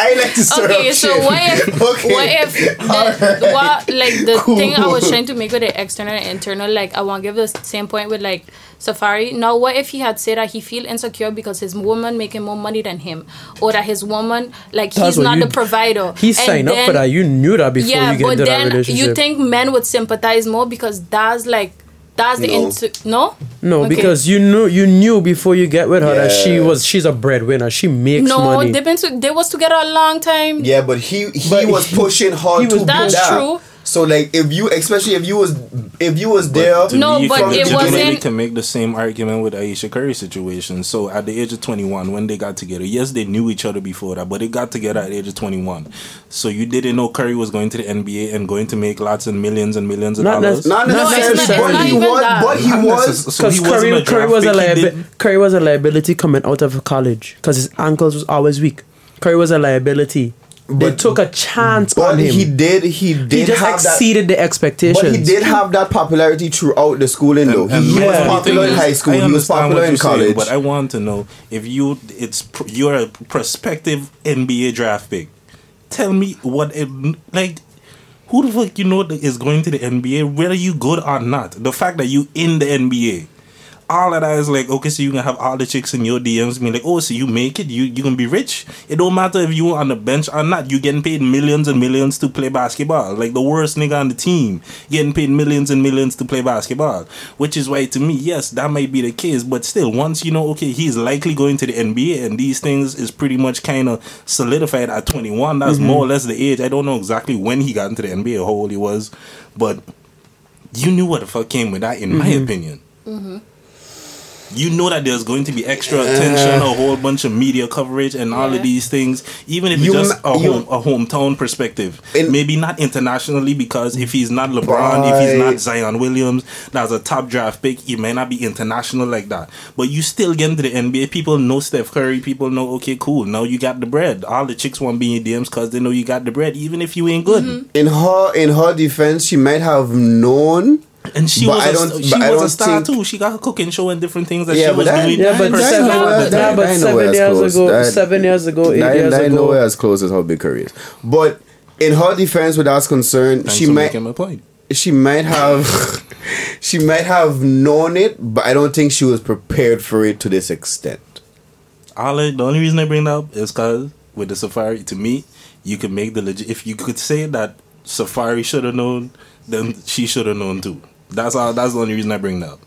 I like to stir okay? up So shit. what if Okay. what if the, what like the Cool. thing I was trying to make with the external and internal? Like I want to give the same point with like Safaree. Now, what if he had said that he feel insecure because his woman making more money than him, or that his woman like That's he's not you- the provider? He signed up for that. You knew that before yeah, you get but into that then relationship. you think men would sympathize more because that's like that's the No. inse- no no, Okay. because you knew you knew before you get with her that she was she's a breadwinner. She makes no money. they've been to, they was together a long time. Yeah, but he he But was he- pushing hard he to was- do That's that. true. So like, if you, especially if you was, if you was there, No, me, but it wasn't- can make the same argument with Ayesha Curry situation. So at the age of 21, when they got together, yes, they knew each other before that, but they got together at the age of 21. So you didn't know Curry was going to the NBA and going to make lots and millions and millions of Not dollars. nec- not No, it's necessarily, not- it's but he was, but he was. necess- so Because he wasn't Curry, a Curry was a pick, he liabi- didn't- Curry was a liability coming out of college because his ankles was always weak. Curry was a liability. They took a chance But on him. he did, he did he just have that. exceeded the expectations. But he did have that popularity throughout the schooling, though. And- and he, he was popular in high school. I He was understand popular in you're saying, college. but I want to know if you it's pr- you're a prospective NBA draft pick. Tell me what it, like who the fuck you know that is going to the NBA, whether you good or not. The fact that you in the NBA. All of that is like okay, so you can have all the chicks in your DMs being like, oh, so you make it, you you gonna be rich. It don't matter if you on the bench or not. You getting paid millions and millions to play basketball. Like the worst nigga on the team getting paid millions and millions to play basketball. Which is why to me, yes, that might be the case. But still, once you know, okay, he's likely going to the NBA, and these things is pretty much kind of solidified at 21. That's mm-hmm. more or less the age. I don't know exactly when he got into the NBA, how old he was, but you knew what the fuck came with that, in my mm-hmm. opinion. Mm-hmm. You know that there's going to be extra attention, a whole bunch of media coverage, and all of these things. Even if You it's just ma- a you- home, a hometown perspective, In- maybe not internationally, because if he's not LeBron, if he's not Zion Williams, that's a top draft pick. He may not be international like that, but you still get into the NBA. People know Steph Curry. People know, okay, cool. Now you got the bread. All the chicks want to be in your DMs because they know you got the bread, even if you ain't good. Mm-hmm. in her in her defense, she might have known. And she But was I a, don't- she I was a don't star think- too. She got a cooking show and different things that Yeah, she was that- doing. yeah, but Personally, seven, I- yeah, that- but I seven years ago, That- seven years ago, eight I, years I ago. know as close as her big career is. But in her defense, with that's concerned, Thanks she might my point. she might have she might have known it, but I don't think she was prepared for it to this extent. All I, the only reason I bring that up is because with the Safaree, to me, you could make the legit. If you could say that Safaree should have known, then she should have known too. That's all. That's the only reason I bring that up.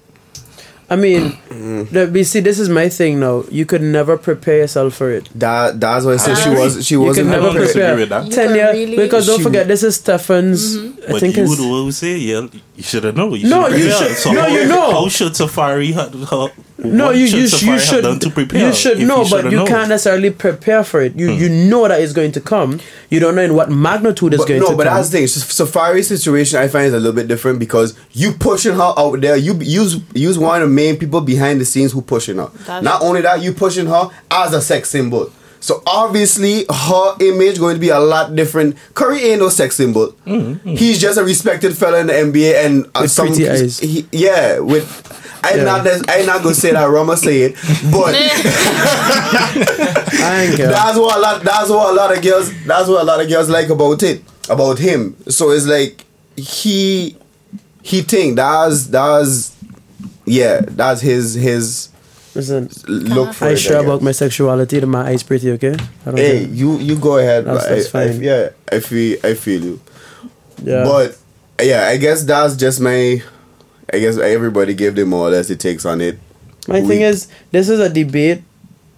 I mean, the, but see, this is my thing now. You could never prepare yourself for it. That that's why I said she was she You wasn't can I never don't disagree prepare. with that. You Ten can years really- because don't She- forget this is Stefan's. Mm-hmm. I But think you his, would always say, yeah, you should have known. You No, should you prepare. should- no, you know. How should Safaree have, how, no, what you should you, sh- you should done to prepare? you should if know, he but you known? can't necessarily prepare for it. You you know that it's going to come. You don't know in what magnitude it's But going no, to No, but come. that's the thing. S- Safaree's situation I find is a little bit different because you pushing her out there. You use use one of the main people behind the scenes who pushing her. That's- Not only that, you pushing her as a sex symbol. So obviously her image going to be a lot different. Curry ain't no sex symbol. He's just a respected fella in the NBA and uh, With some pretty eyes. he- yeah, with. I Yeah. not I not gonna say that Rumer say it, but I ain't care. that's what a lot. That's what a lot of girls. That's what a lot of girls like about it. About him. So it's like he he think that's that's yeah that's his his Listen, look for I it. sure guess. about my sexuality. Then my eyes pretty okay. I don't Hey, care. you you go ahead. That's- that's I- fine. yeah, I feel I feel you. Yeah. But yeah, I guess that's just my. I guess everybody gave them more or less the takes on it. My we- thing is, this is a debate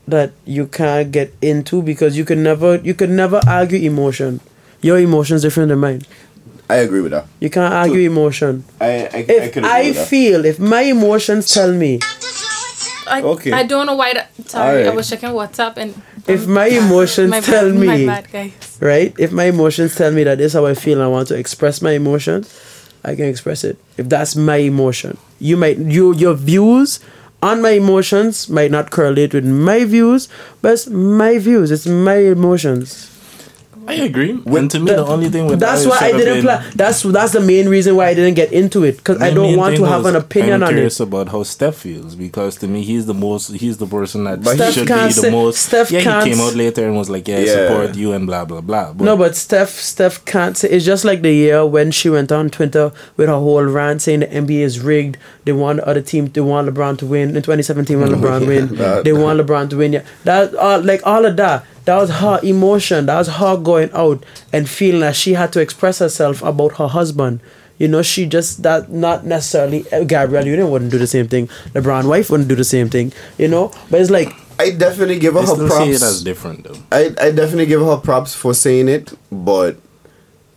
that you can't get into because you can never you can never argue emotion. Your emotion's different than mine. I agree with that. You can't argue emotion. I I, I If could agree I with that. feel, if my emotions tell me, I, Okay. I don't know why. That, sorry, I was checking WhatsApp and. If um, my emotions my tell bad, me- My bad, guys. right? If my emotions tell me that this is how I feel and I want to express my emotions, I can express it. If that's my emotion, you might you your views on my emotions might not correlate with my views, but it's my views. It's my emotions. I agree. and to me, the, That- only thing with that's why I didn't plan. That's that's the main reason why I didn't get into it because I don't want to have an opinion I'm on curious it. about how Steph feels because to me he's the most he's the person that But he- Steph should can't be the say- most. Steph yeah, can't yeah, he came out later and was like, "Yeah, I Yeah. support you" and blah blah blah. No, but Steph Steph can't say it's just like the year when she went on Twitter with her whole rant saying the NBA is rigged. They want the other team. They want LeBron to win in 2017 when LeBron win. That- They want LeBron to win. Yeah, that all like all of that. That was her emotion. That was her going out and feeling that she had to express herself about her husband. You know, she just that not necessarily uh, Gabrielle Union wouldn't do the same thing. LeBron wife wouldn't do the same thing. You know, but it's like I definitely give her I her still see it as different though. I, I definitely give her props for saying it, but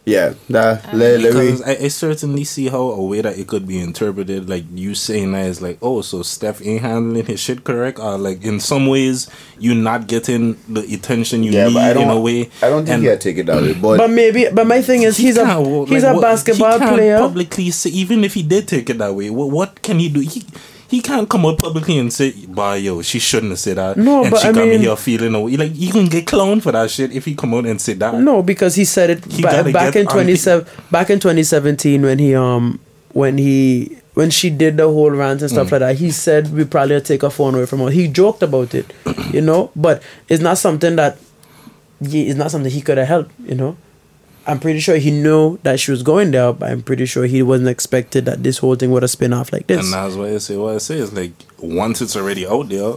yeah, that um, let, let me. Because I, I certainly see how a way that it could be interpreted, like you saying that is like, oh, so Steph ain't handling his shit correct, or like in some ways you're not getting the attention you Yeah, need I don't. in a way. I don't think and he had take it that way, but, but maybe but my thing is he he's a he's like, a what- basketball he can't player. Publicly, say, even if he did take it that way, what, what can he do? He he can't come out publicly and say, "Bah, yo, she shouldn't have said that." No, and but she I got mean- me here feeling away. Like you can get clowned for that shit if he come out and say that. No, because he said it He ba- back in twenty seven back in twenty seventeen when he um when he when she did the whole rant and Mm. stuff like that. He said we probably take her phone away from her. He joked about it, you know, but it's not something that he, it's not something he could have helped, you know. I'm pretty sure he knew that she was going there, but I'm pretty sure he wasn't expected that this whole thing would have spin off like this. And that's why I say what I say is like once it's already out there,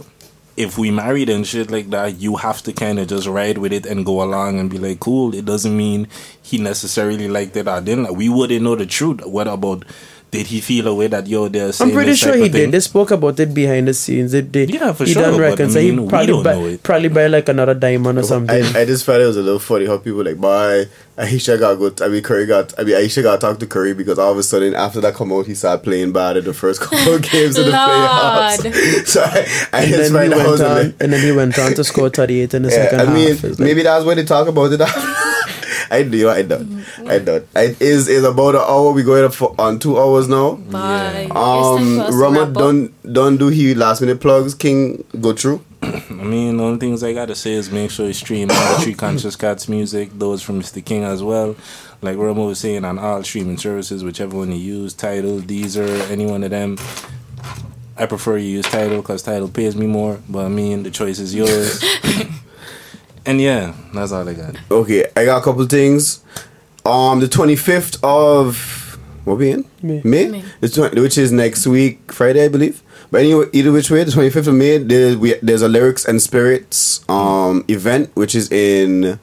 if we married and shit like that, you have to kind of just ride with it and go along and be like, cool. It doesn't mean he necessarily liked it or didn't. Like, we wouldn't know the truth. What about did he feel a way that yo they're saying I'm pretty this sure type he did. They spoke about it behind the scenes. They did. Yeah, for he sure, done but reckon. I So he mean, we probably don't buy, probably buy like another diamond or something. I, I just felt it was a little funny how people like, bye. Ayesha got good. I mean, Curry got. I mean, Ayesha got to talk to Curry because all of a sudden after that come out, he started playing bad in the first couple of games of the playoffs. so I, I and just then he find that went on, little- and then he went on to score 38 in the Yeah, second I half. mean, It's like- maybe that's why they talk about it. I do. I don't. I don't. It is is about an hour. We going for on two hours now. Bye. Um, for us to Rumer don't don't do he last minute plugs. King go through. I mean, the only things I gotta say is make sure you stream all the Tree Conscious Cats music, those from Mr. King as well. Like Rumer was saying, on all streaming services, whichever one you use, Tidal, Deezer, any one of them. I prefer you use Tidal because Tidal pays me more, but I mean, the choice is yours. and yeah, that's all I got. Okay, I got a couple things. Um, the twenty fifth of What we in? May. May. May. The 20, which is next week, Friday, I believe. But anyway, either which way, the twenty fifth of May, there, we, there's a lyrics and spirits um event, which is in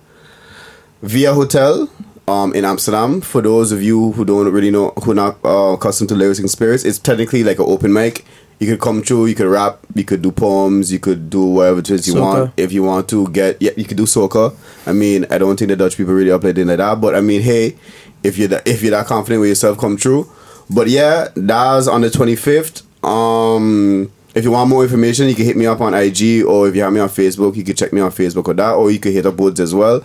Via Hotel. Um, in Amsterdam, for those of you who don't really know, who are not uh, accustomed to lyrics and spirits, it's technically like an open mic. You could come through, you could rap, you could do poems, you could do whatever it is you Soca. want. If you want to get, yeah, you could do soca. I mean, I don't think the Dutch people really it like that, but I mean, hey, if you're that, if you're that confident with yourself, come true. But yeah, that's on the 25th. Um, if you want more information, you can hit me up on IG, or if you have me on Facebook, you can check me on Facebook or that, or you can hit up Woods as well.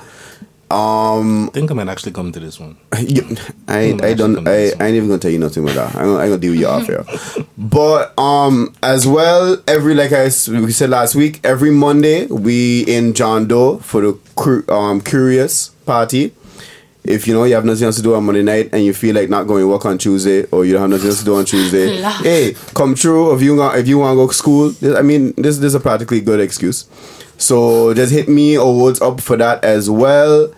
Um, I think I might actually come to this one. you, I ain't, I don't I, I ain't even gonna tell you nothing about that. I'm gonna, I'm gonna deal with you off here. But um as well, every like I we said last week, every Monday we in John Doe for the um curious party. If you know you have nothing else to do on Monday night and you feel like not going to work on Tuesday or you don't have nothing else to do on Tuesday, hey, come true. If you want, if you want to go to school, I mean, this this is a practically good excuse. So just hit me or Woods up for that as well,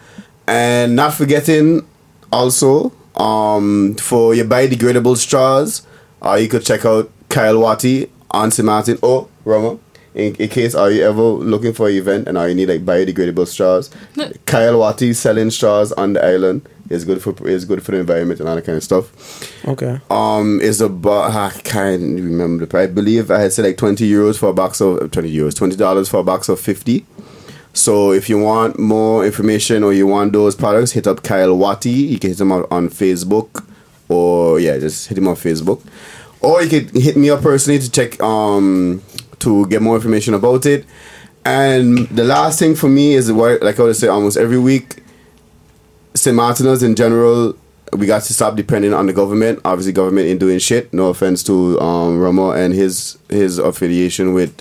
and not forgetting also um for your biodegradable straws, uh, you could check out Kyle Watty on St. Maarten or Roma. In, in case are you ever looking for an event and are you need like biodegradable straws, Kyle Watty selling straws on the island is good for is good for the environment and all that kind of stuff. Okay. Um, is about I can't remember the price. I believe I had said like twenty euros for a box of twenty euros, twenty dollars for a box of fifty. So if you want more information or you want those products, hit up Kyle Watty. You can hit him out on Facebook, or yeah, just hit him on Facebook, or you could hit me up personally to check um to get more information about it. And the last thing for me is what like I would say almost every week St. Martiners in general, we got to stop depending on the government. Obviously, government ain't doing shit. No offense to um, Ramo and his his affiliation with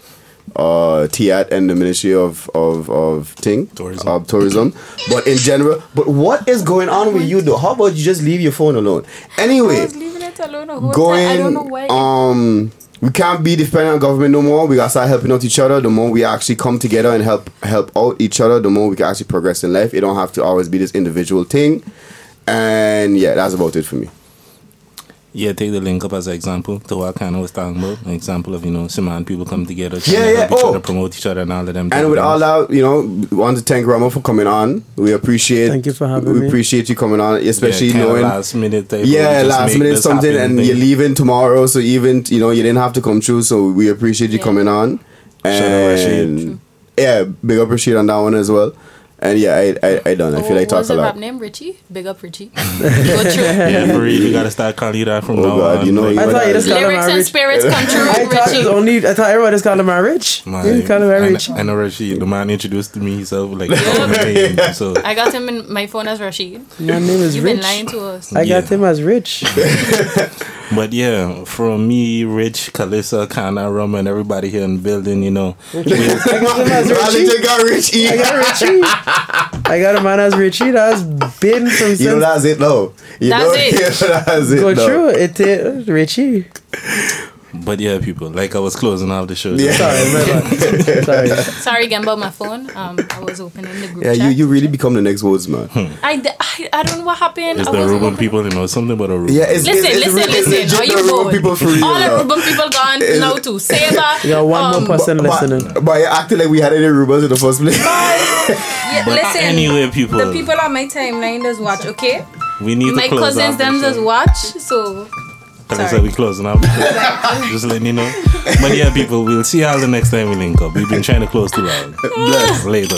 uh, TEATT and the Ministry of of of Ting Tourism. of tourism. but in general, but what is going on with you though? How about you just leave your phone alone? Anyway, I was leaving it alone going. I don't know why. um we can't be dependent on government no more. We gotta start helping out each other. The more we actually come together and help help out each other, the more we can actually progress in life. It don't have to always be this individual thing. And yeah, that's about it for me. Yeah, take the link up as an example to what kind of was talking about. An example of, you know, Simon people come together, trying Yeah, to yeah, help oh. other, promote each other and all of them. And with things. all that, you know, we want to thank Rumer for coming on. We appreciate Thank you for having we me. appreciate you coming on, especially yeah, knowing last minute type yeah, last minute something, and thing. you're leaving tomorrow, so even you know you didn't have to come through. So we appreciate you Yeah. coming on, Shout out Rashid. and yeah, big up Rashid on that one as well. And yeah, I I, I done. I feel like Oh, talk what's a the lot. rap name? Richie? Big up Richie. Go. Yeah, for real, you gotta start calling you that from Oh, now God, on. you know you I thought you just is- called him Lyrics and rich. spirits come true. I thought it was Richie. only. I thought everybody just called him a rich. My- You call him a I, rich. I know Rashid, the man introduced to me himself, like, called so I got him in my phone as Rashid. My name is You've Rich. been lying to us. I got Yeah. him as rich. But yeah, from me, Rich, Kalissa, Kana, Rumer, and everybody here in the building, you know, I got him as Richie. just got rich. I got Richie. I got a man as Richie. That's been from You know that's it though. You That's know, it. Yeah, that's it. go though. through it. Richie. But yeah, people, like I was closing off the show. Yeah. Sorry, my. Sorry. Sorry again about my phone. Um, I was opening the group Yeah, chat. you, you really become the next Woods man. I, d- I, I don't know what happened. It's I the was Ruben opening- people, you know, something about a Ruben. Yeah, it's, Listen, it's, it's, listen, it's, it's listen. legit Are you the Ruben bored? people for real. All the now. Ruben people gone It's- now to Saba. You got one um, more person But- listening. But, but you acting like we had any Rubens in the first place. Yeah, But listen, anyway, people, the people on my timeline does watch, okay? we need My to close cousins off the them show. just watch. So Kalissa, sorry. we closing out. just letting you know. But yeah, people, we'll see y'all the next time we link up. We've been trying to close too loud. Bless. Later.